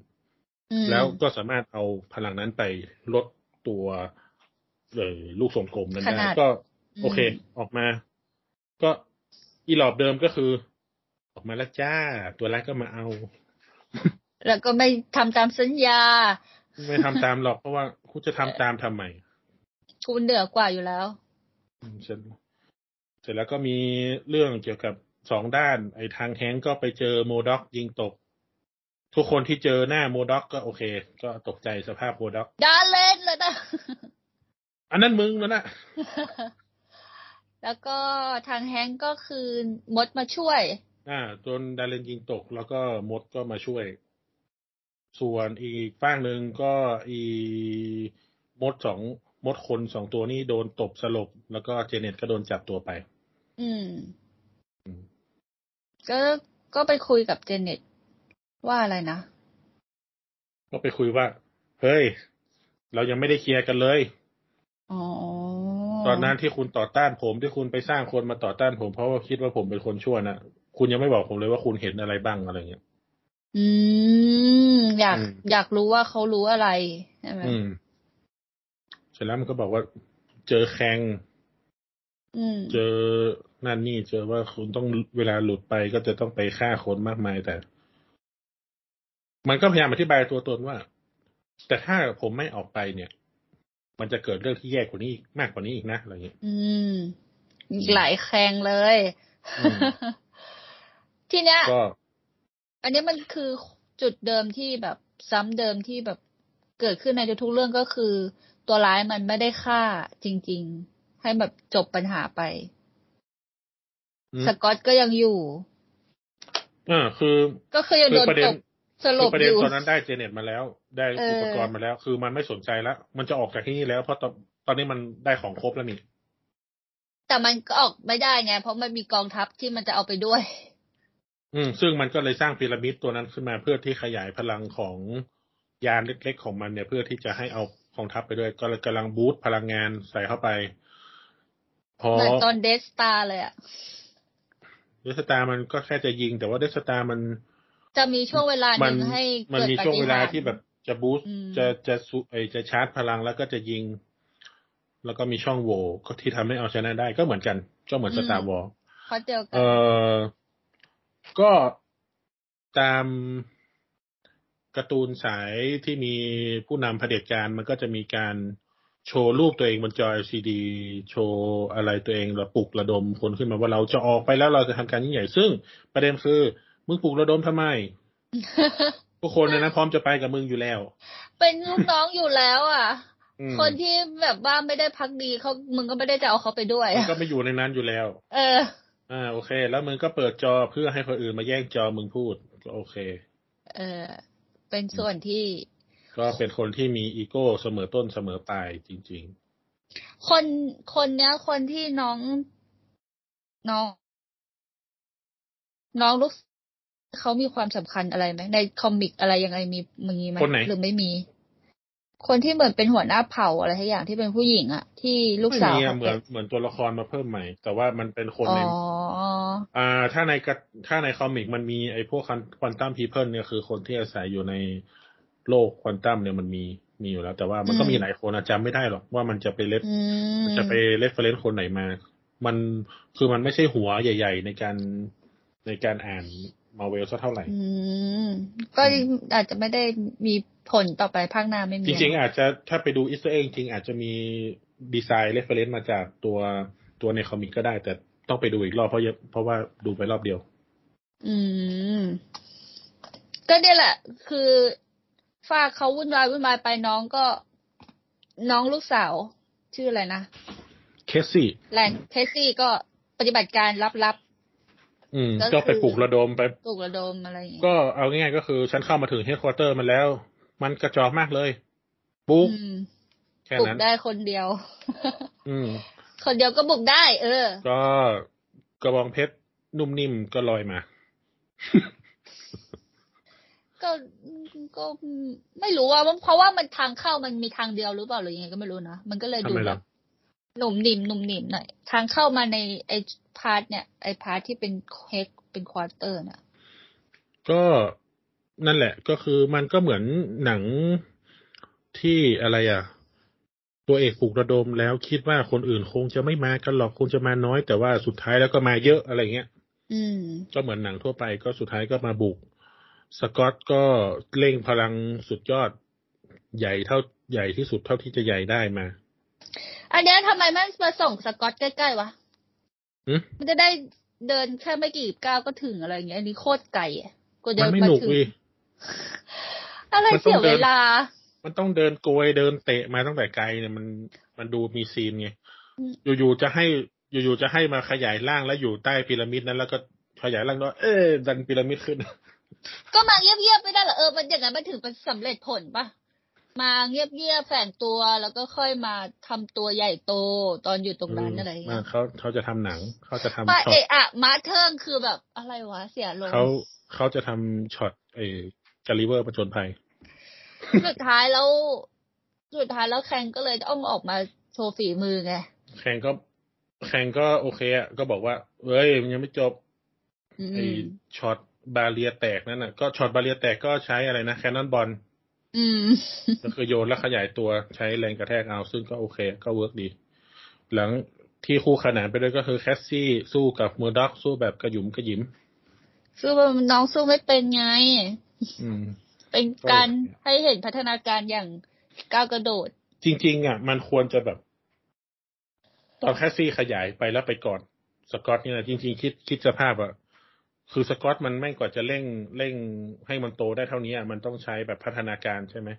อืมแล้วก็สามารถเอาพลังนั้นไปลดตัวเออลูกทรงกลมนั้นขได้นาดก็อืมโอเค ออกมา ก็อีหลอบเดิมก็คือ ออกมาแล้วจ้า ตัวแรกก็มาเอา แล้วก็ไม่ทำตามสัญญา ไม่ทำตามหรอกเพราะว่าคุณจะทำตามทำไมกูเหนือกว่าอยู่แล้วอืมเสร็จเสร็จแล้วก็มีเรื่องเกี่ยวกับสองด้าน ไอ้ทางแฮงก์ก็ไปเจอโมด็อกยิงตก ทุกคนที่เจอหน้าโมด็อกก็โอเค ก็ตกใจสภาพโมด็อกดาเล่นเลยนะอันนั้นมึงแล้วนะแล้วก็ทางแฮงก์ก็คือมดมาช่วย อ่าจนดาเลนยิงตกแล้วก็มดก็มาช่วย ส่วนอีกฝ้างหนึ่งก็อีมดสองมดคนสองตัวนี้โดนตบสลบ แล้วก็เจเน็ตก็โดนจับตัวไปอืมอืม ก็ก็ไปคุยกับเจเน็ตว่าอะไรนะ ก็ไปคุยว่า เฮ้ย เรายังไม่ได้เคลียร์กันเลย อ๋อ ตอนนั้นที่คุณต่อต้านผมที่คุณไปสร้างคนมาต่อต้านผมเพราะว่าคิดว่าผมเป็นคนชั่วนะ คุณยังไม่บอกผมเลยว่าคุณเห็นอะไรบ้างอะไรเงี้ย อืม อยากอืมอยากรู้ว่าเขารู้อะไรใช่ไหมอืมเสร็จแล้วมันก็บอกว่า เจอแคงอืมเจอนั่นนี่เจอว่าคุณต้องเวลาหลุดไปก็จะต้องไปฆ่าคนมากมายแต่ มันก็พยายามอธิบายตัวตนว่า แต่ถ้าผมไม่ออกไปเนี่ย มันจะเกิดเรื่องที่แย่กว่านี้อีกมากกว่านี้อีกนะอะไรเงี้ยอืมอีกหลายแคงเลยอืม ทีเนี้ยก็ อันนี้มันคือจุดเดิมที่แบบซ้ำเดิมที่แบบเกิดขึ้นในทุกๆเรื่องก็คือ ตัวร้ายมันไม่ได้ฆ่าจริง ๆ ให้แบบจบปัญหาไปอืมสกอตก็ยังอยู่อ่าคือ ก็คือยังคืโดอนประเด็ตนบสลคือบประอเด็นยู่ตอนนั้นได้เจเน็ตมาแล้ว ได้เอออุอุปกรณ์มาแล้ว คือมันไม่สนใจแล้ว มันจะออกจากที่นี่แล้ว เพราะตอนตอนนี้มันได้ของครบแล้วนี่แต่มันก็ออกไม่ได้ไงเพราะมันมีกองทัพที่มันจะเอาไปด้วย อืมซึ่งมันก็เลยสร้างพีระมิดตัวนั้นขึ้นมาเพื่อที่ขยายพลังของยานเล็กๆของมันเนี่ยเพื่อที่จะให้เอากองทัพไปด้วย ก็เลยกำลังบูตพลังงานใส่เข้าไป พอเหมือนตอนเดสตาเลยอะเดสตามันก็แค่จะยิง แต่ว่าเดสตามัน จะมีช่วงเวลาหมันึ่งให้มันเกิดมีปาช่วงฏิเวหาลาริย์ที่แบบจะ boost อืมจะจะสุไอจะชาร์จพลังแล้วก็จะยิง แล้วก็มีช่องโหว่ก็ที่ทำให้เอาชนะได้ก็เหมือนกัน ก็เหมือน Star Wars เพราะเดียวกันเออ ก็ตามการ์ตูนสายที่มีผู้นำเผด็จการมันก็จะมีการโชว์รูปตัวเองบนจอ LCD โชว์อะไรตัวเองแล้วปลุกระดมคนขึ้นมาว่าเราจะออกไปแล้วเราจะทำการยิ่งใหญ่ ซึ่งประเด็นคือมึงปลุกระดมทำไมทุกคนในนั้นพร้อมจะไปกับมึงอยู่แล้ว เป็นลูกน้องอยู่แล้วอะอืมคนที่แบบว่าไม่ได้พักดีเขามึงก็ไม่ได้จะเอาเขาไปด้วยมันก็ไม่อยู่ในนั้นอยู่แล้ว เออ อ่าโอเค แล้วมึงก็เปิดจอเพื่อให้คนอื่นมาแย่งจอมึงพูดก็โอเค เออเป็นส่วนที่ ก็เป็นคนที่มีอีโก้เสมอต้นเสมอปลายจริงคนคนเนี้ยคนที่น้องน้อง น้องลูกเขามีความสำคัญอะไรไหมในคอมิกอะไรยังไงมีมีไหมคนไหนหรือไม่มี คนที่เหมือนเป็นหัวหน้าเผ่าอะไรทุกอย่างที่เป็นผู้หญิงอะที่ๆลูกสาวไม่มีอะเขาเหมือนเหมือนตัวละครมาเพิ่มใหม่ แต่ว่ามันเป็นคนอ๋ในออ่า ถ้าในกระถ้าในคอมิกมันมีไอ้พวกควอนตัมพีเพิลเนี่ยคือคนที่อาศัยอยู่ในโลกควอนตัมเนี่ยมันมีมีอยู่แล้ว แต่ว่ามันก็อืมมีหลายคนอะจำไม่ได้หรอกว่ามันจะไป ref อืมจะไป reference คนไหนมา มันคือมันไม่ใช่หัวใหญ่ ๆ ในการในการอ่านมาเวลสักเท่าไหร่อืมก็อาจจะไม่ได้มี ผลต่อไปภาคหน้าไม่มี จริงๆ อาจจะถ้าไปดู Easter egg จริงๆอาจจะมี design reference มาจากตัวตัวใน comic ก็ได้ แต่ต้องไปดูอีกรอบเพราะเยอะเพราะว่าดูไปรอบเดียว อืม ก็เนี่ยแหละ คือฟากเขาวุ่นวายวุ่นวายไปน้องก็ น้องลูกสาว ชื่ออะไรนะเคสซี่แลงเคสซี่ก็ปฏิบัติการลับอืมก็คือก็ไปปลุกระดมไปๆปลุกระดมอะไรอย่างเงี้ยก็เอาง่ายๆก็คือฉันเข้ามาถึงเฮดค q u เตอร์มันแล้ว มันกระจอกมากเลยปุ๊บอืมแค่ปลุกนั้นได้คนเดียว อืม คนเดียวก็บุกได้ เออ ก็กระบองเพชรนุ่มนิ่มก็ลอยมา ก็ก็ไม่รู้ว่าเพราะว่ามันทางเข้ามันมีทางเดียวหรือเปล่าหรือยังไงก็ไม่รู้นะมันก็เลยดูทำไมแบล่ะบหนุ่มนิ่มหนุ่มนิ่มหน่อยทางเข้ามาในไอ part เนี่ยไอ part ที่เป็น head เป็น quarter น่ะ ก็ นั่นแหละ ก็คือมันก็เหมือนหนังที่อะไรอะ ตัวเอกปลุกระดมแล้วคิดว่าคนอื่นคงจะไม่มากันหรอกคงจะมาน้อย แต่ว่าสุดท้ายแล้วก็มาเยอะอะไรเงี้ยอืมก็เหมือนหนังทั่วไปก็สุดท้ายก็มาบุก สกอตก็เร่งพลังสุดยอด ใหญ่เท่าใหญ่ที่สุดเท่าที่จะใหญ่ได้มา อันเนี้ยทำไมไม่มาส่งสกอตใกล้ๆวะหึมันจะได้เดินแค่ไม่กี่ก้าวก็ถึงอะไรอย่างเงี้ยอันนี้โคตรไกลอะกว่ามัจะนไม่มาหนุกถึงเวิ อะไรมันต้องเสียเดิเวนลา มันต้องเดินโกยเดินเตะมาตั้งแต่ไกลเนี่ยมันมันดูมีซีนไงอืมอยู่ๆจะให้อยู่ๆจะให้มาขยายร่างแล้วอยู่ใต้พีระมิดนั้นแล้วก็ขยายร่างด้วยเอ๊ะดันพีระมิดขึ้น ก็มาเงียบๆไม่ได้เหรอเออมันอย่างนั้นมันถึงเป็นสำเร็จผลปะมาเงียบๆแฝงตัวแล้วก็ค่อยมาทำตัวใหญ่โตตอนอยู่ตรงนั้นอะไรอย่างมาเงี้ยเขาเขาจะทำหนังเขาจะทำมาช็อเอตอะมาเทิงคือแบบอะไรวะเสียลงเขาเขาจะทำช็อตไอ้ กัลลิเวอร์ผจญภัย สุดท้ายแล้ว สุดท้ายแล้วแคงก็เลยต้องออกมาโชว์ฝีมือไงแข่งก็แข่งก็โอเคอะก็บอกว่าเอ้ยมันยังไม่จบอืมไอ้ช็อต barrier แตกนั่นน่ะ ก็ช็อต barrier แตกก็ใช้อะไรนะ cannonball อืมก็คือโยนแล้วขยายตัวใช้แรงกระแทกเอา ซึ่งก็โอเค ก็ work ดี หลังที่คู่ขนานไปด้วยก็คือแคสซี่สู้กับมูด็อกสู้แบบกระหยุมกระหยิมสู้ว่าน้องสู้ไม่เป็นไงอืม เป็นการให้เห็นพัฒนาการอย่างก้าวกระโดด จริง ๆ อะ มันควรจะแบบ ตอนแคสซี่ขยายไปแล้วไปก่อนสกอตเนี่ยนะจริง ๆ คิดคิดสภาพอะคือสกอตมันแม่งกว่าจะเร่งเร่งให้มันโตได้เท่านี้อะมันต้องใช้แบบพัฒนาการใช่ไหม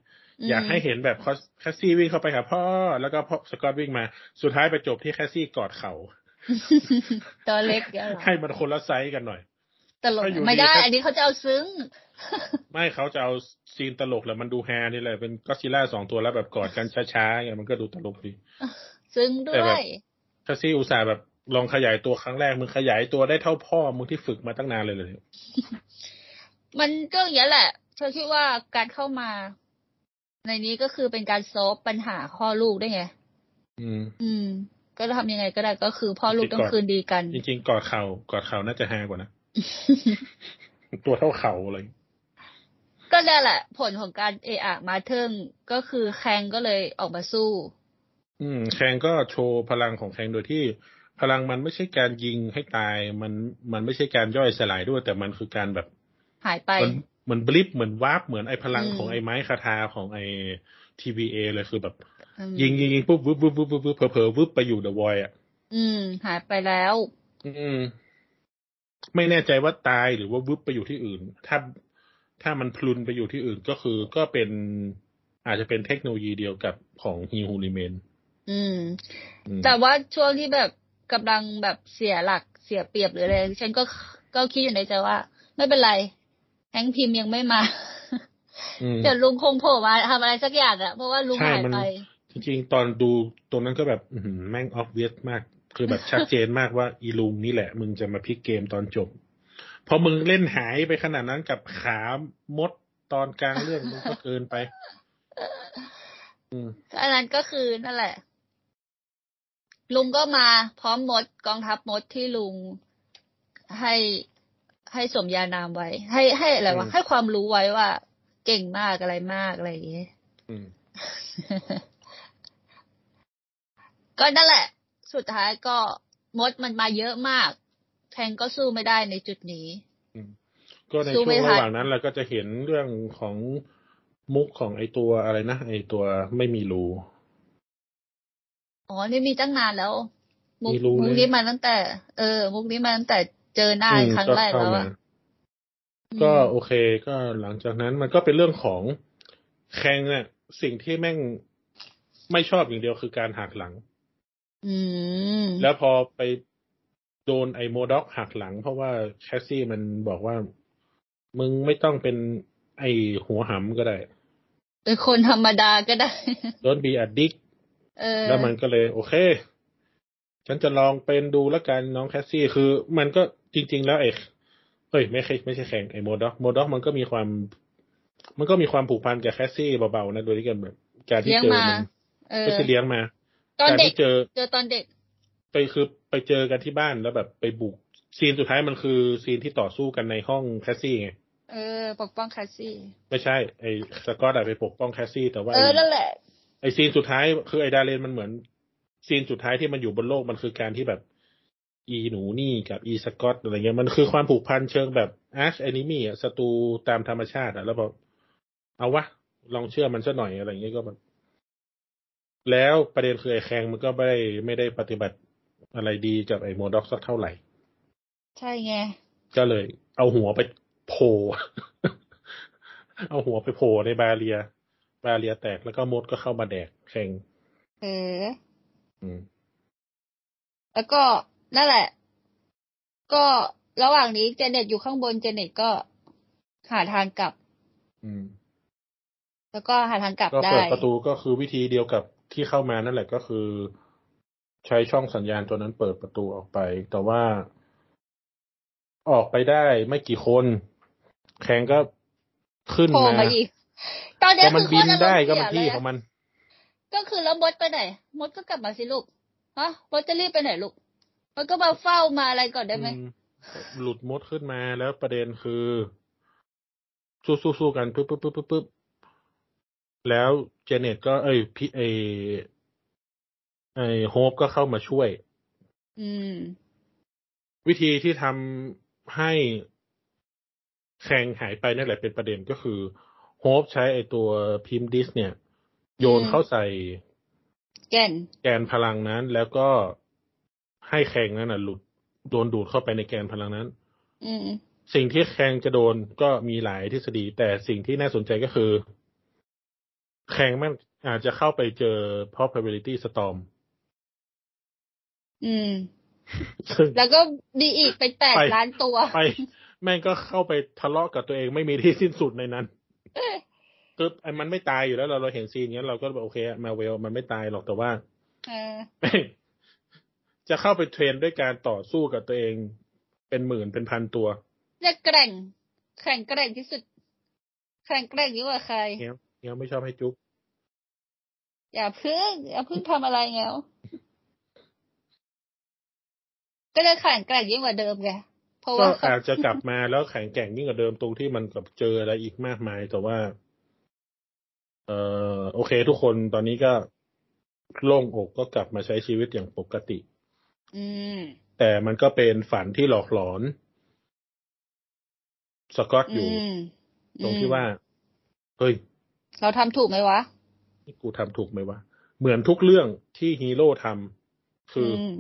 อืมอยากให้เห็นแบบแคสซี่วิ่งเข้าไปหาพ่อ แล้วก็พ่อสกอตวิ่งมา สุดท้ายไปจบที่แคสซี่กอดเขาตัวเล็กเดี๋ยวเหรอให้มันคนละไซส์กันหน่อย ตลกก็อยู่ไม่ได้ดีครับอันนี้เขาจะเอาซึ้ง ไม่เขาจะเอาซีนตลกแหละมันดูฮานี่แหละเป็นก็ซิล่าสองตัวแล้วแบบกอดกันช้าๆไงมันก็ดูตลกดี ซึ้งด้แต่วแบบย Cassie อุตส่าห์แบบลองขยายตัวครั้งแรกมึงขยายตัวได้เท่าพ่อมึงที่ฝึกมาตั้งนานเลยเลยมันก็อย่างนี้ยแหละเธอคิดว่าการเข้ามา ในนี้ก็คือเป็นการ solve ปัญหาพ่อลูกได้ไง อืม อืม ก็ทำยังไงก็ได้ก็คือพ่อลูกจริงๆต้องก่อนคืนดีกัน จริงๆกอดเข่ากอดเข่าน่าจะฮากว่านะ ตัวเท่าเข่าเลย ก็นั่นแหละ ผลของการเอะอะมาเทิงก็คือแคงก็เลยออกมาสู้ อืม แคงก็โชว์พลังของแคงโดยที่พลังมันไม่ใช่การยิงให้ตายมันมันไม่ใช่การย่อยสลายด้วย แต่มันคือการแบบ หายไปมันเหมือนบลิปเหมือนวาร์ปเหมือนไอพลังอืมของไอไม้คาทาของไอทีวีเอเลยคือแบบอืมยิงยิงยิงปุ๊บวึบวึบวึบวึบวึบเผลอเผลอวึบไปอยู่เดอะวอยอะ อืม หายไปแล้ว อืม ไม่แน่ใจว่าตายหรือว่าวึบไปอยู่ที่อื่น ถ้าถ้ามันพลุนไปอยู่ที่อื่นก็คือก็เป็นอาจจะเป็นเทคโนโลยีเดียวกับของฮิฮูริเมนอืมอืม แต่ว่าช่วงที่แบบกำลังแบบเสียหลักเสียเปรียบหรืออะไรฉันก็ก็คิดอยู่ในใจว่า ไม่เป็นไรแฮงค์พิมพ์ยังไม่มาอืมเดี๋ยวลุงคงโผล่มาทำอะไรสักอย่างอะเพราะว่าลุงใช่หายมันไปจริงๆตอนดูตรงนั้นก็แบบอื้อหือแม่งออฟเวียสมาก คือแบบชัดเจนมากว่าอีลุงนี่แหละ มึงจะมาพลิกเกมตอนจบพอมึงเล่นหายไปขนาดนั้นกับขามดตอนกลางเรื่องมันก็เกินไปอืมอันนั้นก็คือนั่นแหละ ลุงก็มาพร้อมมดกองทัพมดที่ลุงให้ให้สมญานามไว้ ให้ให้อะไรวะอืมให้ความรู้ไว้ว่า เก่งมากอะไรมากอะไรอย่างเงี้ยอืมก็นั่นแหละ สุดท้ายก็มดมันมาเยอะมากแทงก็สู้ไม่ได้ในจุดนี้ ก็ในสู้ช่ไม่วงทันระหว่างนั้นเราก็จะเห็นเรื่องของมุกของไอตัวอะไรนะไอตัวไม่มีรูอ๋อ นี่มีตั้งนานแล้ว มุกมีรู้มุกเลยนี้มาตั้งแต่ เออ มุกนี้มาตั้งแต่เจอหน้าอืมครั้งแรกเข้าแล้วมาอะก็โอเคก็หลังจากนั้นมันก็เป็นเรื่องของแคงเนี่ยสิ่งที่แม่งไม่ชอบอย่างเดียวคือการหักหลังอืม แล้วพอไปโดนไอโมด็อกหักหลัง เพราะว่าแคสซี่มันบอกว่า มึงไม่ต้องเป็นไอหัวหำก็ได้เป็นคนธรรมดาก็ได้โดนบีอดิกเออแล้วมันก็เลย โอเค ฉันจะลองเป็นดูแล้วกันน้องแคสซี่คือ มันก็จริง ๆ แล้วไอ้เอ้ยไม่ใช่ไม่ใช่แข่งไอ้โมด็อกโมด็อกมันก็มีความ มันก็มีความผูกพันกับแคสซี่เบาๆนะโดยที่กันแบบการที่เลี้ยงเจอมามันเออก็คือเลี้ยงมา ตอนการเด็กที่เจอเจอตอนเด็ก ไปคือไปเจอกันที่บ้านแล้วแบบไปบุกซีนสุดท้ายมันคือซีนที่ต่อสู้กันในห้องแคสซี่ไงเออ ปกป้อง Cassie ไม่ใช่ ไอ้สกอตอะไปปกป้อง Cassie แต่ว่าเออไอ้นั่นแหละไอซีนสุดท้ายคือไอ Darren มันเหมือน ซีนสุดท้ายที่มันอยู่บนโลกมันคือการที่แบบ อีหนูนี่กับอีสกอตอะไรเงี้ยมันคือความผูกพันเชิงแบบ arch-enemy อะศัตรูตามธรรมชาติอะแล้วแบบเอาวะ ลองเชื่อมันซะหน่อยอะไรเงี้ยก็แบบ แล้วประเด็นคือไอ Kang มันก็ไม่ได้ไม่ได้ปฏิบัติอะไรดีกับไอ M.O.D.O.K.สักเท่าไหร่ ใช่ไง ก็เลย เอาหัวไปโผล่เอาหัวไปโผล่ในบาเรีย บาเรียแตกแล้วก็มดก็เข้ามาแดกแข่งเออ อืม แล้วก็นั่นแหละ ก็ระหว่างนี้เจเน็ตอยู่ข้างบนเจเน็ตก็หาทางกลับ อืม แล้วก็หาทางกลับก็ได้เปิดประตูก็คือวิธีเดียวกับ ที่เข้ามานั่นแหละก็คือ ใช้ช่องสัญญาณตัวนั้นเปิดประตูออกไป แต่ว่าออกไปได้ไม่กี่คน แข่งก็ขึ้นโผล่มามาอีกตอนเนี้ก็ยมันคือบินโคตรอารมณ์ได้ก็เสีมันยที่เลยของมัน ก็คือแล้วมดไปไหนมดก็กลับมาสิลูกฮะมดจะรีบไปไหนลูกมันก็มาเฝ้ามาอะไรก่อนได้ไหมอืมหลุดมดขึ้นมาแล้วประเด็นคือสู้สู้สู้กันปึ๊บปึ๊บปึ๊บปึ๊บปึ๊บแล้ว เจเน็ตก็เอ้ยพี่ไอไอโฮปก็เข้ามาช่วย อืม วิธีที่ทำให้แข่งหายไปนั่นแหละเป็นประเด็นก็คือโฮปใช้ไอตัวพิมพ์ดิส เนี่ย โยนอืมเข้าใส่ แก่นแกนพลังนั้น แล้วก็ให้แข่งนั้นน่ะ หลุดโดนดูดเข้าไปในแกนพลังนั้น อืมสิ่งที่แข่งจะโดนก็มีหลายทฤษฎี แต่สิ่งที่น่าสนใจก็คือ แข่งมันอาจจะเข้าไปเจอ probability storm อืมซึ่งแล้วก็ดีอีกเป็นแปดไปล้านตัว ไป แม่งก็เข้าไปทะเลาะกับตัวเองไม่มีที่สิ้นสุดในนั้นคือไอ้มันไม่ตายอยู่แล้วเราเราเห็นซีนนี้ยเราก็แบบโอเคมาเวลมันไม่ตายหรอกแต่ว่าเออแม่งจะเข้าไปเทรนด้วยการต่อสู้กับตัวเอง เป็นหมื่นเป็นพันตัวเรียกแกร่งแข่งแกร่งที่สุดแข่งแกร่งยิ่งกว่าใคร เงี้ยเงี้ยไม่ชอบให้จุ๊บอย่าเพึ่งอย่าเพึ่งทำอะไรเงี้ยก็เลยแข่งแกร่งยิ่งกว่าเดิมไงเพราะก็ว่าอาจจะกลับมาแล้วแข็งแกร่งยิ่งกว่าเดิมตรงที่มันกับเจออะไรอีกมากมาย แต่ว่า เออโอเค ทุกคนตอนนี้ก็โล่งอกก็กลับมาใช้ชีวิตอย่างปกติ อืม แต่มันก็เป็นฝันที่หลอกหลอน สกอตออืยู่มตรงที่ว่า เฮ้ย เราทำถูกไหมวะนี่กูทำถูกไหมวะ เหมือนทุกเรื่องที่ฮีโร่ทำคืออม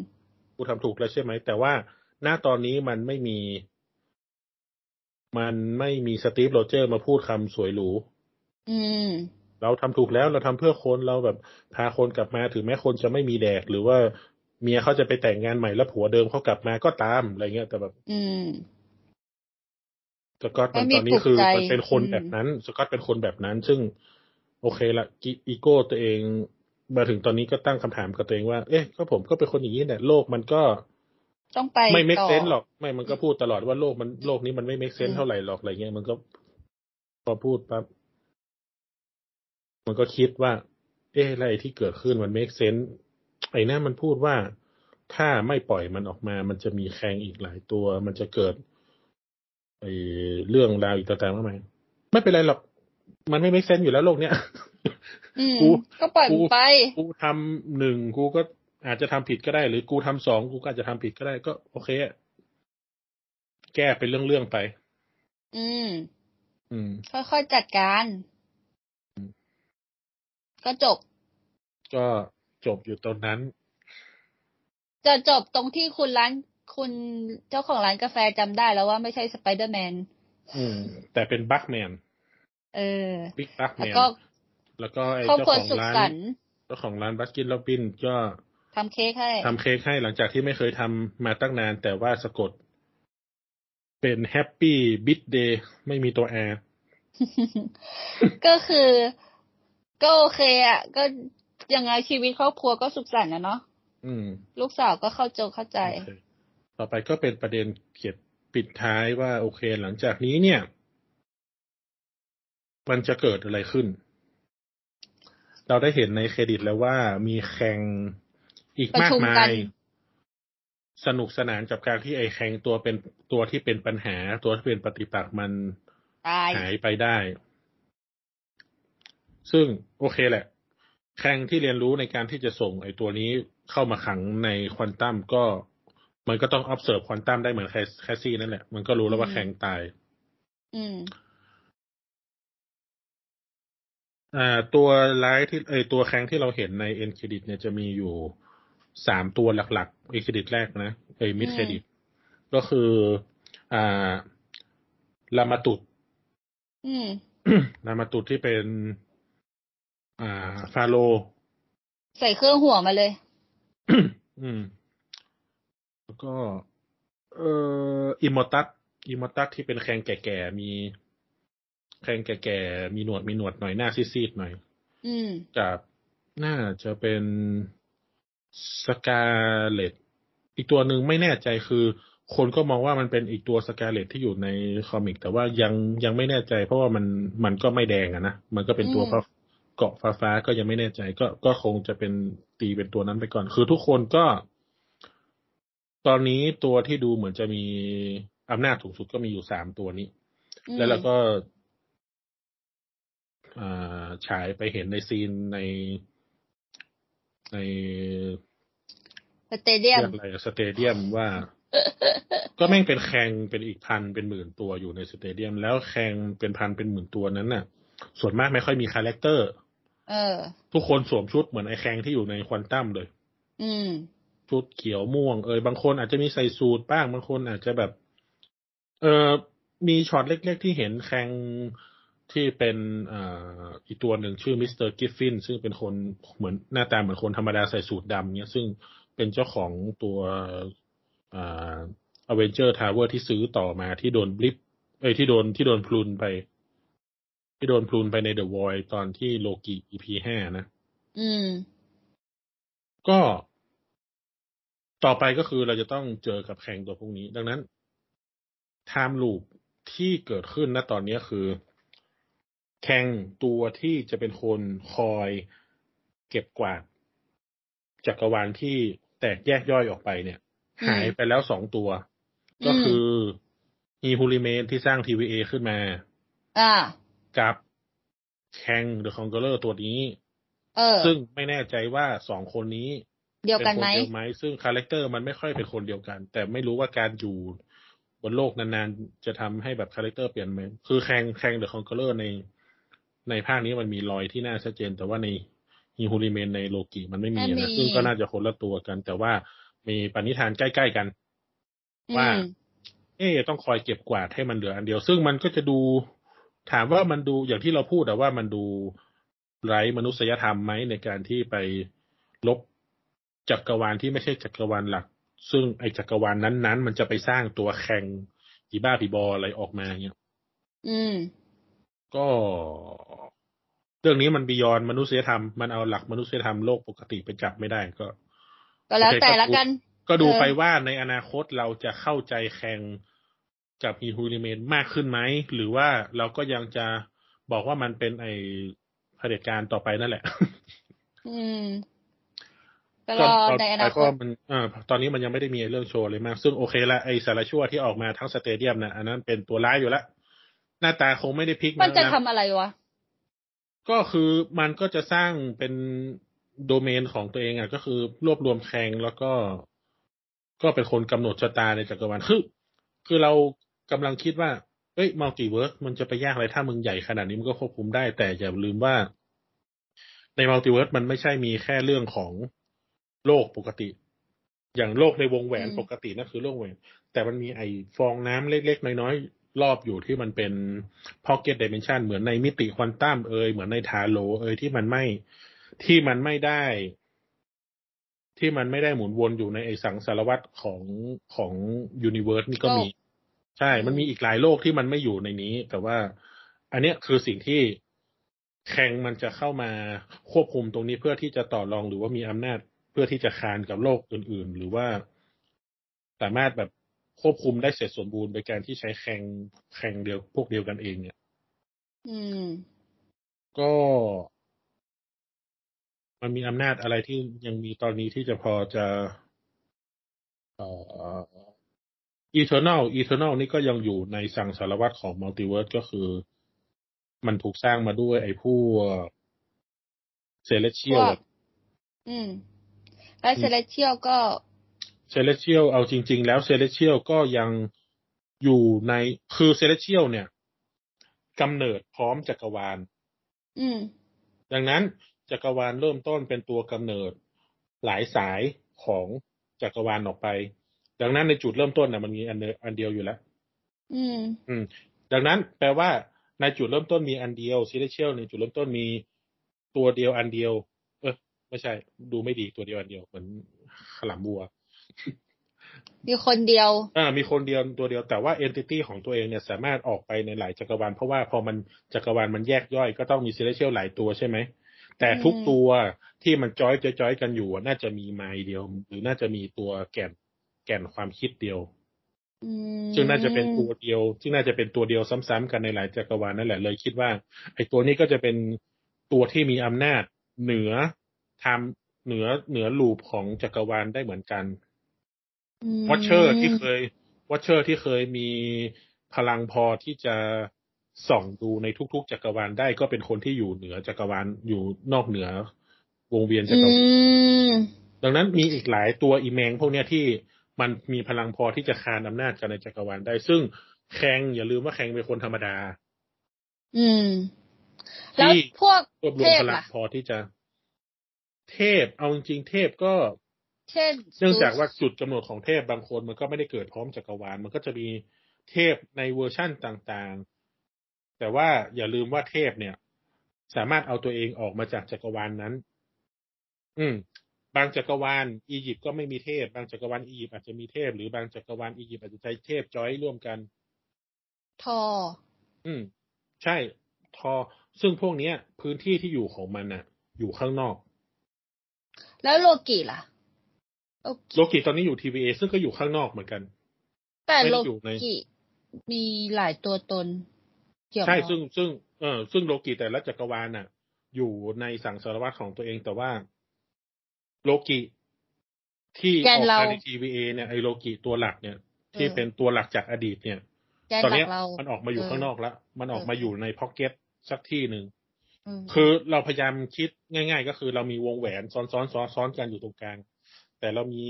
กูทำถูกแล้วใช่ไหม แต่ว่าหน้าตอนนี้มันไม่มี มันไม่มี Steve Rogers มาพูดคำสวยหรูอืมเราทำถูกแล้วเราทำเพื่อคนเราแบบพาคนกลับมาถึงแม้คนจะไม่มีแดกหรือว่าเมียเขาจะไปแต่งงานใหม่แล้วผัวเดิมเขากลับมาก็ตามอะไรเงี้ยแต่แบบ อืม สกอตมันไม่มีตอนนี้คือปลุกใจมันเป็นคนอืมแบบนั้น สกอตเป็นคนแบบนั้น ซึ่ง โอเคละกิอีโก้ตัวเองมาถึงตอนนี้ก็ตั้งคำถามกับตัวเองว่า เอ๊ะก็ผมก็เป็นคนอย่างนี้แหละโลกมันก็ต้องไปไม่ make ต่อ sense หรอก ไม่มันก็พูดตลอดว่าโลกมันโลกนี้มันไม่ make อื sense มเท่าไหร่หรอกอะไรเงี้ยมันก็พอพูดปั๊บมันก็คิดว่า เอ๊ะอะไรที่เกิดขึ้นมัน make sense ไอ้นั่นมันพูดว่าถ้าไม่ปล่อยมันออกมา มันจะมีแคงอีกหลายตัว มันจะเกิด ไอเรื่องราวอีกต่างๆมากมายไม่เป็นไรหรอก มันไม่ไม่เซนอยู่แล้วโลกเนี้ยอืมกูก็ปล่อยมันไป กูทำหนึ่งกูก็อาจจะทำผิดก็ได้ หรือกูทำสองกูก็อาจจะทำผิดก็ได้ก็ โอเคอะแก้เป็นเรื่องๆไป อืม อืม ค่อยๆจัดการ ก็จบ ก็จบอยู่ตรงนั้น จะจบตรงที่คุณร้าน คุณเจ้าของร้านกาแฟจำได้แล้วว่าไม่ใช่สไปเดอร์แมนอืม แต่เป็นบัคแมนเออบิ๊กบัคแมแล้วนก็แล้วก็ไอ้ครอบเจ้าครัวของสุขร้านสันต์เจ้าของร้านบัสกินโรบินก็ทำเค้กให้ทำเค้กให้หลังจากที่ไม่เคยทำมาตั้งนาน แต่ว่าสะกด เป็นแฮปปี้บิ t เดย์ไม่มีตัว Rก็คือ ก็โอเคอะ ก็ยังไงชีวิตครอบครัวก็สุขสันต์นะเนาะอืมลูกสาวก็เข้าใจเข้าใจโอเค ต่อไปก็เป็นประเด็นเขียนปิดท้ายว่าโอเค หลังจากนี้เนี่ย มันจะเกิดอะไรขึ้น เราได้เห็นในเครดิตแล้วว่ามี Kang อีกประมากชุมมากันยสนุกสนานกับการที่ไอ้ Kang ตัวเป็นตัวที่เป็นปัญหา ตัวที่เป็นปฏิปักษ์มันตายหายไปได้ ซึ่งโอเคแหละ Kang ที่เรียนรู้ในการที่จะส่งไอ้ตัวนี้เข้ามาขังในควอนตัมก็ มันก็ต้อง observe ควอนตัมได้เหมือนแคส Cassie นั่นแหละ มันก็รู้แล้วว่าอืมแข่งตาย อืม อ่า ตัวไลท์ที่ไอตัว Kang ที่เราเห็นใน end credit เนี่ยจะมีอยู่สามตัวหลักๆ end credit แรกนะไอ mid อืมเครดิต ก็คือ อ่า Rama-Tut อืม Rama-Tut ที่เป็น อ่า ฟาโรห์ ใส่เครื่องหัวมาเลย อืม แล้วก็ เอ่อ Immortus Immortus ที่เป็น Kang แก่ๆมี Kang แก่ๆมีหนวดมีหนวดหน่อยหน้าซีดๆหน่อย อืมกับน่าจะเป็น Scarlet อีกตัวหนึ่งไม่แน่ใจคือ คนก็มองว่ามันเป็นอีกตัว Scarlet ที่อยู่ใน comic แต่ว่ายังยังไม่แน่ใจ เพราะว่ามันมันก็ไม่แดงอะนะมันก็เป็นตัวอืมฟ้าเกาะฟ้าฟ้าๆก็ยังไม่แน่ใจ ก็ก็คงจะเป็นตีเป็นตัวนั้นไปก่อน คือทุกคนก็ ตอนนี้ตัวที่ดูเหมือนจะมีอำนาจสูงสุดก็มีอยู่สามตัวนี้อืมแล้วเราก็อ่าฉายไปเห็นในซีนในในสเตเดียมเรียกอะไรอะสเตเดียมว่า ก็แม่งเป็นแข่งเป็นอีกพันเป็นหมื่นตัวอยู่ในสเตเดียม แล้วแข่งเป็นพันเป็นหมื่นตัวนั้นน่ะ ส่วนมากไม่ค่อยมี character เออ ทุกคนสวมชุดเหมือนไอ้ Kang ที่อยู่ในควอนตัมเลย อืม ชุดเขียวม่วง เอยบางคนอาจจะมีใส่สูทบ้างบางคนอาจจะแบบ เออมีช็อตเล็กๆที่เห็น Kang ที่เป็นอ่าอีกตัวหนึ่งชื่อ Mr. Gryphon ซึ่งเป็นคนเหมือนหน้าตาเหมือนคนธรรมดาใส่สูทดำเนี้ยซึ่งเป็นเจ้าของตัวอ่า Avengers Tower ที่ซื้อต่อมาที่โดน blipเอ้ยที่โดนที่โดนพลุนไป ที่โดนพลุนไปในเดอะวอยตอนที่โลกิ EP ห้านะ อืม ก็ ต่อไปก็คือเราจะต้องเจอกับแข่งตัวพวกนี้ ดังนั้นไทม์ลูปที่เกิดขึ้นณตอนนี้คือ แข่งตัวที่จะเป็นคนคอยเก็บกวาดจักรวาลที่แตกแยกย่อยออกไปเนี่ยอืมหายไปแล้วสองตัว ก็คือ He Who Remains ที่สร้าง TVA ขึ้นมา อ่า กับ Kang the Conqueror ตัวนี้ เออ ซึ่งไม่แน่ใจว่าสองคนนี้ เดียวกันไหมป็คเดียวไหมซึ่ง character มันไม่ค่อยเป็นคนเดียวกัน แต่ไม่รู้ว่าการอยู่บนโลกนานๆ จะทำให้แบบ character เปลี่ยนไหมคือ Kang Kang the Conqueror ใน ในภาคนี้มันมีรอยที่หน้าชัดเจน แต่ว่าในฮีฮูริเมนในโลกิมันไม่มีไม่มีนะซึ่งก็น่าจะคนละตัวกัน แต่ว่ามีปณิธานใกล้ๆกัน ว่าอืมเอ๊ะต้องคอยเก็บกวาดให้มันเหลืออันเดียว ซึ่งมันก็จะดูถามว่ามันดูอย่างที่เราพูดแต่ว่ามันดูไร้มนุษยธรรมไหมในการที่ไปลบ จักรวาลที่ไม่ใช่จักรวาลหลัก ซึ่งไอจักรวาลนั้นๆ มันจะไปสร้างตัวแข่งอีบ้าปีบออะไรออกมาเนี่ยอืม ก็เรื่องนี้มันบียอนมนุษยธรรม มันเอาหลักมนุษยธรรมโลกปกติไปจับไม่ได้ก็ ก็แล้วโอเคแต่ก็ละกัน ก็ดูเออไปว่าในอนาคตเราจะเข้าใจแข่งกับฮีฮูริเมนมากขึ้นไหม หรือว่าเราก็ยังจะบอกว่ามันเป็นไอเผด็จการต่อไปนั่นแหละ อืม ก็รก็อตอนในอไปนาคก็ตมันอ่าตอนนี้มันยังไม่ได้มีเรื่องโชว์เลยมาก ซึ่งโอเคละไอสารชั่วที่ออกมาทั้งสเตเดียมนะอันนั้นเป็นตัวร้ายอยู่แล้วหน้าตาคงไม่ได้พลิกมันจะนะทำอะไรวะ ก็คือมันก็จะสร้างเป็นโดเมนของตัวเองอะ ก็คือรวบรวม Kang แล้วก็ ก็เป็นคนกำหนดชะตาในจักรวาลคือคือเรากำลังคิดว่าเอ้ย multiverse มันจะไปยากอะไรถ้ามึงใหญ่ขนาดนี้มันก็ควบคุมได้ แต่อย่าลืมว่า ใน multiverse มันไม่ใช่มีแค่เรื่องของ โลกปกติ อย่างโลกในวงแหวนอืมปกตินั่นคือโลกแหวน แต่มันมีไอฟองน้ำเล็ก ๆ น้อยๆรอบอยู่ที่มันเป็น pocket dimension เหมือนในมิติควอนตัมเอยเหมือนใน Ta Lo เอยที่มันไม่ที่มันไม่ได้ ที่มันไม่ได้หมุนวนอยู่ในไอสังสารวัฏของของ universe นี่ก็มีโลกใช่ มันมีอีกหลายโลกที่มันไม่อยู่ในนี้ แต่ว่า อันเนี้ยคือสิ่งที่ Kang มันจะเข้ามาควบคุมตรงนี้เพื่อที่จะต่อรองหรือว่ามีอำนาจเพื่อที่จะคานกับโลกอื่น ๆ หรือว่าสามารถแบบควบคุมได้เสร็จสมบูรณ์โดยการที่ใช้แข่งแข่งเดียวพวกเดียวกันเองเนี่ย อืม ก็มันมีอำนาจอะไรที่ยังมีตอนนี้ที่จะพอจะเอ่อ Eternal Eternal นี่ก็ยังอยู่ในสังสารวัตรของ Multiverse ก็คือ มันถูกสร้างมาด้วยไอ้ผู้เซเลเชียพลวกอืม แล้ว Celestial ก็ Celestial เอาจริง ๆ แล้ว Celestial ก็ยังอยู่ในคือ Celestial เนี่ยกำเนิดพร้อมจักรวาล อืม ดังนั้นจักรวาลเริ่มต้นเป็นตัวกำเนิดหลายสายของจักรวาลออกไป ดังนั้นในจุดเริ่มต้นน่ะมันมีอันเดียวอันเดียวอยู่แล้ว อืม อืม ดังนั้นแปลว่าในจุดเริ่มต้นมีอันเดียว Celestial ในจุดเริ่มต้นมีตัวเดียวอันเดียวเออ ไม่ใช่ ดูไม่ดีตัวเดียวอันเดียวเหมือนขลามบัว มีคนเดียว อ่า มีคนเดียวตัวเดียวแต่ว่า entity ของตัวเองเนี่ยสามารถออกไปในหลายจักรวาลเพราะว่าพอมันจักรวาลมันแยกย่อยก็ต้องมี Celestial หลายตัวใช่ไหมแต่ทุกตัวที่มันจอยจอยๆกันอยู่อะน่าจะมีไมล์เดียว หรือน่าจะมีตัวแก่นแก่นความคิดเดียวอืมซึ่งน่าจะเป็นตัวเดียวซึ่งน่าจะเป็นตัวเดียวซ้ำๆกันในหลายจักรวาลนั่นแหละเลยคิดว่าไอ้ตัวนี้ก็จะเป็นตัวที่มีอำนาจเหนือ ทำเหนือเหนือ loop ของจักรวาลได้เหมือนกัน Watcher ที่เค Watcher ที่เคยมีพลังพอที่จะส่องดูในทุกๆ จักรวาลได้ก็เป็นคนที่อยู่เหนือจักรวาลอยู่นอกเหนือวงเวียนจักรวาลมดังนั้นมีอีกหลายตัวอีแมงพวกเนี้ยที่มันมีพลังพอที่จะคานอำนาจกันในจักรวาลได้ ซึ่งแคงอย่าลืมว่าแคงเป็นคนธรรมดา อืม แล้วที่พวกรวบรเทวมพพลังล่ะพอที่จะ เทพ เอาจริงๆเทพก็เช่นเนื่องจากว่าจุดกำเนิดของเทพบางคนมันก็ไม่ได้เกิดพร้อมจักรวาล มันก็จะมีเทพในเวอร์ชั่นต่างๆ แต่ว่าอย่าลืมว่าเทพเนี่ย สามารถเอาตัวเองออกมาจากจักรวาลนั้น อืม บางจักรวาลอียิปต์ก็ไม่มีเทพ บางจักรวาลอียิปต์อาจจะมีเทพ หรือบางจักรวาลอียิปต์อาจจะใช้เทพจอยร่วมกัน ทอ อืม ใช่ ทอ ซึ่งพวกเนี้ย พื้นที่ที่อยู่ของมันน่ะ อยู่ข้างนอก แล้วโลกิล่ะโลกิโลกิตอนนี้อยู่ TVA ซึ่งก็อยู่ข้างนอกเหมือนกัน แต่ไม่โลได้อยู่ในกิมีหลายตัวตน เกี่ยวใช่ไหมซึ่งซึ่งเออซึ่งโลกิแต่ละจักรวาลน่ะ อยู่ในสังสารวัฏของตัวเองแต่ว่า โลกิที่แกอนอกเรามาใน TVA เนี่ยไอโลกิตัวหลักเนี่ย ที่เออเป็นตัวหลักจากอดีตเนี่ยแกนตอนหลัเนี้กยเรามันออกมาอยู่เออข้างนอกแล้ว มันออกมาเอออยู่ใน pocket สักที่หนึ่ง อืม คือเราพยายามคิดง่าย ๆ ก็คือเรามีวงแหวนซ้อนซ้อนซ้อนซ้อนกันอยู่ตรงกลาง แต่เรามี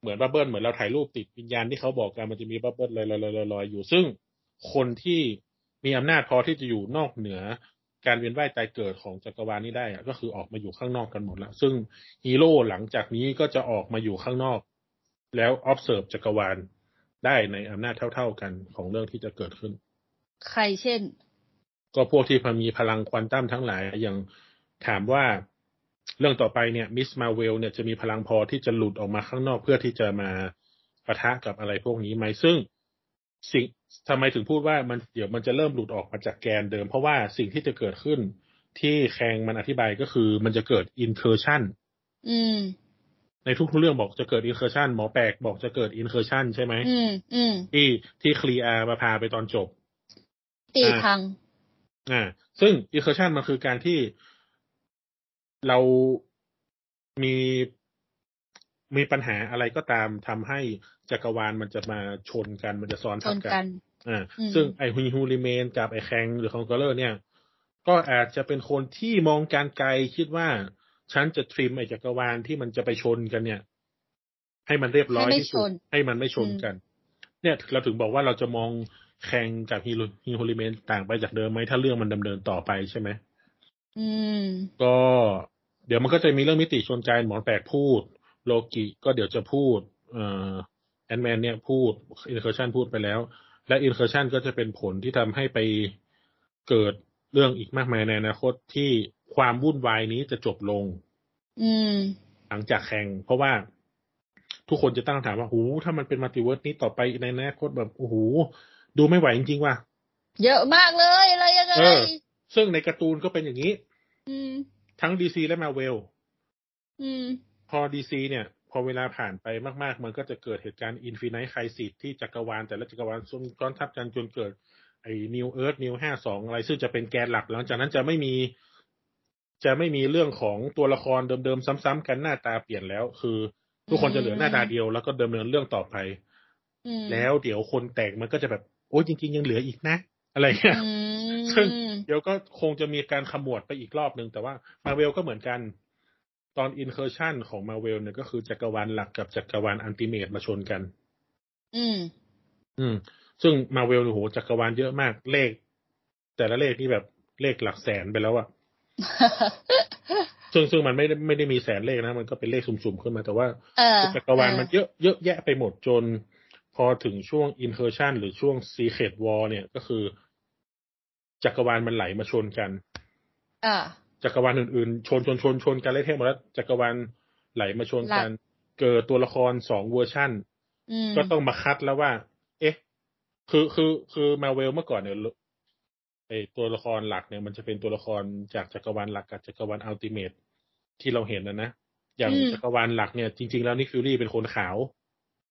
เหมือน bubble เหมือนเราถ่ายรูปติดวิญญาณที่เขาบอกกันมันจะมี bubble ลอยลอยลอยลอยลอยอยู่ ซึ่งคนที่มีอำนาจพอที่จะอยู่นอกเหนือการเวียนว่ายตายเกิดของจักรวาลนี้ได้อะก็คือออกมาอยู่ข้างนอกกันหมดแล้ว ซึ่งฮีโร่หลังจากนี้ก็จะออกมาอยู่ข้างนอก แล้ว observe จักรวาลได้ในอำนาจเท่า ๆกันของเรื่องที่จะเกิดขึ้น ใครเช่น ก็พวกที่มีพลังควอนตัมทั้งหลายอย่างถามว่าเรื่องต่อไปเนี่ยมิสมาเวลเนี่ยจะมีพลังพอที่จะหลุดออกมาข้างนอกเพื่อที่จะมาปะทะกับอะไรพวกนี้ไหมซึ่งสิ่งทำไมถึงพูดว่ามันเดี๋ยวมันจะเริ่มหลุดออกมาจากแกนเดิม เพราะว่าสิ่งที่จะเกิดขึ้นที่ Kang มันอธิบายก็คือมันจะเกิด incursion อืมในทุกๆเรื่องบอกจะเกิด incursion หมอแปลกบอกจะเกิด incursion ใช่ไหมอืมอืมที่ที่ Clea มาพาไปตอนจบ ตีอ่าพัง อ่า ซึ่ง incursion มันคือการที่เรามีมีปัญหาอะไรก็ตามทำให้จักรวาลมันจะมาชนกันมันจะซ้อนชทับนกักัน อ่าอืมซึ่งไอฮูฮูริเมนกับไอแคงหรือคองเกอร์เลอร์เนี่ย ก็อาจจะเป็นคนที่มองการไกลคิดว่าฉันจะทริมไอจักรวาลที่มันจะไปชนกันเนี่ย ให้มันเรียบร้อยให้ไม่ที่สุดชนให้มันไม่ชนอืมกัน เนี่ยเราถึงบอกว่าเราจะมอง แคงกับฮีฮีฮูริเมนต่างไปจากเดิมไหมถ้าเรื่องมันดำเนินต่อไปใช่ไหมอืม ก็เดี๋ยวมันก็จะมีเรื่องมิติชนที่หมอแปลกพูด โลกิก็เดี๋ยวจะพูด เอ่อ Ant-Man เนี่ยพูด incursion พูดไปแล้ว และ incursion ก็จะเป็นผลที่ทำให้ไปเกิดเรื่องอีกมากมายในอนาคตที่ความวุ่นวายนี้จะจบลง อืม หลังจาก Kang เพราะว่าทุกคนจะตั้งคำถามว่าหูถ้ามันเป็น multiverse นี้ต่อไปในอนาคตแบบโอ้โห ดูไม่ไหวจริงๆว่ะเยอะมากเลยอะไรยังไงเออซึ่งในการ์ตูนก็เป็นอย่างนี้อืมทั้ง DC และมาเวลอืมพอ DC เนี่ย พอเวลาผ่านไปมาก ๆ มันก็จะเกิดเหตุการณ์ Infinite Crisis ที่จักรวาล แต่ละจักรวาลซ้อนทับกันจนเกิด ไอ้ New Earth New ห้าสองอะไร ซึ่งจะเป็นแกนหลักหลังจากนั้นจะไม่มี จะไม่มีเรื่องของตัวละครเดิม ๆ ซ้ำๆกันหน้าตาเปลี่ยนแล้ว คือ ทุกคนจะเหลือหน้าตาเดียวแล้วก็ดำเนินเรื่องต่อไปอืมแล้วเดี๋ยวคนแต่งมันก็จะแบบ โอ้ยจริง ๆ ยังเหลืออีกนะ อะไรเงี้ยอืมซึ่งเดี๋ยวก็คงจะมีการขมวดไปอีกรอบหนึ่งแต่ว่ามาเวลก็เหมือนกันตอน incursion ของมาเวลเนี่ยก็คือจักรวาลหลักกับจักรวาล Ultimate มาชนกัน อืม อืม ซึ่งมาเวลโอ้โหจักรวาลเยอะมากเลข แต่ละเลขนี่แบบเลขหลักแสนไปแล้วอะซึ่งซึ่งมันไม่ได้ไม่ได้มีแสนเลขนะ มันก็เป็นเลขสุ่มๆขึ้นมาแต่ว่าเออจักรวาลมันเยอะเยอะแยะไปหมดจน พอถึงช่วง incursion หรือช่วง Secret Wars เนี่ยก็คือ จักรวาลมันไหลมาชนกันอ่าจักรวาลอื่นๆ ชนชนชนชนกันเละเทะหมดแล้วจักรวาลไหลมาชนกัน เกิดตัวละครสองเวอร์ชันอืมก็ต้องมาคัดแล้วว่า เอ๊ะ คือคือคือมาเวลเมื่อก่อนเนี่ยไอตัวละครหลักเนี่ยมันจะเป็นตัวละครจากจักรวาลหลักกับจักรวาล Ultimateที่เราเห็นนะนะอย่างจักรวาลหลักเนี่ยจริง ๆ แล้ว Nick Fury เป็นคนขาว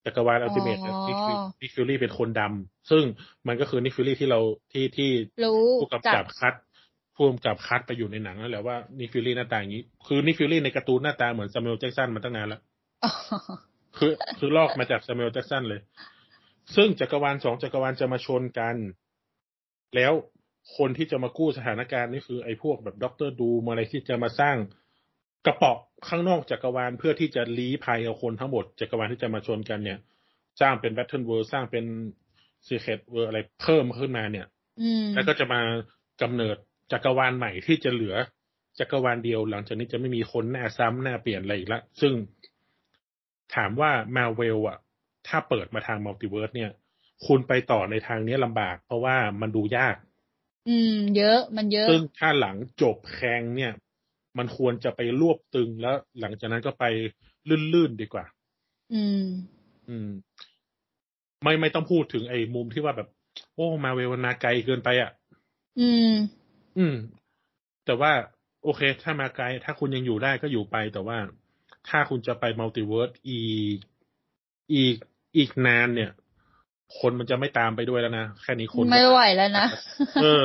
จักรวาล Ultimate Nick Nick Fury เป็นคนดำซึ่งมันก็คือ Nick Fury ที่เราที่ที่รู้ผู้กำกับคัดผู้กำกับคัดไปอยู่ในหนังนั่นแหละว่า Nick Fury หน้าตาอย่างนี้ คือ Nick Fury ในการ์ตูนหน้าตาเหมือน Samuel Jackson มาตั้งนานแล้วอ๋อคือคือลอกมาจาก Samuel Jackson เลย ซึ่งจักรวาลสองจักรวาลจะมาชนกัน แล้วคนที่จะมากู้สถานการณ์นี่คือไอ้พวกแบบ Doctor Doom อะไรที่จะมาสร้าง กระเปาะข้างนอกจักรวาลเพื่อที่จะลี้ภัยเอาคนทั้งหมดจักรวาลที่จะมาชนกันเนี่ยสร้างเป็น Battleworld ร้างเป็น Secret Wars อะไรเพิ่มขึ้นมาเนี่ยอืมแล้วก็จะมากำเนิดจักรวาลใหม่ที่จะเหลือจักรวาลเดียวหลังจากนี้จะไม่มีคนหน้าซ้ำหน้าเปลี่ยนอะไรอีกละซึ่งถามว่ามาเวลอะถ้าเปิดมาทาง multiverse เนี่ย คุณไปต่อในทางนี้ลำบาก เพราะว่ามันดูยาก อืม เยอะมันเยอะ ซึ่งถ้าหลังจบ Kang เนี่ย มันควรจะไปรวบตึงแล้ว หลังจากนั้นก็ไปลื่นๆดีกว่า อืม อืม ไม่ไม่ต้องพูดถึงไอ้มุมที่ว่าแบบ โอ้ มาไกลเกินไปอะ อืม อืม แต่ว่า โอเค ถ้ามาไกล ถ้าคุณยังอยู่ได้ก็อยู่ไปแต่ว่า ถ้าคุณจะไป multiverse อีกอีกอีกนานเนี่ย คนมันจะไม่ตามไปด้วยแล้วนะ แค่นี้คนก็ไม่ไหวแล้วนะ เออ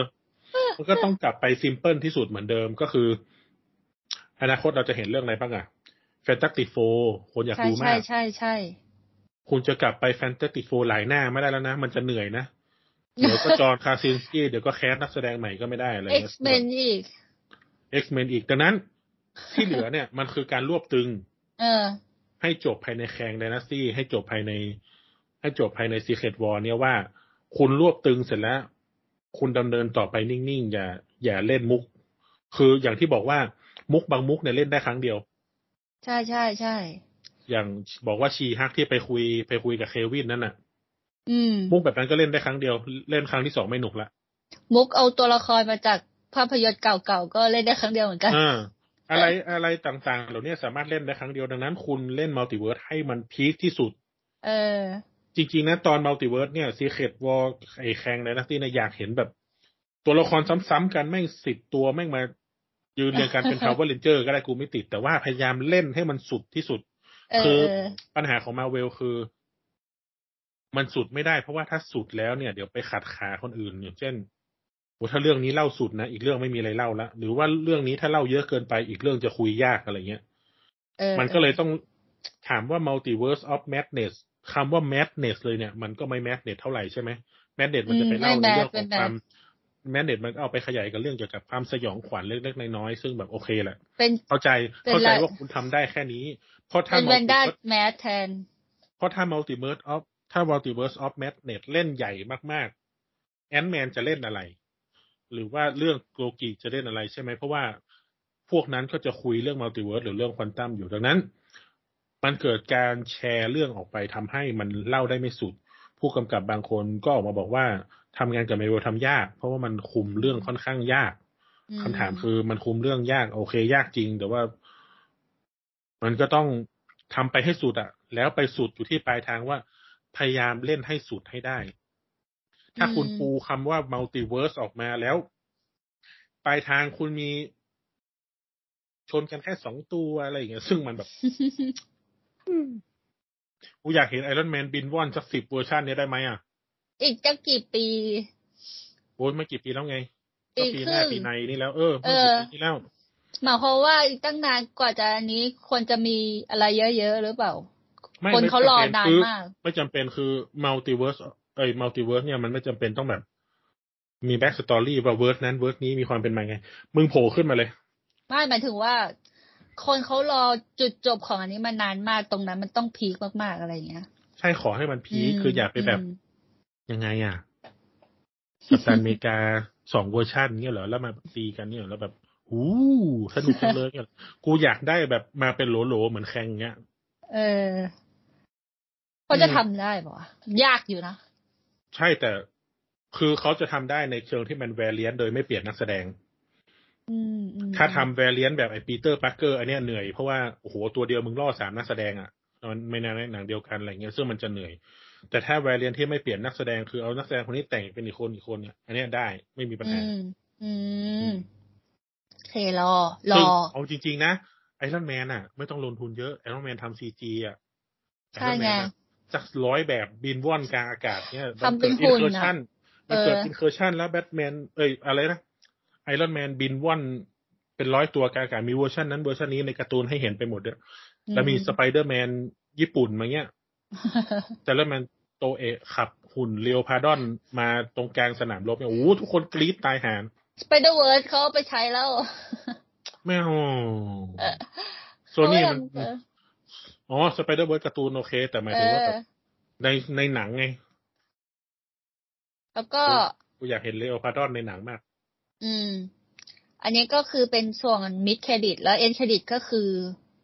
มันก็ต้องกลับไป simple ที่สุดเหมือนเดิมก็คือ อนาคตเราจะเห็นเรื่องอะไรบ้างอะ Fantastic Four คนอยากใช่ดูใช่มากใช่ใช่คุณจะกลับไป Fantastic Four หลายหน้าไม่ได้แล้วนะ มันจะเหนื่อยนะ เดี๋ยวก็ John Krasinski เดี๋ยวก็ cast นักแสดงใหม่ก็ไม่ได้อะไร X-Men อีก X-Men อีกดังนั้น ที่เหลือเนี่ยมันคือการรวบตึง เออ ให้จบภายใน Kang Dynasty ให้จบภายใน ให้จบภายใน Secret Wars เนี่ยว่า คุณรวบตึงเสร็จแล้ว คุณดำเนินต่อไปนิ่งๆอย่า อย่าเล่นมุก คืออย่างที่บอกว่า มุกบางมุกเนี่ยเล่นได้ครั้งเดียว ใช่ใช่ใช่อย่างบอกว่า She-Hulk ที่ไปคุยไปคุยกับเควินนั่นน่ะ อืม มุกแบบนั้นก็เล่นได้ครั้งเดียว เล่นครั้งที่สองไม่หนุกละมุกเอาตัวละครมาจากภาพยนตร์เก่าๆก็เล่นได้ครั้งเดียวเหมือนกันอ่าอะไรอะไรต่างๆ เหล่านี้สามารถเล่นได้ครั้งเดียวดังนั้น คุณเล่น multiverse ให้มัน peak ที่สุด เออ จริงๆนะตอน multiverse เนี่ย Secret Wars ไอ Kang เลยนะที่นะอยากเห็นแบบ ตัวละครซ้ำๆกันแม่งสิบตัวแม่งมา ยืนเรียงกันเป็น Power Ranger ก็ได้กูไม่ติด แต่ว่าพยายามเล่นให้มันสุดที่สุดเอคืออปัญหาของมาเวลคือ มันสุดไม่ได้เพราะว่าถ้าสุดแล้วเนี่ย เดี๋ยวไปขัดขาคนอื่นอย่างเช่นโอ้ถ้าเรื่องนี้เล่าสุดนะอีกเรื่องไม่มีอะไรเล่าละหรือว่าเรื่องนี้ถ้าเล่าเยอะเกินไปอีกเรื่องจะคุยยากอะไรเงี้ยเออมันก็เลยต้องถามว่า multiverse of madness คำว่า madness เลยเนี่ย มันก็ไม่ madness เท่าไหร่ใช่ไหม madness มันจะไปเล่าในเรื่องของความ madness มันก็เอาไปขยายกับเรื่องเกี่ยวกับความสยองขวัญเล็กๆน้อยๆซึ่งแบบโอเคแหละเป็นเข้าใจเป็นเข้าใจไรว่าคุณทำได้แค่นี้เพราะถ้าเป็นแวนด้า multiverse แมสแทนเพราะถ้า multiverse of ถ้า multiverse of madness เล่นใหญ่มากๆแอนแมนจะเล่นอะไร หรือว่าเรื่องโลกิจะเล่นอะไรใช่ไหมเพราะว่าพวกนั้นก็จะคุยเรื่อง multiverse หรือเรื่องควอนตัมอยู่ดังนั้น มันเกิดการแชร์เรื่องออกไปทำให้มันเล่าได้ไม่สุด ผู้กำกับบางคนก็ออกมาบอกว่า ทำงานกับเมเวลทำยาก เพราะว่ามันคุมเรื่องค่อนข้างยากอืมคำถามคือมันคุมเรื่องยาก โอเค ยากจริง แต่ว่า มันก็ต้องทำไปให้สุดอะแล้วไปสุดอยู่ที่ปลายทางว่า พยายามเล่นให้สุดให้ได้ ถ้าคุณปูคำว่า multiverse ออกมาแล้ว ปลายทางคุณมีชนกันแค่สองตัวอะไรอย่างเงี้ย ซึ่งมันแบบกูอยากเห็น Iron Man บินว่อนสักสิบเวอร์ชันเนี้ยได้ไหมอะ อีกจะกี่ปี โอ้ยไม่กี่ปีแล้วไงปีก็ปีหน้าครึ่งปีในนี่แล้ว เออเอเมื่ออกี่ปีที่แล้วหมายความว่าอีกตั้งนานกว่าจะอันนี้ควรจะมีอะไรเยอะๆหรือเปล่าไม่คนไม่เขารอจำเป็นนานคือมาก ไม่จำเป็นคือ multiverse เอ้ย multiverse เนี่ยมันไม่จำเป็นต้องแบบ มี backstory ว่า verse นั้น verse นี้มีความเป็นมาไง มึงโผล่ขึ้นมาเลย ไม่หมายถึงว่า คนเขารอจุดจบของอันนี้มานานมากตรงนั้นมันต้อง peakมากๆอะไรอย่างเงี้ย ใช่ขอให้มัน peak มคืออย่าไปแบบม ยังไงอะ Captain America สองเวอร์ชันเนี่ยเหรอแล้วมาตีกันเนี่ยเหรอแล้วแบบหูสนุกจังเลยเนี่ยกูอยากได้แบบมาเป็นโหลๆเหมือน Kang เงี้ย เออเขาจะอืมทำได้ปะวะยากอยู่นะใช่แต่คือเขาจะทำได้ในเชิงที่มัน variant โดยไม่เปลี่ยนนักแสดงอืมอืมถ้าทำ variant แบบไอ้ Peter Parker อันเนี้ยเหนื่อยเพราะว่าโอ้โหตัวเดียวมึงล่อสามนักแสดงอะมันไม่ในหนังเดียวกันอะไรเงี้ยซึ่งมันจะเหนื่อย แต่ถ้าแวรเลียนที่ไม่เปลี่ยนนักแสดงคือเอานักแสดงคนนี้แต่งเป็นอีกคนอีกคนเนี่ยอันเนี้ยได้ไม่มีปัญอืหามอืมโอเครอรซึ่งอเอาจริง ๆ นะไอรอนแมนอะ ไม่ต้องลงทุนเยอะไอรอนแมนทำซีจีอะใช่ไงสักร้อยแบบบินว่อนกลางอากาศเนี่ยทำเป็นอิหุ่นเคอร์อะชั่นมันเกิดเอออินเคอร์ชั่นแล้วแบทแมนเอ้ยอะไรนะไอรอนแมนบินว่อนเป็นร้อยตัวกลางอากาศมีเวอร์ชันนั้นเวอร์ชันนี้ในการ์ตูนให้เห็นไปหมดเนี่ยแล้วมีสไปเดอร์แมนญี่ปุ่นมาเงี้ย แต่แล้วมันโตเอะขับหุ่น Leopardon มาตรงกลางสนามรบเนี่ยโอ้โหทุกคนกรี๊ดตายหาน Spider-Verse เขาเอาไปใช้แล้ว ไม่เอาเออโซนี่มันเอออ๋อ Spider-Verse การ์ตูนโอเค แต่หมายถึงว่าแบบในในหนังไง แล้วก็กูอยากเห็นเรียวพาดอนในหนังมาก อืม อันนี้ก็คือเป็นส่วนมิดเครดิต แล้วเอ็นเครดิตก็คือ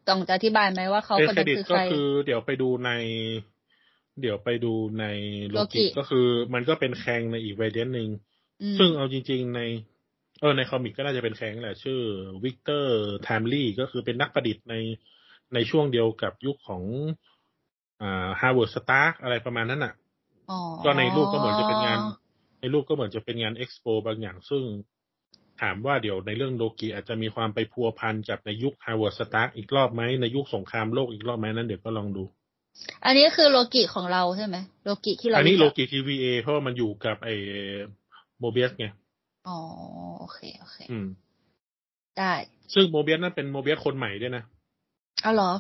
ต้องจะอธิบายไหมว่าเขาเอคนเครนั้นดิตคือก็ใครคือ เดี๋ยวไปดูใน เดี๋ยวไปดูในโลโลกิกิก็คือ มันก็เป็นแคงในอีกเวเดียนหนึ่งอืมซึ่งเอาจริง ๆ ใน เออในคอมิกก็น่าจะเป็นแคงแหละ ชื่อวิกเตอร์ไทมลี่ก็คือเป็นนักประดิษฐ์ในในช่วงเดียวกับยุคของอ่าฮาร์วาร์ดสตาร์อะไรประมาณนั้นอะอ๋อก็ในรูปก็เหมือนจะเป็นงาน ในรูปก็เหมือนจะเป็นงานเอ็กซ์โปบางอย่าง ซึ่ง ถามว่าเดี๋ยวในเรื่องโลกีอาจจะมีความไปพัวพันกับในยุค Howard Stark อีกรอบไหมในยุคสงครามโลกอีกรอบไหมนั้นเดี๋ยวก็ลองดู อันนี้คือโลกิของเราใช่ไหมโลกิที่เราอันนี้โลรู้จักกี TVA เพราะว่ามันอยู่กับไอ้ Mobius ไงอ๋อโอเคโอเค อืม ได้ ซึ่ง Mobius นั่นเป็น Mobius คนใหม่ด้วยนะเอาเหรอ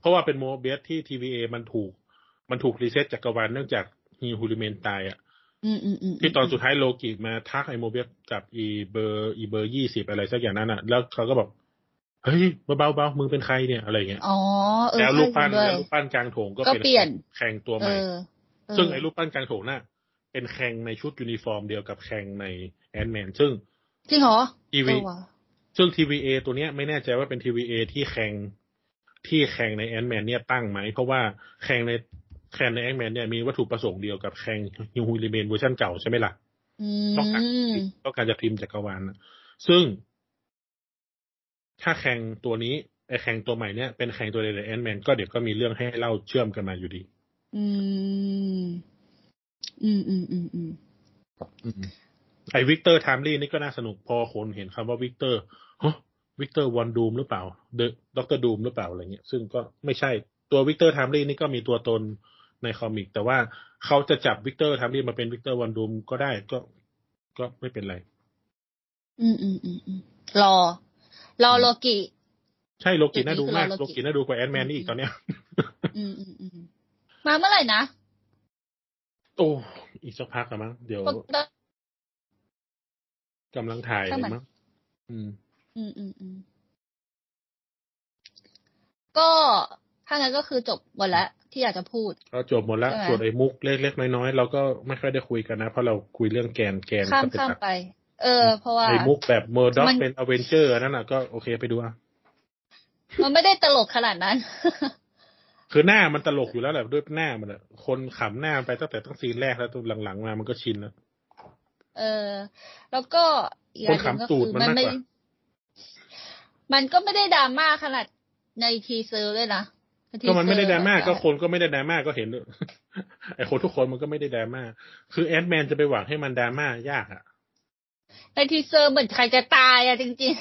เพราะว่าเป็น Mobius ที่ TVA มันถูก มันถูก reset จักรวาลเนื่องจาก He Who Remains ตายอะอืมอืมอืม ที่ตอนสุดท้ายโลกิมาทักไอ้ Mobius กับอีเบอร์อีเบอร์ยี่สิบอะไรสักอย่างนั้นอะ แล้วเขาก็บอกเฮ้ยเบาๆเบามึงเป็นใครเนี่ยอะไรเงี้ยอ๋อเออแล้วรูปปั้นใช่จริงด้วยแล้วรูปปั้นกลางโถงก็ก็เปลี่ยน Kang ตัวใหเอม่อเออซึ่งไอ้รูปปั้นกลางโถงน่ะ เป็น Kang ในชุดยูนิฟอร์มเดียวกับ Kang ใน Ant-Man ซึ่งจริงเหรอทีวีเออว่ะซึ่ง TVA ตัวเนี้ยไม่แน่ใจว่าเป็น TVA ที่ Kang ที่ Kang ใน Ant-Man เนี่ยตั้งไหม เพราะว่า Kang ใน Kang ใน Ant-Man เนี่ยมีวัตถุประสงค์เดียวกับ Kang He Who Remains เวอร์ชันเก่าใช่ไหมล่ะอืต้องการมต้องการจะพิมพ์จักรวาลน่ะซึ่ง ถ้า Kang ตัวนี้ไอ Kang ตัวใหม่เนี่ยเป็น Kang ตัวเดียวกับ Ant-Man ก็เดี๋ยวก็มีเรื่องให้เล่าเชื่อมกันมาอยู่ดี อืม อืมอืมอืมอืมไอ Victor Timely นี่ก็น่าสนุกพอคนเห็นคำว่า Victor ฮะ Victor Von Doom หรือเปล่า The Doctor Doom หรือเปล่าอะไรเงี้ย ซึ่งก็ไม่ใช่ตัว Victor Timely นี่ก็มีตัวตน ใน comic แต่ว่าเขาจะจับ Victor Timely มาเป็น Victor Von Doom ก็ได้ก็ก็ไม่เป็นไร อืมอืมอืมอืมรอ รอโลกิ ใช่โลกิน่าดูมากจุดนี้คือเราโลกิน่าดูกว่า Ant-Man นี่อีกตอนเนี้ย อืมอืมอืมมาเมื่อไหร่นะโอ้อีกสักพักละมั้งเดี๋ยวปกติกำลังถ่ายช่างเลมันยมั้งอืม อืมอืมอืมก็ถ้างั้นก็คือจบหมดแล้ว ที่อยากจะพูดก็จบหมดแล้วใช่ไหมส่วนไอ้มุกเล็กๆน้อยๆเราก็ไม่ค่อยได้คุยกันนะ เพราะเราคุยเรื่องแกนแกนข้ามก็เป็นข้ามหลักไป เออ เพราะว่าไอ้มุกแบบเมอร์ด็อกมันเป็นอเวนเจอร์นั่นน่ะก็โอเคไปดูอะมันไม่ได้ตลกขนาดนั้น คือหน้ามันตลกอยู่แล้วแหละด้วยหน้ามันอะคนขำหน้าไปตั้งแต่ตั้งซีนแรกแล้วตัวหลังๆมามันก็ชินแล้วเออ แล้วก็อีกอันหนึ่งก็คนขำตูคืดอมันมันมากไม่กว่ามันก็ไม่ได้ดราม่าขนาดในทีเซอร์เลยนะที ก็มันไม่ได้ดราม่าเซอร์ก็คนก็ไม่ได้ดราม่าก็เห็นไอ้คนทุกคนมันก็ไม่ได้ดราม่าคือแอดแมนจะไปหวังให้มันดราม่ายากอะในทีเซอร์เหมือนใครจะตายอะจริง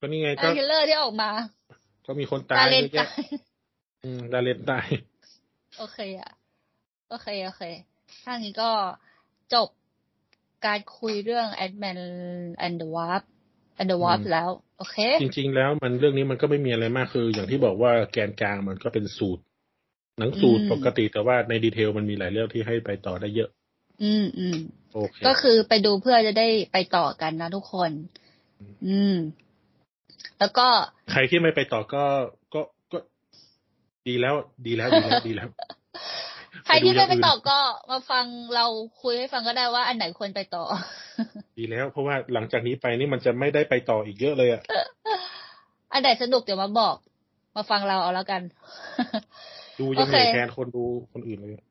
ก็นี่ไงๆในก็เทรลเลอร์ที่ออกมา ก็มีคนตาตายเลนเยอะแยะตายอืมดาเลนตายโอเคอะโอเคโอเคถ้างี้ก็จบการคุยเรื่อง Ant-Man and the Wasp and the Wasp อืมแล้ว โอเค จริง ๆ แล้วมันเรื่องนี้มันก็ไม่มีอะไรมากคือ อย่างที่บอกว่าแกนกลางมันก็เป็นสูตร หนังสูตรอืมปกติแต่ว่าในดีเทลมันมีหลายเรื่องที่ให้ไปต่อได้เยอะ อืมอืมโอเคก็คือไปดูเพื่อจะได้ไปต่อกันนะทุกคน อืม แล้วก็ใครที่ไม่ไปต่อก็ก็ก็ ดีแล้ว ดีแล้วดีแล้วดีแล้ว ใครที่ไม่ไปไปดูอย่างอื่นต่อก็มาฟังเราคุยให้ฟังก็ได้ว่าอันไหนควรไปต่อ ดีแล้ว เพราะว่าหลังจากนี้ไปนี่มันจะไม่ได้ไปต่ออีกเยอะเลยอะอันไหนสนุกเดี๋ยวมาบอก มาฟังเราเอาแล้วกัน ดูยังโอเหเคนื่อยแทนคนดูคนอื่นเลย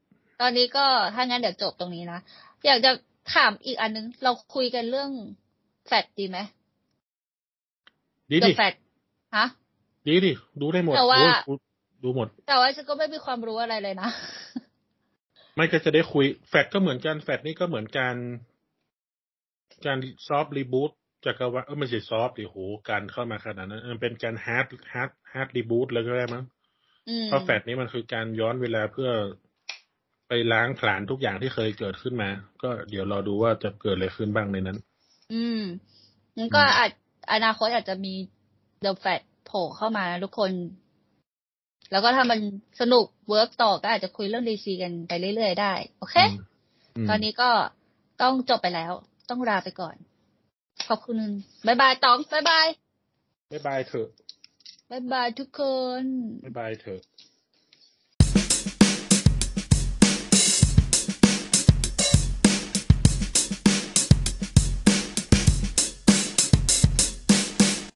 ตอนนี้ก็ถ้างั้นเดี๋ยวจบตรงนี้นะ อยากจะถามอีกอันนึง เราคุยกันเรื่องแฟดดีไหมดีเดดิอะแฟดฮะ ดีดิ ดูได้หมดแต่ว่าโอ้ยดูหมด แต่ว่าฉันก็ไม่มีความรู้อะไรเลยนะ ไม่ก็จะได้คุย แฟดก็เหมือนกัน แฟดนี่ก็เหมือนการการซอฟต์รีบูตจักรวาลเออไม่ใช่ซอฟต์ดิโหการเข้ามาขนาดนั้นมันเป็นการฮาร์ดhard hard reboot เลยก็ได้มั้งอืมเพราะแฟดนี้มันคือการย้อนเวลาเพื่อไปล้างผลาญทุกอย่างที่เคยเกิดขึ้นมา ก็เดี๋ยวรอดูว่าจะเกิดอะไรขึ้นบ้างในนั้น อืมงั้นก็อืมอาจอนาคตอาจจะมี The Flash โผล่เข้ามานะทุกคน แล้วก็ถ้ามันสนุก work ต่อก็อาจจะคุยเรื่อง DC กันไปเรื่อยๆได้ โอเคมตอนนี้ก็ต้องจบไปแล้ว ต้องลาไปก่อน ขอบคุณบายบายตองบายบายบ๊ายบายเถอะบายบายทุกคนบ๊ายบายเถอะ